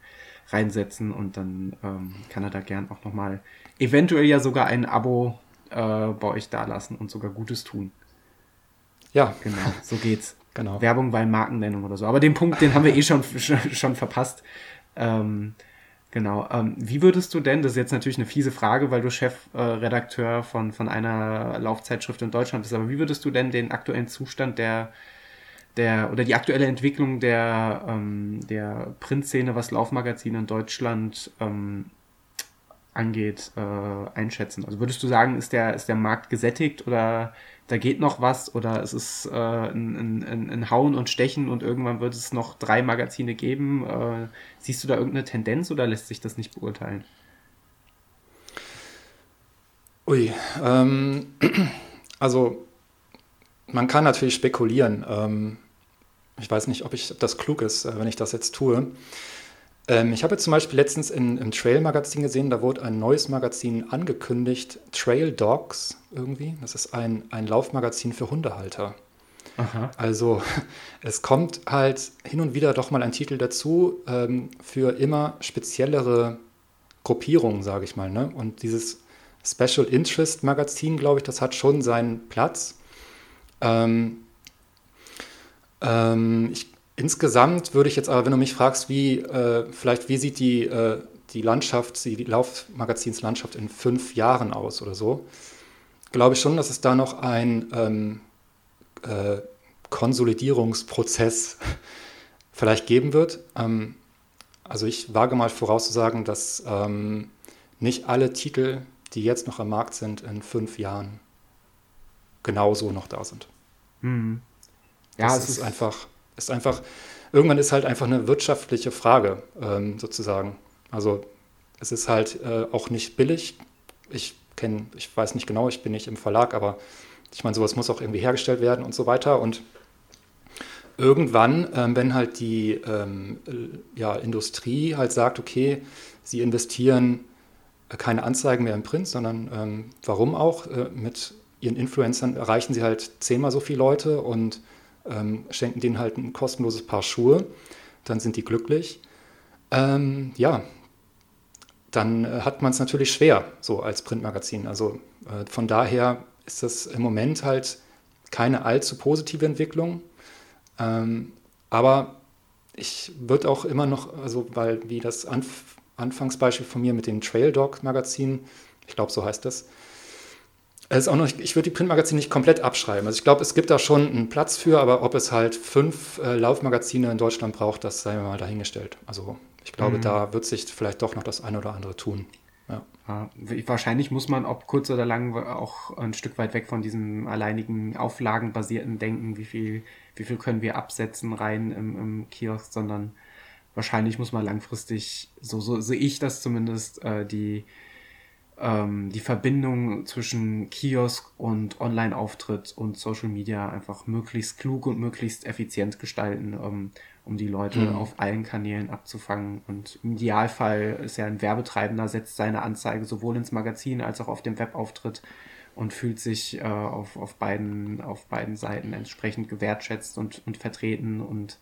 reinsetzen und dann ähm, kann er da gern auch nochmal eventuell ja sogar ein Abo äh, bei euch dalassen und sogar Gutes tun. Ja. Genau, so geht's. Genau. Werbung bei Markennennung oder so. Aber den Punkt, den haben wir eh schon, schon, schon verpasst. Ähm, genau. Ähm, wie würdest du denn, das ist jetzt natürlich eine fiese Frage, weil du Chefredakteur äh, von, von einer Laufzeitschrift in Deutschland bist, aber wie würdest du denn den aktuellen Zustand der, der oder die aktuelle Entwicklung der, ähm, der Printszene, was Laufmagazine in Deutschland ähm, angeht, äh, einschätzen? Also würdest du sagen, ist der, ist der Markt gesättigt oder da geht noch was oder es ist äh, ein, ein, ein, Hauen und Stechen und irgendwann wird es noch drei Magazine geben. Äh, siehst du da irgendeine Tendenz oder lässt sich das nicht beurteilen? Ui, ähm, also man kann natürlich spekulieren. Ähm, ich weiß nicht, ob, ich, ob das klug ist, äh, wenn ich das jetzt tue. Ähm, ich habe zum Beispiel letztens in, im Trail-Magazin gesehen, da wurde ein neues Magazin angekündigt, Trail Dogs irgendwie. Das ist ein, ein Laufmagazin für Hundehalter. Aha. Also es kommt halt hin und wieder doch mal ein Titel dazu ähm, für immer speziellere Gruppierungen, sage ich mal. Ne? Und dieses Special Interest Magazin, glaube ich, das hat schon seinen Platz. Ähm, ähm, ich Insgesamt würde ich jetzt aber, wenn du mich fragst, wie äh, vielleicht wie sieht die, äh, die Landschaft, die Laufmagazinslandschaft in fünf Jahren aus oder so, glaube ich schon, dass es da noch ein ähm, äh, Konsolidierungsprozess vielleicht geben wird. Ähm, also ich wage mal vorauszusagen, dass ähm, nicht alle Titel, die jetzt noch am Markt sind, in fünf Jahren genauso noch da sind. Mhm. Ja, das es ist, ist einfach ist einfach, irgendwann ist halt einfach eine wirtschaftliche Frage ähm, sozusagen. Also es ist halt äh, auch nicht billig. Ich kenne, ich weiß nicht genau, ich bin nicht im Verlag, aber ich meine, sowas muss auch irgendwie hergestellt werden und so weiter. Und irgendwann, ähm, wenn halt die ähm, ja, Industrie halt sagt, okay, sie investieren keine Anzeigen mehr im Print, sondern ähm, warum auch? Äh, mit ihren Influencern erreichen sie halt zehnmal so viele Leute und ähm, schenken denen halt ein kostenloses Paar Schuhe, dann sind die glücklich. Ähm, ja, dann äh, hat man es natürlich schwer, so als Printmagazin. Also äh, von daher ist das im Moment halt keine allzu positive Entwicklung. Ähm, aber ich würde auch immer noch, also weil wie das Anf Anfangsbeispiel von mir mit dem Trail Dog Magazin, ich glaube, so heißt das, ist auch noch, ich würde die Printmagazine nicht komplett abschreiben. Also ich glaube, es gibt da schon einen Platz für, aber ob es halt fünf äh, Laufmagazine in Deutschland braucht, das sei mir mal dahingestellt. Also ich glaube, mhm. da wird sich vielleicht doch noch das eine oder andere tun. Ja. Wahrscheinlich muss man, ob kurz oder lang, auch ein Stück weit weg von diesem alleinigen auflagenbasierten Denken, wie viel, wie viel können wir absetzen rein im, im Kiosk, sondern wahrscheinlich muss man langfristig, so, so sehe ich das zumindest, äh, die ähm, die Verbindung zwischen Kiosk und Online-Auftritt und Social Media einfach möglichst klug und möglichst effizient gestalten, ähm, um die Leute mhm. auf allen Kanälen abzufangen. Und im Idealfall ist ja ein Werbetreibender, setzt seine Anzeige sowohl ins Magazin als auch auf dem Webauftritt und fühlt sich äh, auf, auf, beiden, auf beiden Seiten entsprechend gewertschätzt und, und vertreten und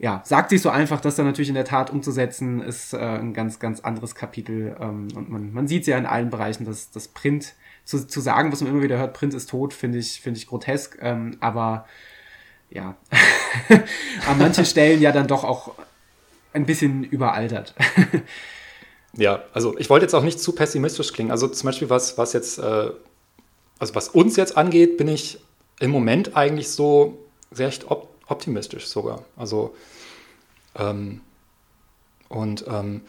ja, sagt sich so einfach, das dann natürlich in der Tat umzusetzen, ist äh, ein ganz, ganz anderes Kapitel. Ähm, und man, man sieht ja in allen Bereichen, dass das Print, zu, zu sagen, was man immer wieder hört, Print ist tot, finde ich, finde ich grotesk. Ähm, aber ja, an manchen Stellen ja dann doch auch ein bisschen überaltert. ja, also ich wollte jetzt auch nicht zu pessimistisch klingen. Also zum Beispiel was, was jetzt, äh, also was uns jetzt angeht, bin ich im Moment eigentlich so recht op optimistisch sogar. Also ähm, und ähm,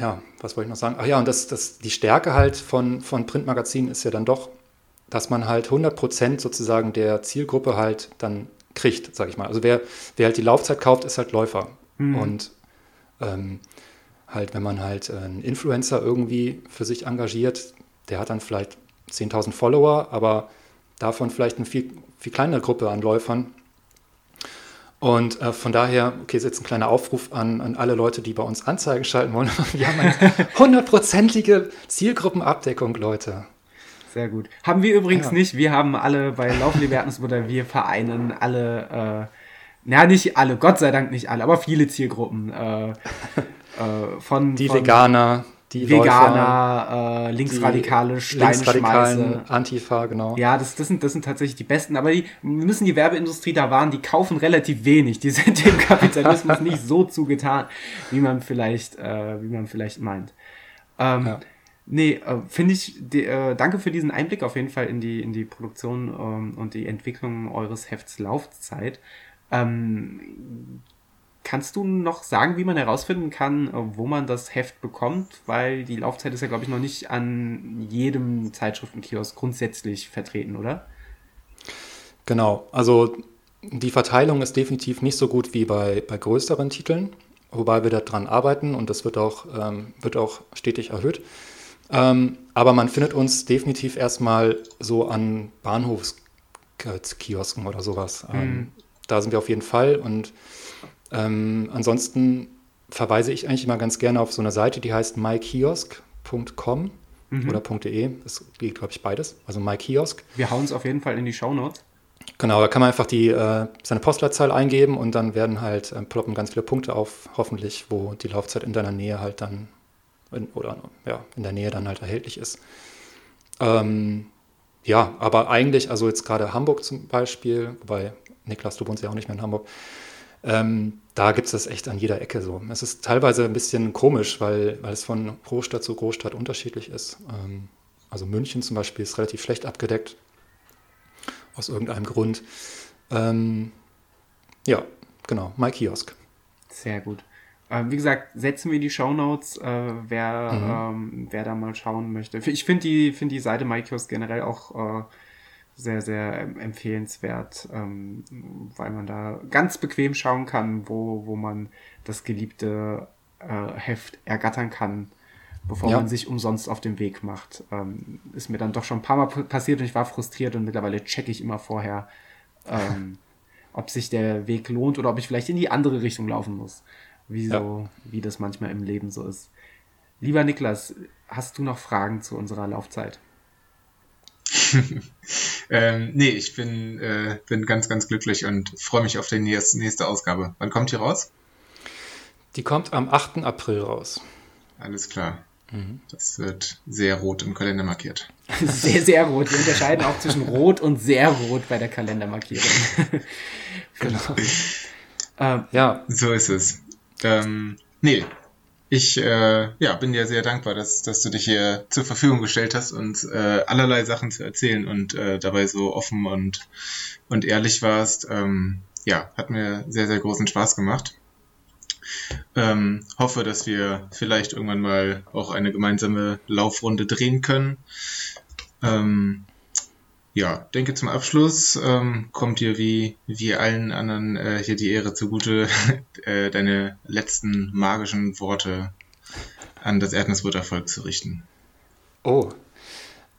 ja, was wollte ich noch sagen? Ach ja, und das, das, die Stärke halt von, von Printmagazinen ist ja dann doch, dass man halt 100% sozusagen der Zielgruppe halt dann kriegt, sage ich mal. Also wer, wer halt die Laufzeit kauft, ist halt Läufer. Mhm. Und ähm, halt, wenn man halt einen Influencer irgendwie für sich engagiert, der hat dann vielleicht 10.000 Follower, aber davon vielleicht eine viel, viel kleinere Gruppe an Läufern. Und äh, von daher, okay, ist jetzt ein kleiner Aufruf an, an alle Leute, die bei uns Anzeigen schalten wollen. Wir haben eine hundertprozentige Zielgruppenabdeckung, Leute. Sehr gut. Haben wir übrigens ja. nicht. Wir haben alle bei Laufen die Erdnussbutter, wir vereinen alle, äh, na nicht alle, Gott sei Dank nicht alle, aber viele Zielgruppen. Äh, äh, von, die von Veganer, die Veganer, Läufer, äh, Linksradikale, Steinschmeiße. Antifa, genau. Ja, das, das, sind, das sind tatsächlich die besten. Aber die müssen die Werbeindustrie da warnen, die kaufen relativ wenig. Die sind dem Kapitalismus nicht so zugetan, wie man vielleicht, äh, wie man vielleicht meint. Ähm, ja. Nee, äh, finde ich, die, äh, danke für diesen Einblick auf jeden Fall in die, in die Produktion ähm, und die Entwicklung eures Hefts Laufzeit. Ähm, kannst du noch sagen, wie man herausfinden kann, äh, wo man das Heft bekommt? Weil die Laufzeit ist ja, glaube ich, noch nicht an jedem Zeitschriftenkiosk grundsätzlich vertreten, oder? Genau, also die Verteilung ist definitiv nicht so gut wie bei, bei größeren Titeln, wobei wir daran arbeiten und das wird auch, ähm, wird auch stetig erhöht. Ähm, aber man findet uns definitiv erstmal so an Bahnhofskiosken oder sowas. Ähm, mhm. Da sind wir auf jeden Fall. Und ähm, ansonsten verweise ich eigentlich immer ganz gerne auf so eine Seite, die heißt mykiosk.com mhm. oder .de. Das geht, glaube ich, beides. Also mykiosk. Wir hauen es auf jeden Fall in die Shownotes. Genau, da kann man einfach die, äh, seine Postleitzahl eingeben und dann werden halt, äh, ploppen ganz viele Punkte auf, hoffentlich, wo die Laufzeit in deiner Nähe halt dann in, oder ja, in der Nähe dann halt erhältlich ist. Ähm, ja, aber eigentlich, also jetzt gerade Hamburg zum Beispiel, wobei Niklas, du wohnst ja auch nicht mehr in Hamburg, ähm, da gibt es das echt an jeder Ecke so. Es ist teilweise ein bisschen komisch, weil, weil es von Großstadt zu Großstadt unterschiedlich ist. Ähm, also München zum Beispiel ist relativ schlecht abgedeckt, aus irgendeinem Grund. Ähm, ja, genau, My Kiosk. Sehr gut. Äh, wie gesagt, setzen wir die Shownotes, äh, wer, mhm. ähm, wer da mal schauen möchte. Ich finde die, find die Seite MyKiosk generell auch äh, sehr, sehr empfehlenswert, ähm, weil man da ganz bequem schauen kann, wo, wo man das geliebte äh, Heft ergattern kann, bevor ja. man sich umsonst auf den Weg macht. Ähm, ist mir dann doch schon ein paar Mal passiert und ich war frustriert und mittlerweile checke ich immer vorher, ähm, ob sich der Weg lohnt oder ob ich vielleicht in die andere Richtung laufen muss wie, so, ja. wie das manchmal im Leben so ist. Lieber Niklas, hast du noch Fragen zu unserer Laufzeit? ähm, nee, ich bin, äh, bin ganz, ganz glücklich und freue mich auf die nächste, nächste Ausgabe. Wann kommt die raus? Die kommt am 8. April raus. Alles klar. Mhm. Das wird sehr rot im Kalender markiert. Sehr, sehr rot. Wir unterscheiden auch zwischen rot und sehr rot bei der Kalendermarkierung. genau. ähm, ja. So ist es. Ähm, nee, ich äh, ja, bin dir sehr dankbar, dass, dass du dich hier zur Verfügung gestellt hast und äh, allerlei Sachen zu erzählen und äh, dabei so offen und, und ehrlich warst. Ähm, ja, hat mir sehr, sehr großen Spaß gemacht. Ähm, hoffe, dass wir vielleicht irgendwann mal auch eine gemeinsame Laufrunde drehen können. Ähm, ja, denke zum Abschluss ähm, kommt dir wie, wie allen anderen äh, hier die Ehre zugute, äh, deine letzten magischen Worte an das Erdnussbuttervolk zu richten. Oh,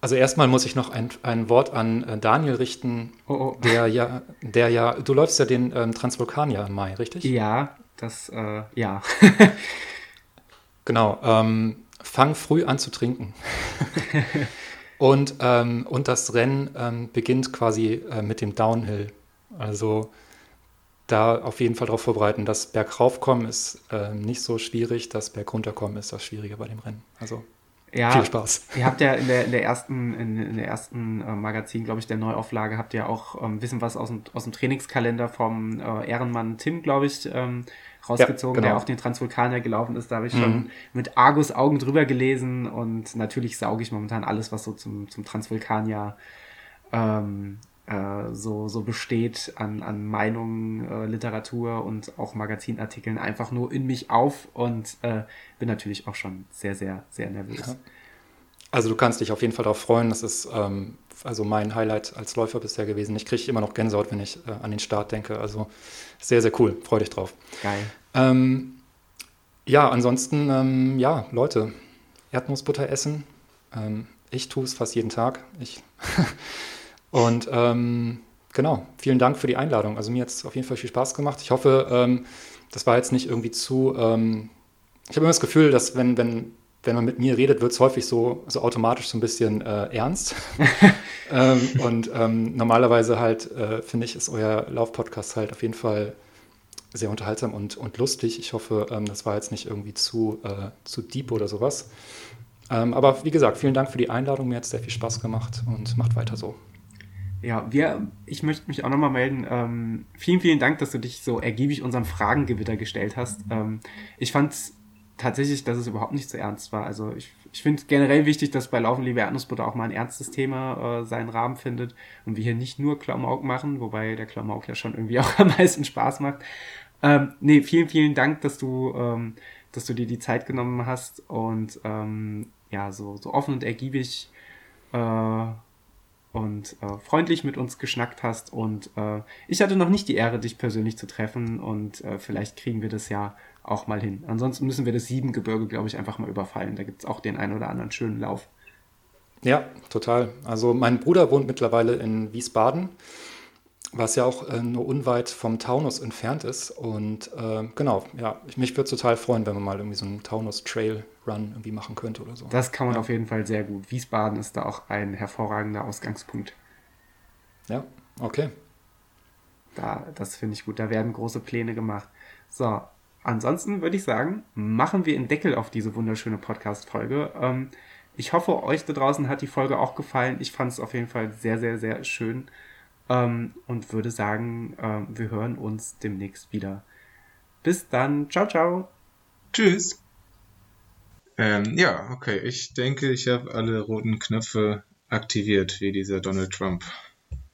also erstmal muss ich noch ein, ein Wort an äh, Daniel richten, oh, oh. der ja, der ja, du läufst ja den ähm, Transvulkanier im Mai, richtig? Ja, das, äh, ja. genau, ähm, fang früh an zu trinken. und, ähm, und das Rennen ähm, beginnt quasi äh, mit dem Downhill. Also da auf jeden Fall darauf vorbereiten. Das Bergaufkommen ist äh, nicht so schwierig, das Bergunterkommen ist das Schwierige bei dem Rennen. Also ja, viel Spaß. Ihr habt ja in der, in der ersten, in, in der ersten äh, Magazin, glaube ich, der Neuauflage, habt ihr auch ein ähm, bisschen was aus dem, aus dem Trainingskalender vom äh, Ehrenmann Tim, glaube ich, ähm, rausgezogen, ja, genau. der auf den Transvulkanier gelaufen ist. Da habe ich mhm. schon mit Argus Augen drüber gelesen und natürlich sauge ich momentan alles, was so zum, zum Transvulkanier ähm, äh, so, so besteht an, an Meinungen, äh, Literatur und auch Magazinartikeln einfach nur in mich auf und äh, bin natürlich auch schon sehr, sehr, sehr nervös. Ja. Also du kannst dich auf jeden Fall darauf freuen. Das ist ähm, also mein Highlight als Läufer bisher gewesen. Ich kriege immer noch Gänsehaut, wenn ich äh, an den Start denke. Also sehr, sehr cool. Freu dich drauf. Geil. Ähm, ja, ansonsten, ähm, ja, Leute, Erdnussbutter essen. Ähm, ich tue es fast jeden Tag. Ich Und ähm, genau, vielen Dank für die Einladung. Also mir hat es auf jeden Fall viel Spaß gemacht. Ich hoffe, ähm, das war jetzt nicht irgendwie zu. Ähm, ich habe immer das Gefühl, dass wenn, wenn, wenn man mit mir redet, wird es häufig so, so automatisch so ein bisschen äh, ernst. Ähm, und ähm, normalerweise halt, äh, finde ich, ist euer Laufpodcast halt auf jeden Fall sehr unterhaltsam und, und lustig. Ich hoffe, ähm, das war jetzt nicht irgendwie zu, äh, zu deep oder sowas. aber wie gesagt, vielen Dank für die Einladung. Mir hat es sehr viel Spaß gemacht und macht weiter so. Ja, wir, ich möchte mich auch nochmal melden. Ähm, vielen, vielen Dank, dass du dich so ergiebig unserem Fragengewitter gestellt hast. Ähm, ich fand tatsächlich, dass es überhaupt nicht so ernst war. Also ich, ich finde generell wichtig, dass bei Laufen liebe Erdnussbutter auch mal ein ernstes Thema äh, seinen Rahmen findet und wir hier nicht nur Klamauk machen, wobei der Klamauk ja schon irgendwie auch am meisten Spaß macht. Ähm, nee, vielen, vielen Dank, dass du, ähm, dass du dir die Zeit genommen hast und ähm, ja, so, so offen und ergiebig äh, und äh, freundlich mit uns geschnackt hast. Und äh, ich hatte noch nicht die Ehre, dich persönlich zu treffen und äh, vielleicht kriegen wir das ja auch mal hin. Ansonsten müssen wir das Siebengebirge, glaube ich, einfach mal überfallen. Da gibt es auch den einen oder anderen schönen Lauf. Ja, total. Also mein Bruder wohnt mittlerweile in Wiesbaden was ja auch äh, nur unweit vom Taunus entfernt ist. Und äh, genau, ja, ich, mich würde total freuen, wenn man mal irgendwie so einen Taunus-Trail-Run irgendwie machen könnte oder so. Das kann man ja. auf jeden Fall sehr gut. Wiesbaden ist da auch ein hervorragender Ausgangspunkt. Ja, okay. Da, das finde ich gut. Da werden große Pläne gemacht. So, ansonsten würde ich sagen, machen wir einen Deckel auf diese wunderschöne Podcast-Folge. Ähm, ich hoffe, euch da draußen hat die Folge auch gefallen. Ich fand es auf jeden Fall sehr, sehr, sehr schön ähm, und würde sagen, äh, wir hören uns demnächst wieder. Bis dann. Ciao, ciao. Tschüss. Ähm, ja, okay. Ich denke, ich habe alle roten Knöpfe aktiviert, wie dieser Donald Trump.